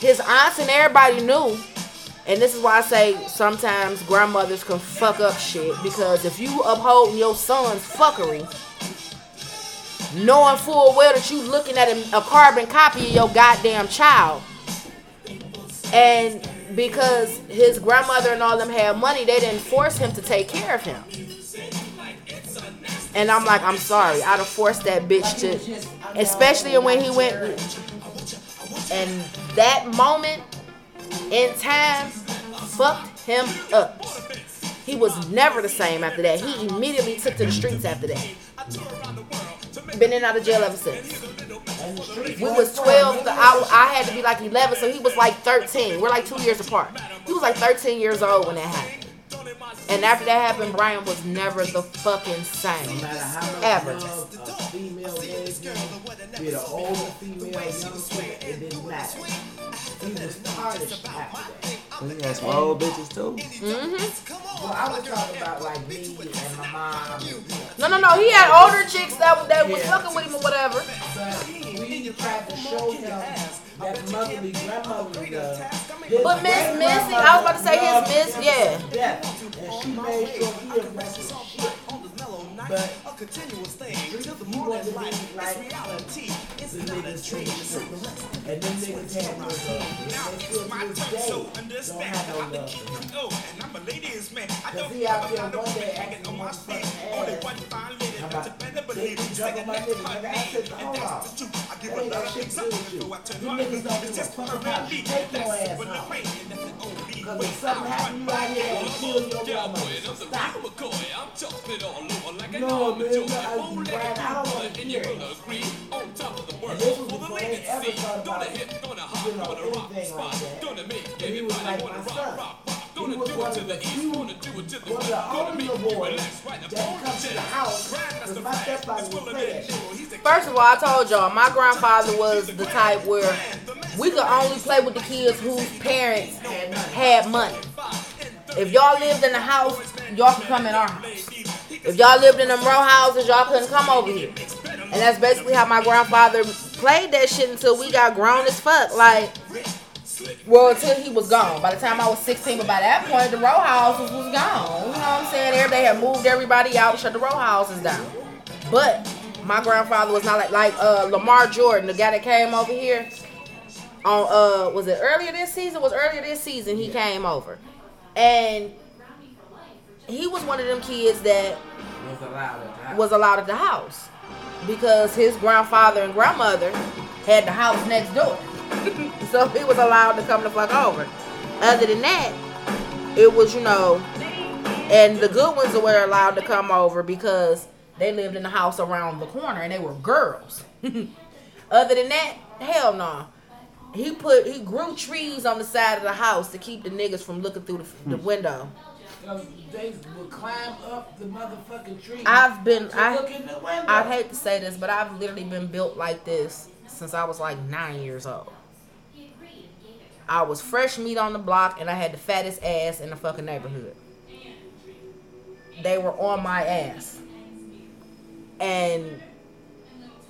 His aunts and everybody knew. And this is why I say sometimes grandmothers can fuck up shit because if you upholding your son's fuckery, knowing full well that you looking at a, a carbon copy of your goddamn child, and because his grandmother and all them had money, they didn't force him to take care of him. And I'm like, I'm sorry, I'd have forced that bitch to, especially when he went. And that moment in time fucked him up. He was never the same after that. He immediately took to the streets after that. Been in and out of jail ever since. We was 12. the- I, I had to be like 11, so he was like 13. We're like two years apart. He was like 13 years old when that happened. And after that happened, Brian was never the fucking same. No matter how much Ever. love a female gave you, be it an older female, young female, it didn't matter. He was tarnished after that. He had some old bitches too. Mm-hmm. Well, I was talking about like me and my mom. No, no, no. He had older chicks that, that was Yeah. fucking with him or whatever. But we tried to show him that motherly grandmotherly love. His But Miss Missy, I was about to say his grandmother Miss, loved yeah. death, And she made sure he didn't mess with shit. But he wanted to be like the niggas from the streets. And them niggas had no love. And they still to this day don't have no love for him. Cause he out there one day one fucking ass. About, they be jumping my niggas. Nigga, I said, hold on. That ain't got shit to do with you. You niggas don't give a fuck about you. Take your ass home. Cause if something happen to you out here, it'll kill your. Stop. No, man, no, I, Brian, I don't want to hear it. And this was before they ever thought about, you know, anything like that. And he was like my son. He was one of the few, one of the only little boys that come to the house because my stepfather would play that. First of all, I told y'all my grandfather was the type where we could only play with the kids whose parents had money. If y'all lived in the house, y'all could come in our house. If y'all lived in them row houses, y'all couldn't come over here. And that's basically how my grandfather played that shit until we got grown as fuck. Like, well, until he was gone. By the time I was 16, but by that point, the row houses was gone. You know what I'm saying? Everybody had moved everybody out, shut the row houses down. But my grandfather was not like like uh, Lamar Jordan, the guy that came over here on uh was it earlier this season? Was earlier this season he came over, and he was one of them kids that was allowed at the house because his grandfather and grandmother had the house next door. [LAUGHS] so he was allowed to come the fuck over. Other than that, it was, you know, and the good ones were allowed to come over because they lived in the house around the corner and they were girls. [LAUGHS] Other than that, hell no. he put he grew trees on the side of the house to keep the niggas from looking through the, the hmm. window. So they would climb up the motherfucking tree. I've been I look in. I hate to say this, but I've literally been built like this since I was like nine years old. I was fresh meat on the block and I had the fattest ass in the fucking neighborhood. They were on my ass. And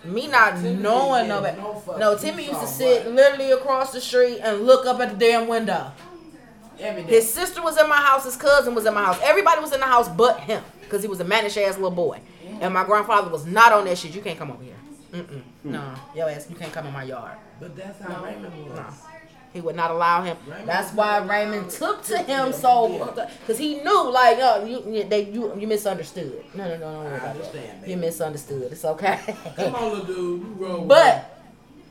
me not Timmy knowing no better. no. No, Timmy used to sit what? literally across the street and look up at the damn window. His sister was in my house. His cousin was in my house. Everybody was in the house but him because he was a mannish ass little boy. And my grandfather was not on that shit. You can't come over here. Mm-mm. Hmm. No, your ass. You can't come in my yard. but that's how Raymond was. No. He would not allow him. That's why Raymond took to him so because he knew like oh you you- they you you misunderstood. No no no don't I understand, that. You misunderstood. It's okay. [LAUGHS] Come on, little dude. You roll. with But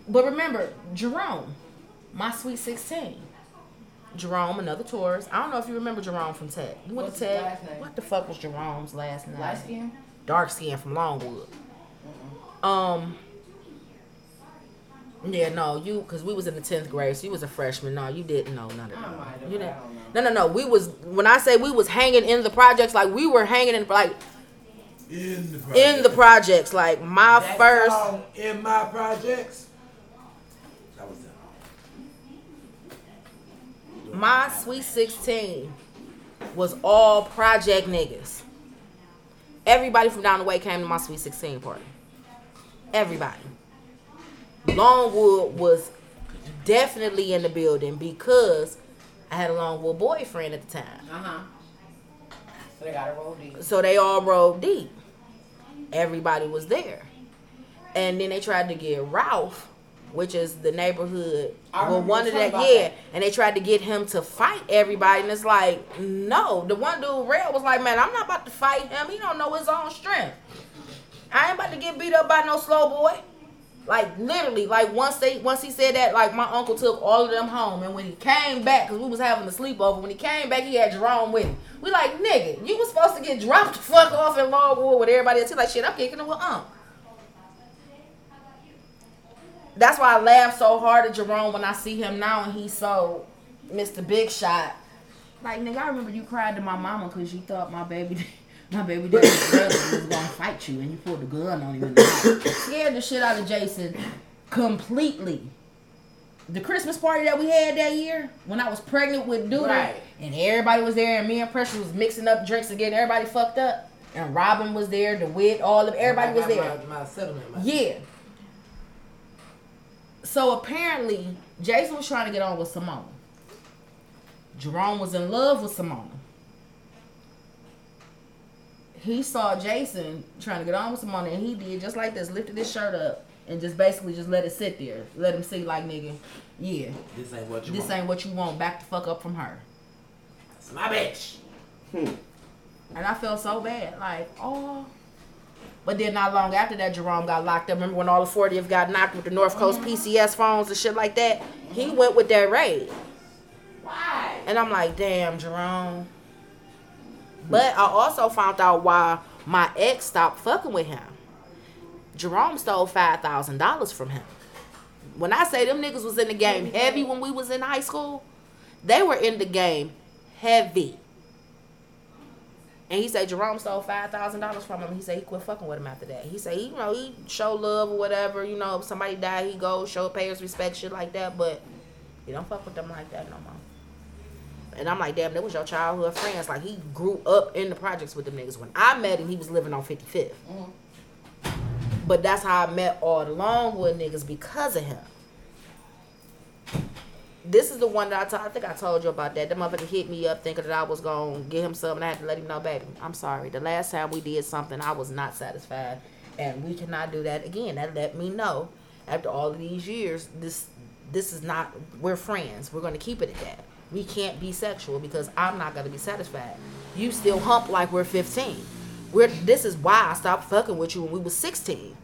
but remember, Jerome, my sweet sixteen. Jerome, another tourist. I don't know if you remember Jerome from Tech. You went What's to Tech. What the fuck was Jerome's last name? Light skin? Dark skin from Longwood. Um. Yeah, no, you because we was in the tenth grade, so you was a freshman. No, you didn't know none of I that. You didn't. know. No, no, no. We was when I say we was hanging in the projects, like we were hanging in like in the project. in the projects. Like my That first. song, in my projects. That was it. my sweet 16 was all project niggas. Everybody from down the way came to my sweet 16 party. Everybody. Longwood was definitely in the building because I had a Longwood boyfriend at the time. Uh huh. So they got a roll deep. So they all rode deep. Everybody was there. And then they tried to get Ralph, which is the neighborhood. I Well, one of that, yeah. that. And they tried to get him to fight everybody. And it's like, no. The one dude, Rail, was like, man, I'm not about to fight him. He don't know his own strength. I ain't about to get beat up by no slow boy. Like literally, like once they once he said that, like my uncle took all of them home, and when he came back, cause we was having a sleepover, when he came back, he had Jerome with him. We like, nigga, you was supposed to get dropped the fuck off in Longwood with everybody else. Like, shit, I'm kicking it with um. That's why I laugh so hard at Jerome when I see him now, and he's so Mr. Big Shot. Like nigga, I remember you cried to my mama because you thought my baby, my baby daddy's brother was gonna fight you, and you pulled the gun on him And. Scared the shit out of Jason completely. The Christmas party that we had that year when I was pregnant with Duda, Right. and everybody was there, and me and Precious was mixing up drinks and getting everybody fucked up, and Robin was there, the DeWitt, all of everybody was there. My, my settlement. My, Yeah. So apparently, Jason was trying to get on with Simone. Jerome was in love with Simone. He saw Jason trying to get on with Simone, and he did just like this, lifted his shirt up, and just basically just let it sit there. Let him see, like, nigga, yeah, This ain't what you this want. ain't what you want. Back the fuck up from her. That's my bitch. Hmm. And I felt so bad, like, oh. But then not long after that, Jerome got locked up. Remember when all the 40th got knocked with the North Coast oh, PCS phones and shit like that? He went with that raid. Why? And I'm like, damn, Jerome. But I also found out why my ex stopped fucking with him. Jerome stole five thousand dollars from him. When I say them niggas was in the game heavy when we was in high school, they were in the game heavy. And he said Jerome stole five thousand dollars from him. He said he quit fucking with him after that. He said you know he show love or whatever. You know if somebody died, he go show pay his respect, shit like that. But he don't fuck with them like that no more. And I'm like, damn, that was your childhood friends. Like he grew up in the projects with them niggas. When I met him, he was living on 55th. Mm-hmm. But that's how I met all the Longwood niggas because of him. This is the one that I told. I think I told you about that. The motherfucker hit me up thinking that I was gonna get him something. I had to let him know, baby. I'm sorry. The last time we did something, I was not satisfied, and we cannot do that again. That let me know after all of these years, this this is not. We're friends. We're gonna keep it at that. We can't be sexual because I'm not gonna be satisfied. You still hump like we're 15. We're this is why I stopped fucking with you when we was 16.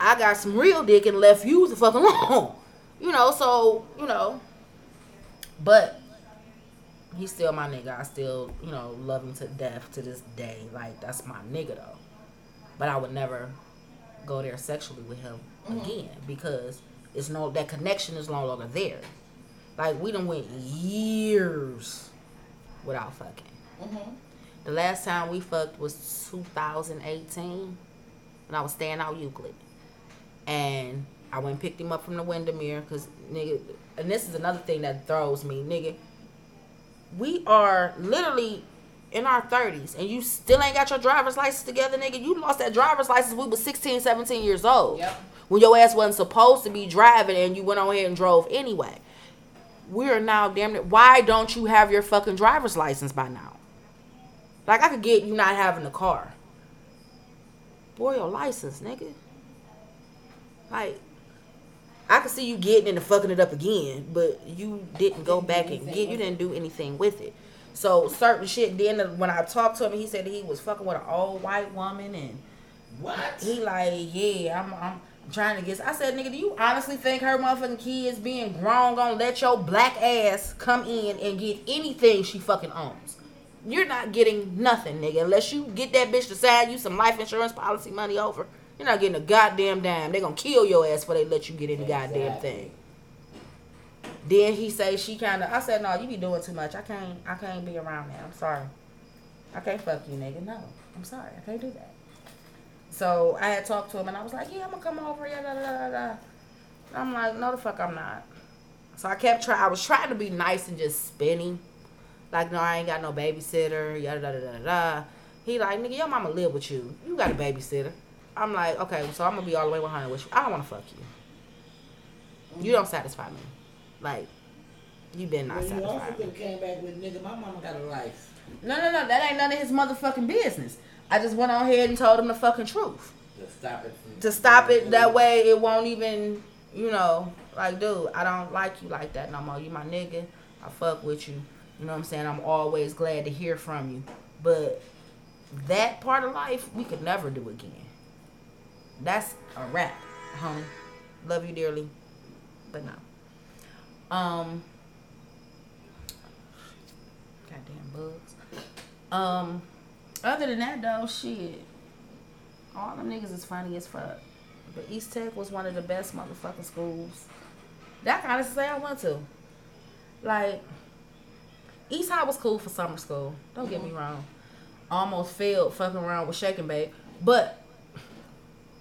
I got some real dick and left you the fuck alone. You know, so you know. But he's still my nigga. I still, you know, love him to death to this day. Like that's my nigga though. But I would never go there sexually with him mm-hmm. again because it's no that connection is no longer there. Like we done went years without fucking. Mm-hmm. The last time we fucked was 2018 when I was staying out Euclid. And I went and picked him up from the Windermere because, nigga, and this is another thing that throws me, nigga. We are literally in our 30s and you still ain't got your driver's license together, nigga. You lost that driver's license we was 16, 17 years old. Yep. When your ass wasn't supposed to be driving and you went on ahead and drove anyway. We are now damn it. Why don't you have your fucking driver's license by now? Like I could get you not having a car. Boy, your license, nigga. Like I could see you getting into fucking it up again, but you didn't go back and get. You didn't do anything with it. So certain shit. Then when I talked to him, he said he was fucking with an old white woman, and What? he like, yeah, I'm, I'm trying to get. I said, nigga, do you honestly think her motherfucking kids being grown gonna let your black ass come in and get anything she fucking owns? You're not getting nothing, nigga, unless you get that bitch to sign you some life insurance policy money over. You're not getting a goddamn dime. They gonna kill your ass before they let you get any goddamn thing. Then he say she kind of. I said, no, you be doing too much. I can't. I can't be around that. I'm sorry. I can't fuck you, nigga. No, I'm sorry. I can't do that. So I had talked to him and I was like, yeah, I'm gonna come over. Yeah, da, da, da, da. I'm like, no, the fuck, I'm not. So I kept trying. I was trying to be nice and just spinning. Like, no, I ain't got no babysitter. Yada da da da da. He like, nigga, your mama live with you. You got a babysitter. I'm like, okay, so I'm gonna be all the way 100 with you. I don't wanna fuck you. You don't satisfy me. Like, you been not Well, you also satisfied me. have came back with nigga. My mama got a life. No, no, no. That ain't none of his motherfucking business. I just went on ahead and told him the fucking truth. To stop it. From, to stop it that way it won't even you know like dude i don't like you like that no more. You my nigga. I fuck with you. You know what i'm saying? I'm always glad to hear from you. But that part of life we could never do again. That's a wrap homie love you dearly. But no um goddamn bugs. Um other than that though shit all them niggas is funny as fuck. But East Tech was one of the best motherfucking schools. That kind of say I went to. Like, East High was cool for summer school. Don't get me mm-hmm. wrong. Almost failed fucking around with Shake and Bake. But,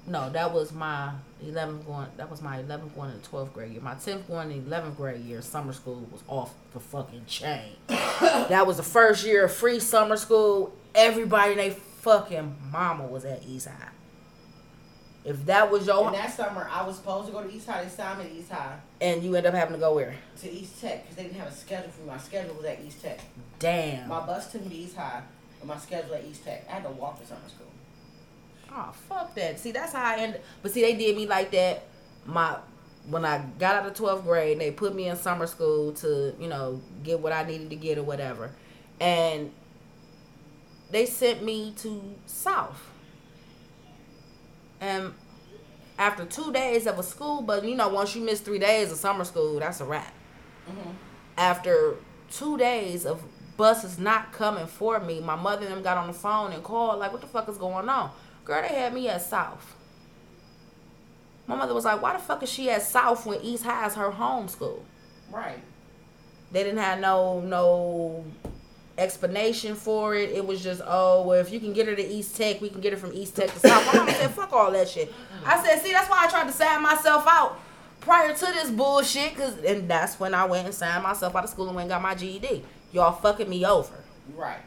no, that was my 11th going, that was my 11th going in the 12th grade year. My 10th going in the 11th grade year, summer school was off the fucking chain. [COUGHS] that was the first year of free summer school. Everybody, they fucking mama was at East High. If that was your And that summer, I was supposed to go to East High. They signed me to East High and you end up having to go where? to East Tech because they didn't have a schedule for me. My schedule was at East Tech. Damn. My bus took me to East High, but my schedule at East Tech. I had to walk to summer school. Oh fuck that. See that's how I end but see they did me like that. My when I got out of twelfth grade, they put me in summer school to, you know, get what I needed to get or whatever. And they sent me to South. And after two days of a school, but you know, once you miss three days of summer school, that's a wrap. Mm-hmm. After two days of buses not coming for me, my mother and them got on the phone and called, like, what the fuck is going on? Girl, they had me at South. My mother was like, why the fuck is she at South when East High is her home school? Right. They didn't have no no explanation for it. It was just, oh, well, if you can get her to East Tech, we can get her from East Tech to South. My mama said, [COUGHS] fuck all that shit. I said, see, that's why I tried to sign myself out prior to this bullshit, cause and that's when I went and signed myself out of school and went and got my GED. Y'all fucking me over. Right.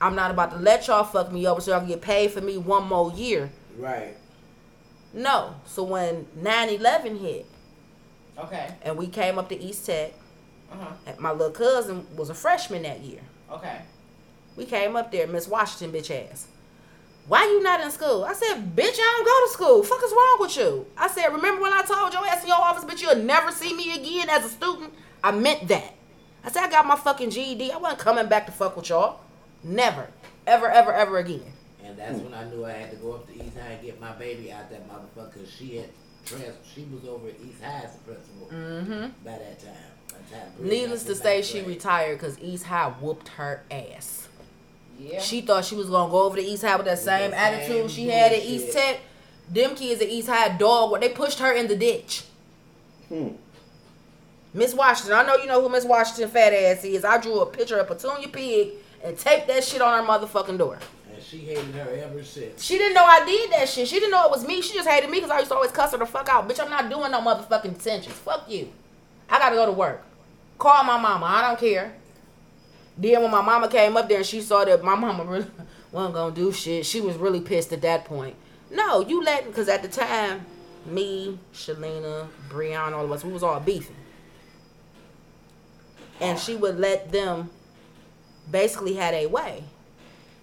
I'm not about to let y'all fuck me over so y'all can get paid for me one more year. Right. No. So when 9-11 hit Okay. and we came up to East Tech, Uh huh. my little cousin was a freshman that year. Okay. We came up there, Miss Washington bitch ass. Why you not in school? I said, bitch, I don't go to school. Fuck is wrong with you? I said, remember when I told your ass in your office, bitch, you'll never see me again as a student? I meant that. I said, I got my fucking GED. I wasn't coming back to fuck with y'all. Never. Ever, ever, ever again. And that's when I knew I had to go up to East High and get my baby out that motherfucker. She had trans. She was over at East High as the principal Mm-hmm. by that time. By the time Bree Needless to say, she retired because East High whooped her ass. Yeah. She thought she was gonna go over to East High with that With same that attitude same she had at. East Tech. Them kids at East High dog, they pushed her in the ditch. Hmm. Miss Washington, I know you know who Miss Washington fat ass is. I drew a picture of Petunia Pig and taped that shit on her motherfucking door. And she hated her ever since. She didn't know I did that shit. She didn't know it was me. She just hated me because I used to always cuss her the fuck out. Bitch, I'm not doing no motherfucking detentions. Fuck you. I gotta go to work. Call my mama. I don't care. Then when my mama came up there and she saw that my mama [LAUGHS] really wasn't gonna do shit, she was really pissed at that point. No, you let because at the time, me, Shalina, Breon, all of us, we was all beefing. And she would let them basically had a way.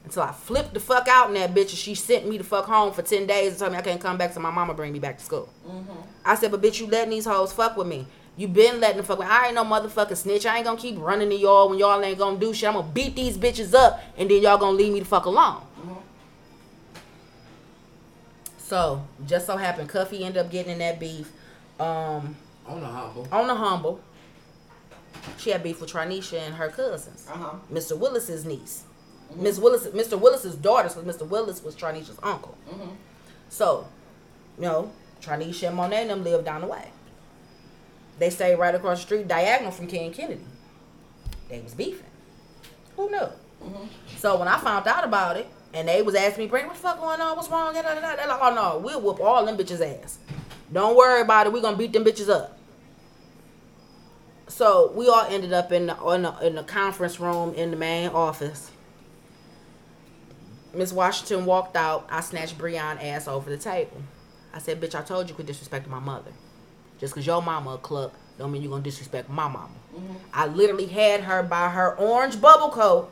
Until I flipped the fuck out in that bitch and she sent me the fuck home for 10 days and told me I can't come back till my mama bring me back to school. Mm-hmm. I said, but bitch, you letting these hoes fuck with me. You been letting them fuck with. I ain't no motherfucking snitch. I ain't gonna keep running to y'all when y'all ain't gonna do shit. I'm gonna beat these bitches up and then y'all gonna leave me the fuck alone. So, just so happened, Cuffy ended up getting in that beef. Um, On the humble. on the humble, she had beef with Trinisha and her cousins. Uh huh. Mr. Willis's niece. Miss Willis, Mr. Willis's daughter, so Mr. Willis was Trinisha's uncle. Mhm. So, you know, Trinisha and Monet and them lived down the way. They stayed right across the street, diagonal from Ken Kennedy. They was beefing. Who knew? Mm-hmm. So when I found out about it, and they was asking me, "Brandon, what the fuck going on? What's wrong?" They're like, "Oh no, we'll whoop all them bitches' ass. Don't worry about it. We gonna beat them bitches up." So we all ended up in the, in the in the conference room in the main office. Miss Washington walked out. I snatched Breon ass over the table. I said, "Bitch, I told you you could disrespect my mother. Just cause your mama a cluck, don't mean you're gonna disrespect my mama." Mm-hmm. I literally had her by her orange bubble coat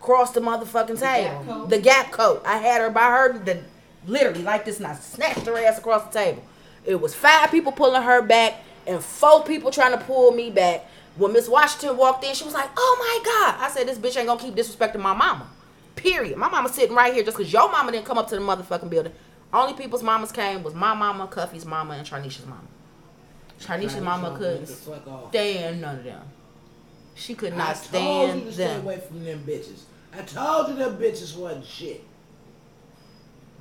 across the motherfucking Gap table. coat? The gap coat. I had her by her the literally like this, and I snatched her ass across the table. It was five people pulling her back and four people trying to pull me back. When Miss Washington walked in, she was like, "Oh my god!" I said, "This bitch ain't gonna keep disrespecting my mama." Period. My mama sitting right here just because your mama didn't come up to the motherfucking building. Only people's mamas came was my mama, Cuffy's mama, and Trinisha's mama. Trinisha's mama couldn't the fuck off. stand none of them. She could not I not told you stand to stay away from them bitches. I told you them bitches wasn't shit.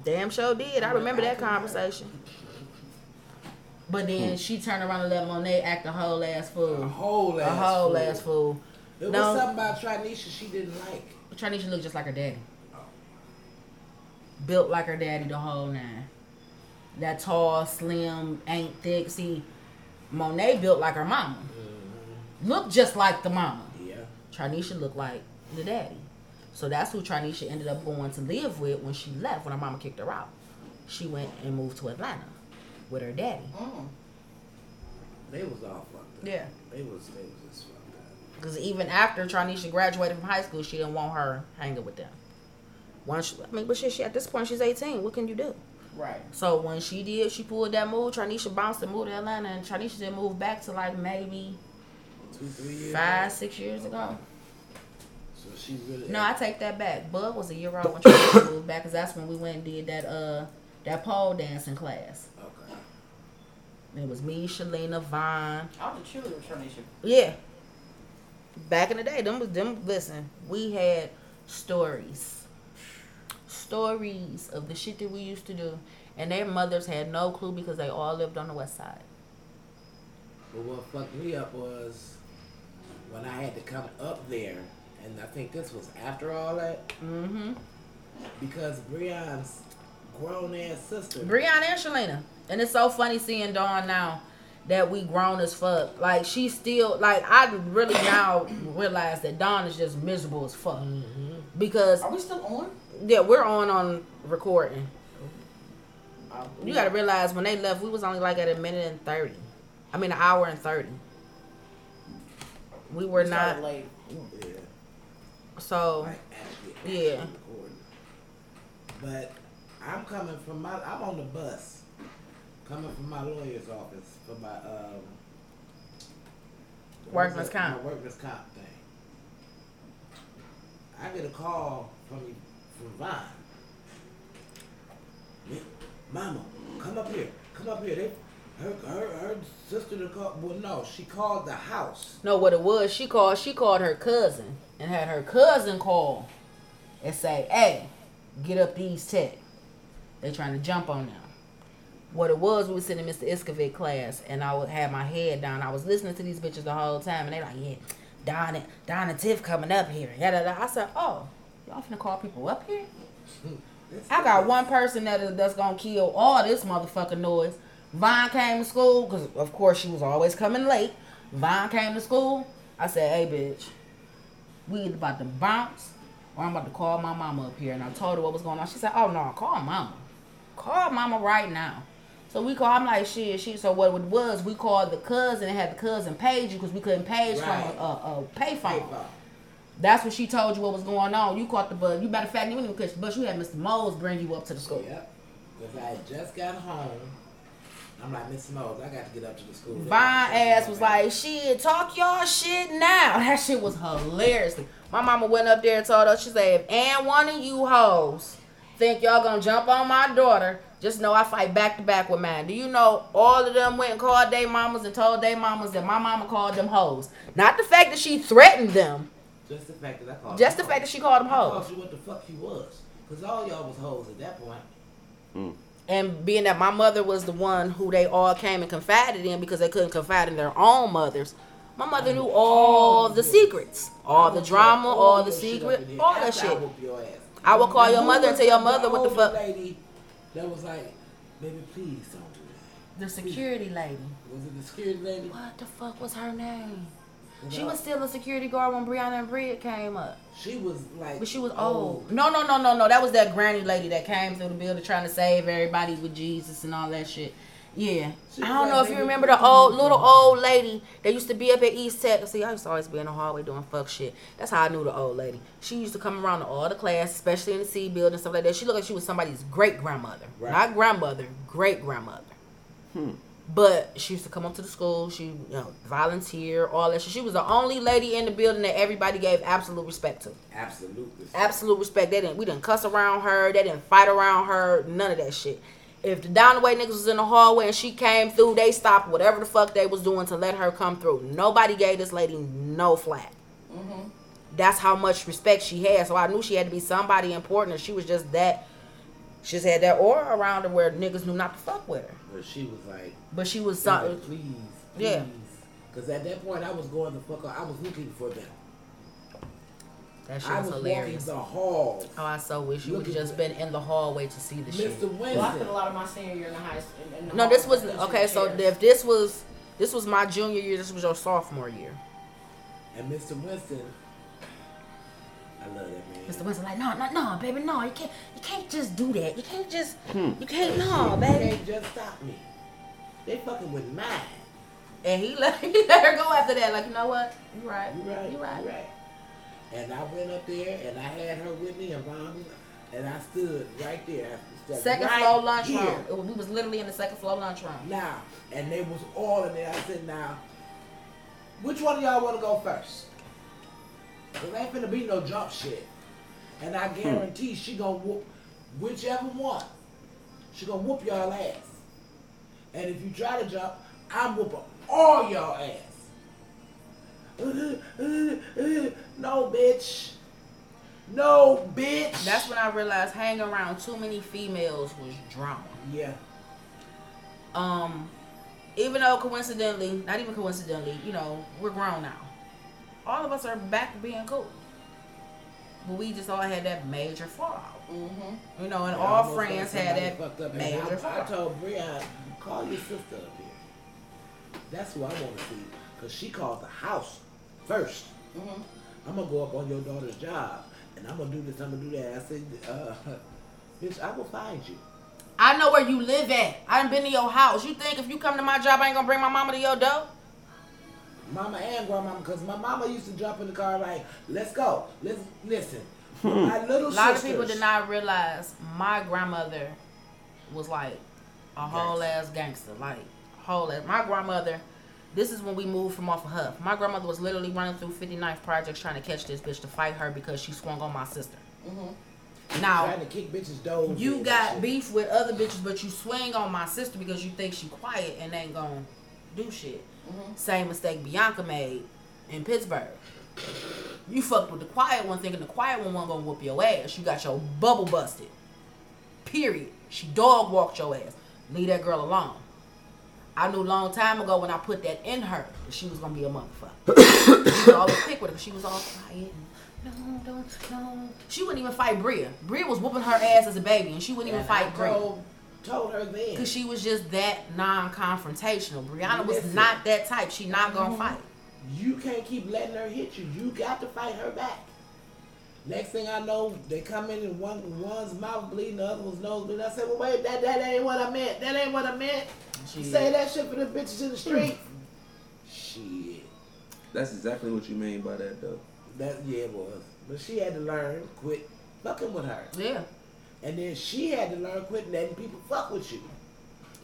Damn sure did. I remember that conversation. But then hmm. she turned around and let Monet act a whole ass A fool. whole A ass whole fool. ass fool. There No. was something about Trinisha she didn't like. Trinisha looked just like her daddy. Oh. Built like her daddy the whole nine. That tall, slim, ain't thick. See, Monet built like her mama. Looked just like the mama. Yeah. Trinisha looked like the daddy. So that's who Trinisha ended up going to live with when she left, when her mama kicked her out. She went and moved to Atlanta with her daddy. Mm. They was all fucked up. Yeah. They was they was just fucked up. Because even after Trinisha graduated from high school, she didn't want her hanging with them. Once, I mean, but shit, she, at this point, she's 18. What can you do? Right. So when she did, she pulled that move. Trinisha bounced and moved to Atlanta, and Trinisha didn't move back to like maybe Two, three years. five, six years ago. So she really No, I take that back. Bud was a year old when Trinisha [COUGHS] moved back, cause that's when we went and did that uh that pole dancing class. Okay. It was me, Shalina, Vine. I the children, cheerleader, Trinisha. Yeah. Back in the day, them was them. Listen, we had stories, stories of the shit that we used to do, and their mothers had no clue because they all lived on the west side. But what fucked me up was when I had to come up there, and I think this was after all that, Mm-hmm. because Breon's grown ass sister. Breon and Shalina, and it's so funny seeing Dawn now that we grown as fuck. Like she's still like I really now realize that Dawn is just miserable as fuck because Are we still on? Yeah we're on on recording. Oh, You gotta realize when they left, we was only like at a minute and thirty. I mean, an hour and thirty. We were We not late. Yeah. so. Yeah. But I'm coming from my. I'm on the bus, coming from my lawyer's office for my um. Workman's comp. My workman's comp thing. I get a call from Vine. "Mi- Mama, come up here. Come up here. They, her, her, her sister to call. Well, no, she called the house. No, what it was, she called. She called her cousin and had her cousin call and say, "Hey, get up these tech. They trying to jump on them." What it was, we was sitting in Mr. Iscovit class, and I would have my head down. I was listening to these bitches the whole time, and they like, yeah, Don Don and Tiff coming up here. Yeah. I said, oh, y'all finna call people up here? I got one person that is, that's gonna kill all this motherfucking noise. Vine came to school because, of course, she was always coming late. Vine came to school. I said, "Hey, bitch, we either about to bounce or I'm about to call my mama up here." And I told her what was going on. She said, "Oh no, call mama. Call mama right now." So we call. I'm like, shit, she. So what it was, we called the cousin and had the cousin page you because we couldn't page Right. from a, a, a payphone. Paper. That's what she told you what was going on. You caught the bus. You matter of fact, you didn't even catch the bus. You had Mr. Moles bring you up to the school. Yep. Because I had just got home. I'm like, Miss Moles, I got to get up to the school. Vine ass was like, shit, talk y'all shit now. [LAUGHS] That shit was hilarious. My mama went up there and told her, she said, if and one of you hoes think y'all gonna jump on my daughter, just know I fight back to back with mine. Do you know all of them went and called their mamas and told their mamas that my mama called them hoes? Not the fact that she threatened them, Just the fact that I called just the fact that she called them I hoes. called you what the fuck you was. Because all y'all was hoes at that point. Mm. And being that my mother was the one who they all came and confided in because they couldn't confide in their own mothers, my mother knew all the secrets, all the drama, all the secret, up in there all that after I shit. your ass. I will call your mother and tell your mother what the fuck. lady that was like, baby, please don't do that. The security lady. Was it the security lady? What the fuck was her name? Was She was still a security guard when Brianna and Bria came up. She was like. But she was old. No, no, no, no, no. That was that granny lady that came through the building trying to save everybody with Jesus and all that shit. Yeah. She I don't like know if you remember the old little old lady that used to be up at East Tech. See, I used to always be in the hallway doing fuck shit. That's how I knew the old lady. She used to come around to all the class, especially in the C building and stuff like that. She looked like she was somebody's great grandmother. Right. Not grandmother, great hmm. grandmother. But she used to come up to the school. She, you know, volunteer, all that shit. She was the only lady in the building that everybody gave absolute respect to Absolutely. absolute respect. They didn't we didn't cuss around her. They didn't fight around her. None of that shit. If the down the way niggas was in the hallway and she came through, they stopped whatever the fuck they was doing to let her come through. Nobody gave this lady no flack. Mm-hmm. That's how much respect she had. So I knew she had to be somebody important. And she was just that. She just had that aura around her where niggas knew not to fuck with her. But she was like, But she was "Baby, something. please, please. Yeah. Because at that point, I was going the fuck up. I was looking for them. That shit I was was hilarious. walking the halls. Oh, I so wish you would have just been in the hallway to see the shit. Mr. Well, I spent Winston. a lot of my senior year in the high school. In, in the No, this was sitting okay. So if this was this was my junior year, this was your sophomore year. And Mr. Winston, I love that man. Mr. Winston like, no, no, no, baby, no, you can't, you can't just do that. You can't just, Hmm. you can't, no, baby. can't just stop me. They fucking with mine. And he let, [LAUGHS] he let her go after that. Like, you know what? You right. You right. You right. You right. And I went up there and I had her with me and Von, and I stood right there. Stood Second right floor lunchroom. here. It was, we was literally in the second floor lunchroom. Now, and they was all in there. I said, now, which one of y'all want to go first? Cause ain't finna be no jump shit. And I guarantee she gonna whoop whichever one. She gonna whoop y'all ass. And if you try to jump, I'm whooping all y'all ass. [LAUGHS] no, bitch. No, bitch. That's when I realized hanging around too many females was drama. yeah. Um, even though coincidentally, not even coincidentally, you know, we're grown now. All of us are back being cool. But we just all had that major fallout. Mm-hmm. You know, and I all almost friends had somebody that fucked up. Major I, I told Brian, call your sister up here. That's who I want to see. Because she called the house 1st i Mhm. I'm going to go up on your daughter's job. And I'm going to do this, I'm going to do that. I said, uh, [LAUGHS] bitch, I will find you. I know where you live at. I done been to your house. You think if you come to my job, I ain't gonna bring my mama to your door? Mama and grandmama, because my mama used to jump in the car like, let's go. Let's listen. [LAUGHS] Hmm. My little A lot of people did not realize my grandmother was like a whole ass gangster. Like whole ass. My grandmother. This is when we moved from off of Hough. My grandmother was literally running through 59th projects trying to catch this bitch to fight her because she swung on my sister. Mm-hmm. Now Trying to kick bitches' doors. you got shit. beef with other bitches, but you swing on my sister because you think she quiet and ain't gonna do shit. Mm-hmm. Same mistake Bianca made in Pittsburgh. You fucked with the quiet one, thinking the quiet one wasn't gonna whoop your ass. You got your bubble busted. Period. She dog walked your ass. leave that girl alone. I knew a long time ago when I put that in her that she was gonna be a motherfucker. [COUGHS] she always pick with her she was all quiet. and, No, don't, no. She wouldn't even fight Bria. Bria was whooping her ass as a baby, and she wouldn't even fight Bria. Told, told her then. Cause she was just that non-confrontational. Brianna was not that type. She not gonna Mm-hmm. fight. You can't keep letting her hit you. You got to fight her back. Next thing I know, they come in and one one's mouth bleeding, the other one's nose bleeding. I said, well, wait, that, that ain't what I meant. That ain't what I meant. She- Say that shit for the bitches in the street. shit. That's exactly what you mean by that, though. That yeah, it was. But she had to learn quit fucking with her, Yeah. And then she had to learn quit letting people fuck with you.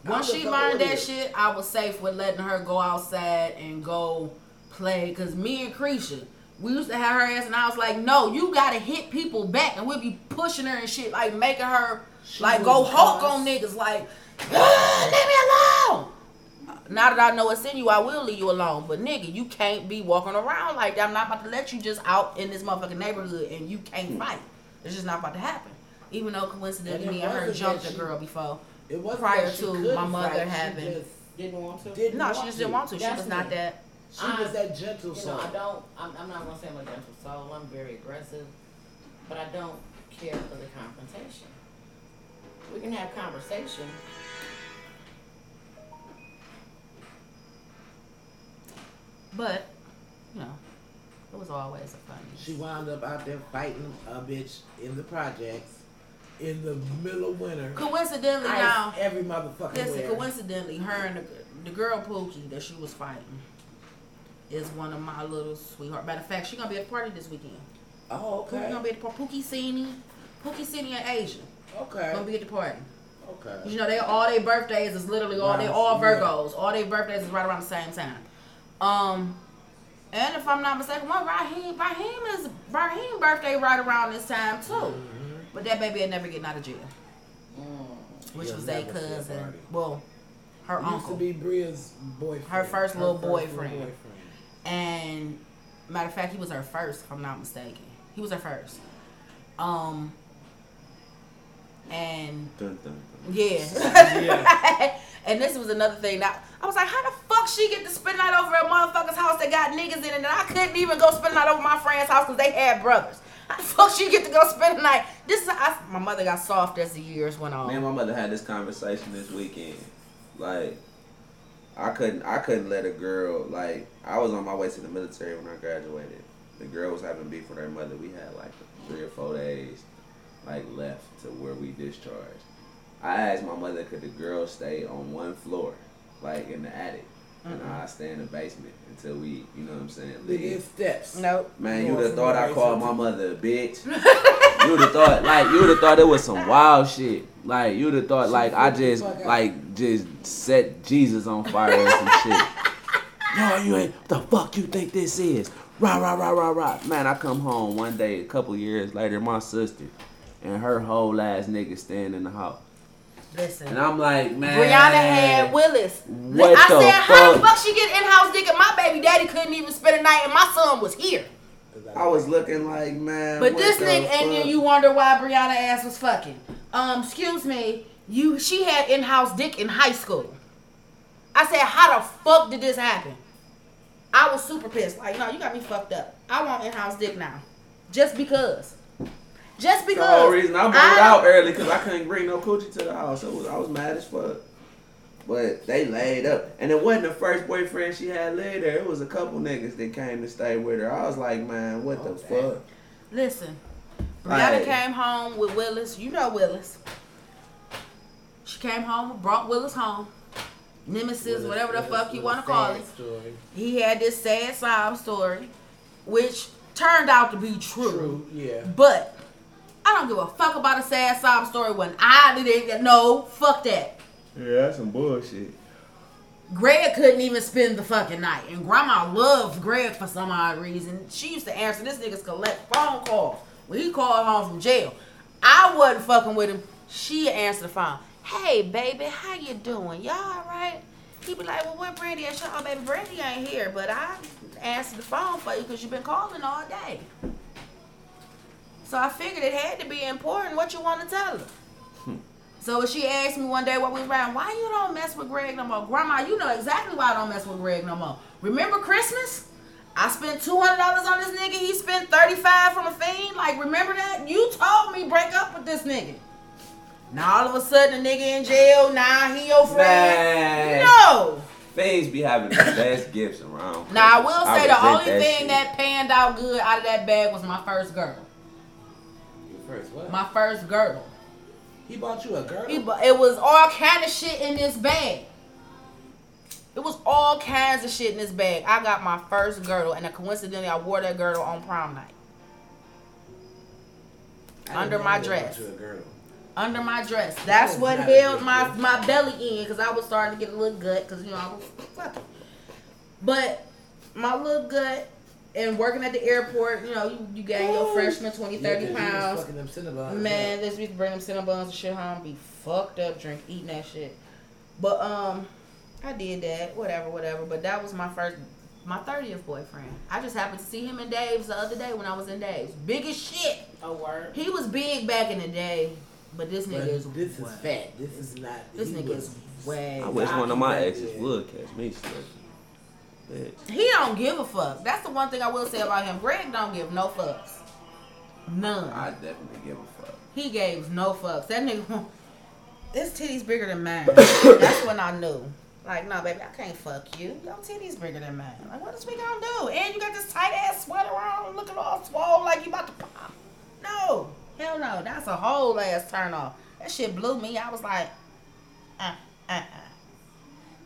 Once she learned that shit, I was safe with letting her go outside and go play. Cause me and Creisha, we used to have her ass, and I was like, "No, you gotta hit people back," and we'd be pushing her and shit, like making her She like go Hulk on niggas, like, "Ah, "Leave me alone." Now that I know it's in you, I will leave you alone. But nigga, you can't be walking around like that. I'm not about to let you just out in this motherfucking neighborhood and you can't fight. It's just not about to happen. Even though coincidentally, And it me and her jumped a girl before. It wasn't Prior to my mother fight, she having- just Didn't want to. didn't No, want she just didn't want to. She was not that. She was that gentle You know, I soul. don't. I'm, I'm not gonna say I'm a gentle soul. I'm very aggressive, but I don't care for the confrontation. We can have conversation. But, you know, it was always a fun. She wound up out there fighting a bitch in the projects in the middle of winter. Coincidentally, now, every motherfucking listen, where. coincidentally, her and the, the girl Pookie that she was fighting is one of my little sweetheart. Matter of fact, she gonna be at the party this weekend. Oh, okay. Pookie gonna be at the party. Pookie Sini, Pookie Sini and Asia Okay. gonna be at the party. Okay. You know, they all their birthdays is literally all they Nice, all yeah. Virgos. All their birthdays is right around the same time. Um, and if I'm not mistaken, well, Raheem, Raheem is Raheem birthday right around this time too. Mm-hmm. But that baby had never getting out of jail, Mm. which He'll was a never see cousin. Well, her He used to be Bria's boyfriend. Her first little boyfriend. boyfriend. And matter of fact, he was her first, if I'm not mistaken. He was her first. Um. And Dun, dun, dun. yeah. [LAUGHS] and this was another thing. That I was like, how the fuck she get to spend the night over at motherfucker's house that got niggas in it, and I couldn't even go spend the night over my friend's house because they had brothers. [LAUGHS] Fuck she get to go spend the night? This is I, my mother got soft as the years went on. Me and my mother had this conversation this weekend. Like, I couldn't, I couldn't let a girl like. I was on my way to the military when I graduated. The girl was having beef with her mother. We had like three or four days, like left to where we discharged. I asked my mother, could the girl stay on one floor, like in the attic, and I stay in the basement until we, you know what I'm saying, Look at leave. steps. Nope. Man, you'd have thought I called my mother a bitch. [LAUGHS] you'd have thought like you'd have thought it was some wild shit. Like you'd have thought like I just like just set Jesus on fire or some shit. [LAUGHS] No, you ain't. What the fuck you think this is? Rah rah rah rah rah. Man, I come home one day, a couple years later, my sister and her whole ass nigga staying in the house, Listen. and I'm like, man. Brianna had Willis. What I the said, how the fuck? fuck she get in house dick and my baby daddy couldn't even spend a night and my son was here. I was looking like, man. But this the nigga, and then you wonder why Brianna ass was fucking. Um, excuse me, you she had in house dick in high school. I said, how the fuck did this happen? I was super pissed. Like, no, you got me fucked up. I want in house dick now, just because. Just because. The whole reason I moved I- out early because I couldn't bring no coochie to the house. It was, I was mad as fuck. But they laid up. And it wasn't the first boyfriend she had laid there. It was a couple niggas that came to stay with her. I was like, man, what the fuck? Listen, Brianna Right. came home with Willis. You know Willis. She came home, and brought Willis home. Nemesis, whatever the fuck you want to call it. Story. He had this sad sob story, which turned out to be true. True. Yeah. But I don't give a fuck about a sad sob story when I didn't. No, fuck that. Yeah, that's some bullshit. Greg couldn't even spend the fucking night, and Grandma loved Greg for some odd reason. She used to answer this nigga's collect phone calls when he called home from jail. I wasn't fucking with him. She answered the phone. Hey, baby, how you doing? Y'all all right? He be like, well, where Brandy at? Oh, baby, Brandy ain't here, but I answered the phone for you because you've been calling all day. So I figured it had to be important. What you want to tell her? So she asked me one day what we was around, why you don't mess with Greg no more? Grandma, you know exactly why I don't mess with Greg no more. Remember Christmas? I spent two hundred dollars on this nigga. He spent thirty five from a fiend. Like, remember that? You told me break up with this nigga. Now all of a sudden, the nigga in jail. Now he your friend. Man. No. Fiends be having the best gifts around. Now I will say the only thing shit. that panned out good out of that bag was my first girl. First what? My first girl. he bought you a girl. He bu- It was all kind of shit in this bag. It was all kinds of shit in this bag. I got my first girdle, and coincidentally, I wore that girdle on prom night. I under my dress. bought you a girl. Under my dress. That's what held my, my belly in, because I was starting to get a little gut, because, you know, I was fucking. But my little gut, and working at the airport, you know, you, you gain your freshman 20, 30 Yeah, 'cause you was pounds. fucking them Cinnabons, Man, this week bring them Cinnabons and shit home, be fucked up, drink, eating that shit. But um, I did that, whatever, whatever. But that was my first, my thirtieth boyfriend. I just happened to see him in Dave's the other day when I was in Dave's. Big as shit. A word. He was big back in the day, but this But nigga is this is fat. This is not. This nigga was- is way. I wish one of my exes would catch me slipping. He don't give a fuck. That's the one thing I will say about him. Greg don't give no fucks. None. I definitely give a fuck. He gave no fucks. That nigga, his titties bigger than mine. [COUGHS] That's when I knew. Like, no, baby, I can't fuck you. Your titties bigger than mine. Like, what is we gonna do? And you got this tight ass sweater on, looking all swole like you about to pop. No, hell no. That's a whole ass turn off. That shit blew me. I was like, uh, uh, uh.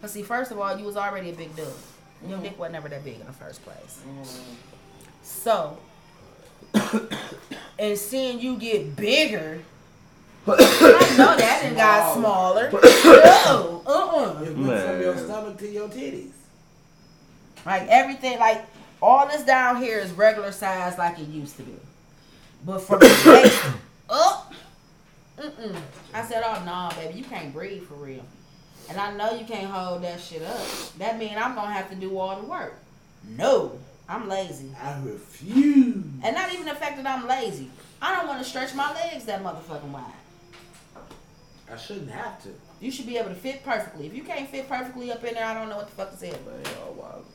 But see, first of all, you was already a big dude. Your dick mm-hmm. wasn't ever that big in the first place. Mm-hmm. So, [COUGHS] and seeing you get bigger, [COUGHS] I know that and got smaller. [COUGHS] No, uh-uh. It went from your stomach to your titties. Like everything, like all this down here is regular size like it used to be. But from the waist up, oh, mm-mm. I said, oh, no, baby, you can't breathe for real. And I know you can't hold that shit up. That means I'm to have to do all the work. No, I'm lazy. I refuse. And not even the fact that I'm lazy. I don't want to stretch my legs that motherfucking wide. I shouldn't have to. You should be able to fit perfectly. If you can't fit perfectly up in there, I don't know what the fuck to say. Man, y'all wild.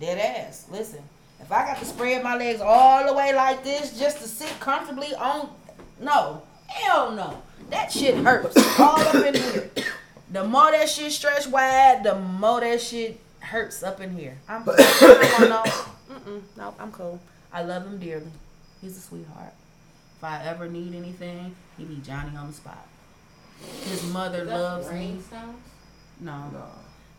Dead ass. Listen, if I got to spread my legs all the way like this just to sit comfortably on, no, hell no. That shit hurts all up in here. The more that shit stretch wide, the more that shit hurts up in here. I'm, I don't know. [COUGHS] Mm-mm, no, I'm cool. I love him dearly. He's a sweetheart. If I ever need anything, he be Johnny on the spot. His mother loves me. No, Nah,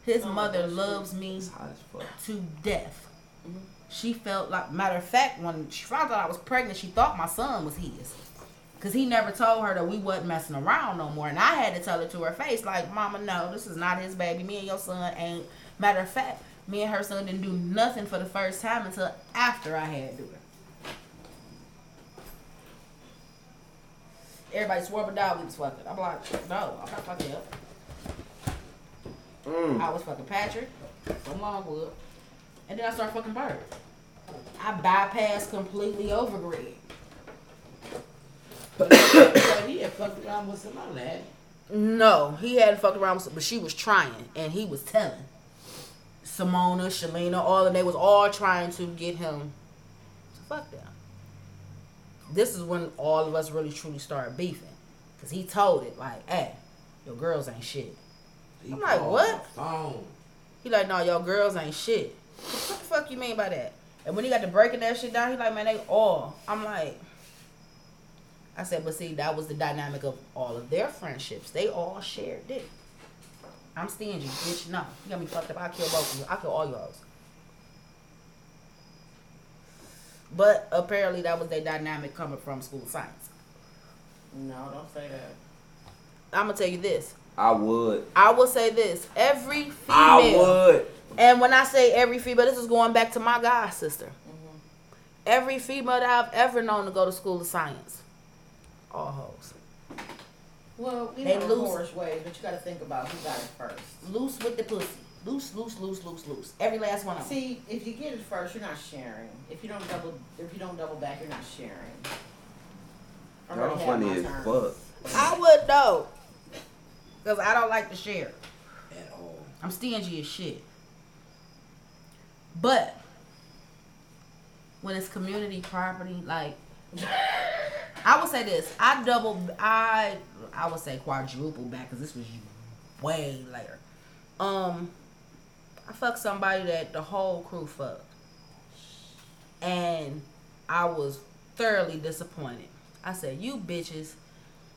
his Oh, mother loves me it's hot as fuck. to death. Mhm. She felt like, matter of fact, when she found out I was pregnant, she thought my son was his. Cause he never told her that we wasn't messing around no more, and I had to tell her to her face, like, "Mama, no, this is not his baby. Me and your son ain't." Matter of fact, me and her son didn't do nothing for the first time until after I had do it. Everybody swore a dog we was fucking. I'm like, no, I'm not fucking up. Mm. I was fucking Patrick from Longwood, and then I started fucking Bird. I bypassed completely over Greg. But he had fucked around with some other lad. No, he hadn't fucked around, with, but she was trying, and he was telling. Simona, Shalina, all of them, they was all trying to get him to fuck them. This is when all of us really truly started beefing, cause he told it like, "Hey, your girls ain't shit." He I'm like, what? Phone. He like, no, your girls ain't shit. What the fuck you mean by that? And when he got to breaking that shit down, he like, man, they all. I'm like, I said, but see, that was the dynamic of all of their friendships. They all shared dick. I'm stingy, bitch. No, you got me fucked up. I'll kill both of you. I'll kill all y'all. But apparently, that was their dynamic coming from school of science. No, don't say that. I'm gonna tell you this. I would. I will say this: every female. I would. And when I say every female, this is going back to my god sister. Mm-hmm. Every female that I've ever known to go to school of science, all hoes. Well, we They have lose. horse ways, but you got to think about who got it first. Loose with the pussy. Loose, loose, loose, loose, loose. Every last one of them. See, if you get it first, you're not sharing. If you don't double, if you don't double back, you're not sharing. I Y'all funny as turn. fuck. I would know. Because I don't like to share. At all. I'm stingy as shit. But when it's community property, like I would say this, I double, I I would say quadruple back because this was way later. Um, I fucked somebody that the whole crew fucked, and I was thoroughly disappointed. I said, "You bitches,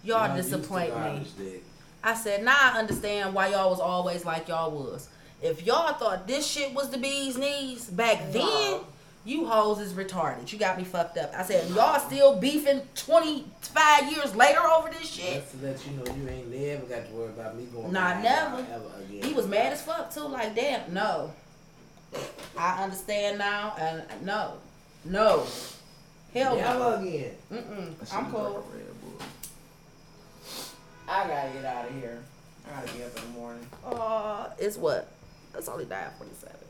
y'all, Y'all disappoint me." I said, now I understand why y'all was always like y'all was. If y'all thought this shit was the bee's knees back then, you hoes is retarded. You got me fucked up. I said, y'all still beefing 25 years later over this shit? Just to let you know, you ain't never got to worry about me going. Nah, back never. again. He was mad as fuck too. Like, damn, no. I understand now, and no, no, hell no. Never again. Mm-mm. I'm was cool. like a Red I gotta get out of here. I gotta get up in the morning. Uh, it's what? It's only 9:47.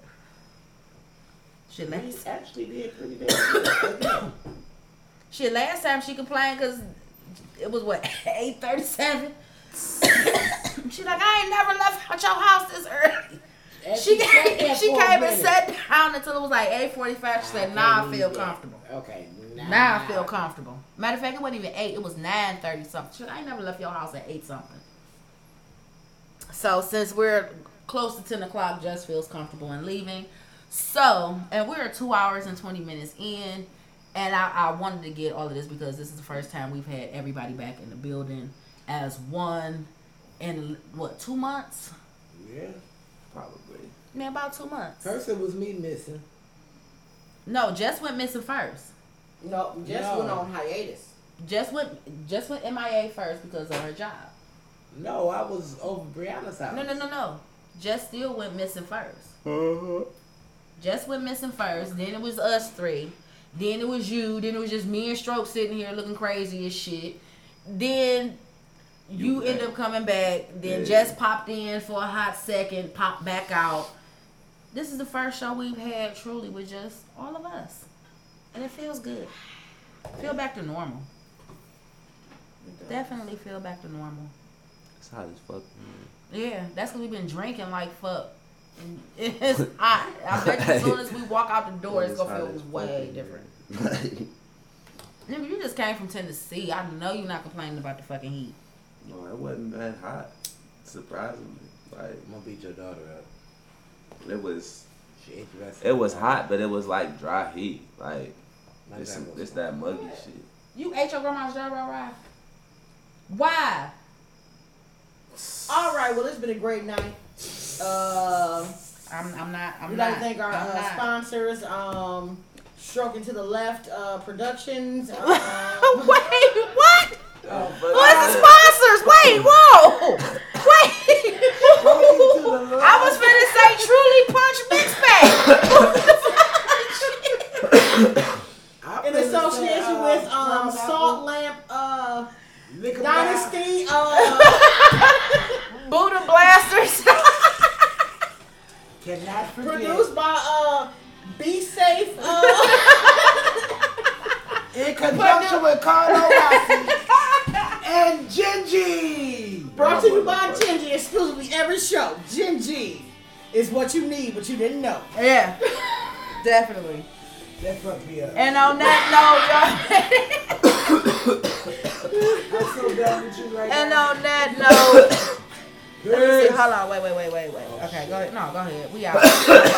Shit, He last actually did pretty damn good. Shit, last time she complained because it was what [LAUGHS] eight thirty seven. [COUGHS] she like I ain't never left out your house this early. She came, she came and sat down until it was like eight forty five. She said, "Nah, I feel comfortable. Okay, nah. Now I feel comfortable." Matter of fact, it wasn't even eight. It was nine thirty something. She like, I ain't never left your house at eight something. So since we're close to ten o'clock, just feels comfortable in leaving. So, and we're two hours and twenty minutes in, and I, I wanted to get all of this because this is the first time we've had everybody back in the building as one in what two months? Yeah. Probably. Man, about two months. First it was me missing. No, Jess went missing first. No, Jess No. went on hiatus. Jess went Jess went MIA first because of her job. No, I was over Brianna's house. No, no, no, no. Jess still went missing first. Uh-huh. Jess went missing first. Then it was us three. Then it was you. Then it was just me and Stroke sitting here looking crazy as shit. Then you, You end up coming back. Then Yeah. Jess popped in for a hot second, popped back out. This is the first show we've had truly with just all of us. And it feels good. Feel back to normal. Definitely feel back to normal. It's hot as fuck. Man. Yeah, that's because we've been drinking like fuck. It's hot. I bet you as soon as we [LAUGHS] walk out the door, it's It's gonna feel as way in different. Nigga, you just came from Tennessee. I know you're not complaining about the fucking heat. no, it wasn't that hot. Surprisingly, like I'm gonna beat your daughter up. it was. She interested. It was hot, but it was like dry heat. Like My it's, grandma it's that muggy shit. You ate your grandma's dry right, right? Why? [SIGHS] All right, well, it's been a great night. Uh, I'm, I'm not. I'm we'd not. like to thank our uh, sponsors, um, Stroking to the Left uh, Productions. [LAUGHS] Wait, Um, what? Oh, What's the sponsors? Wait, whoa! [LAUGHS] Wait! I was finna say truly punch mix bag. [LAUGHS] [COUGHS] In finna say, association uh, with um, Salt Lamp uh, Liquor Dynasty. Uh, Buddha blasters. Bar. Cannot forget. produced by uh, Be Safe. Uh, [LAUGHS] In conjunction with Carlo Rossi [LAUGHS] and Gingy. brought to you by Gingy exclusively every show. Gingy is what you need, but you didn't know. yeah, [LAUGHS] definitely. That's what me up. And on that note, y'all. [COUGHS] I'm so done with you right and now. on that note, let me see. Peace. Hold on. Wait, wait, wait, wait, wait. Okay, go ahead. No, go ahead. We out. [COUGHS]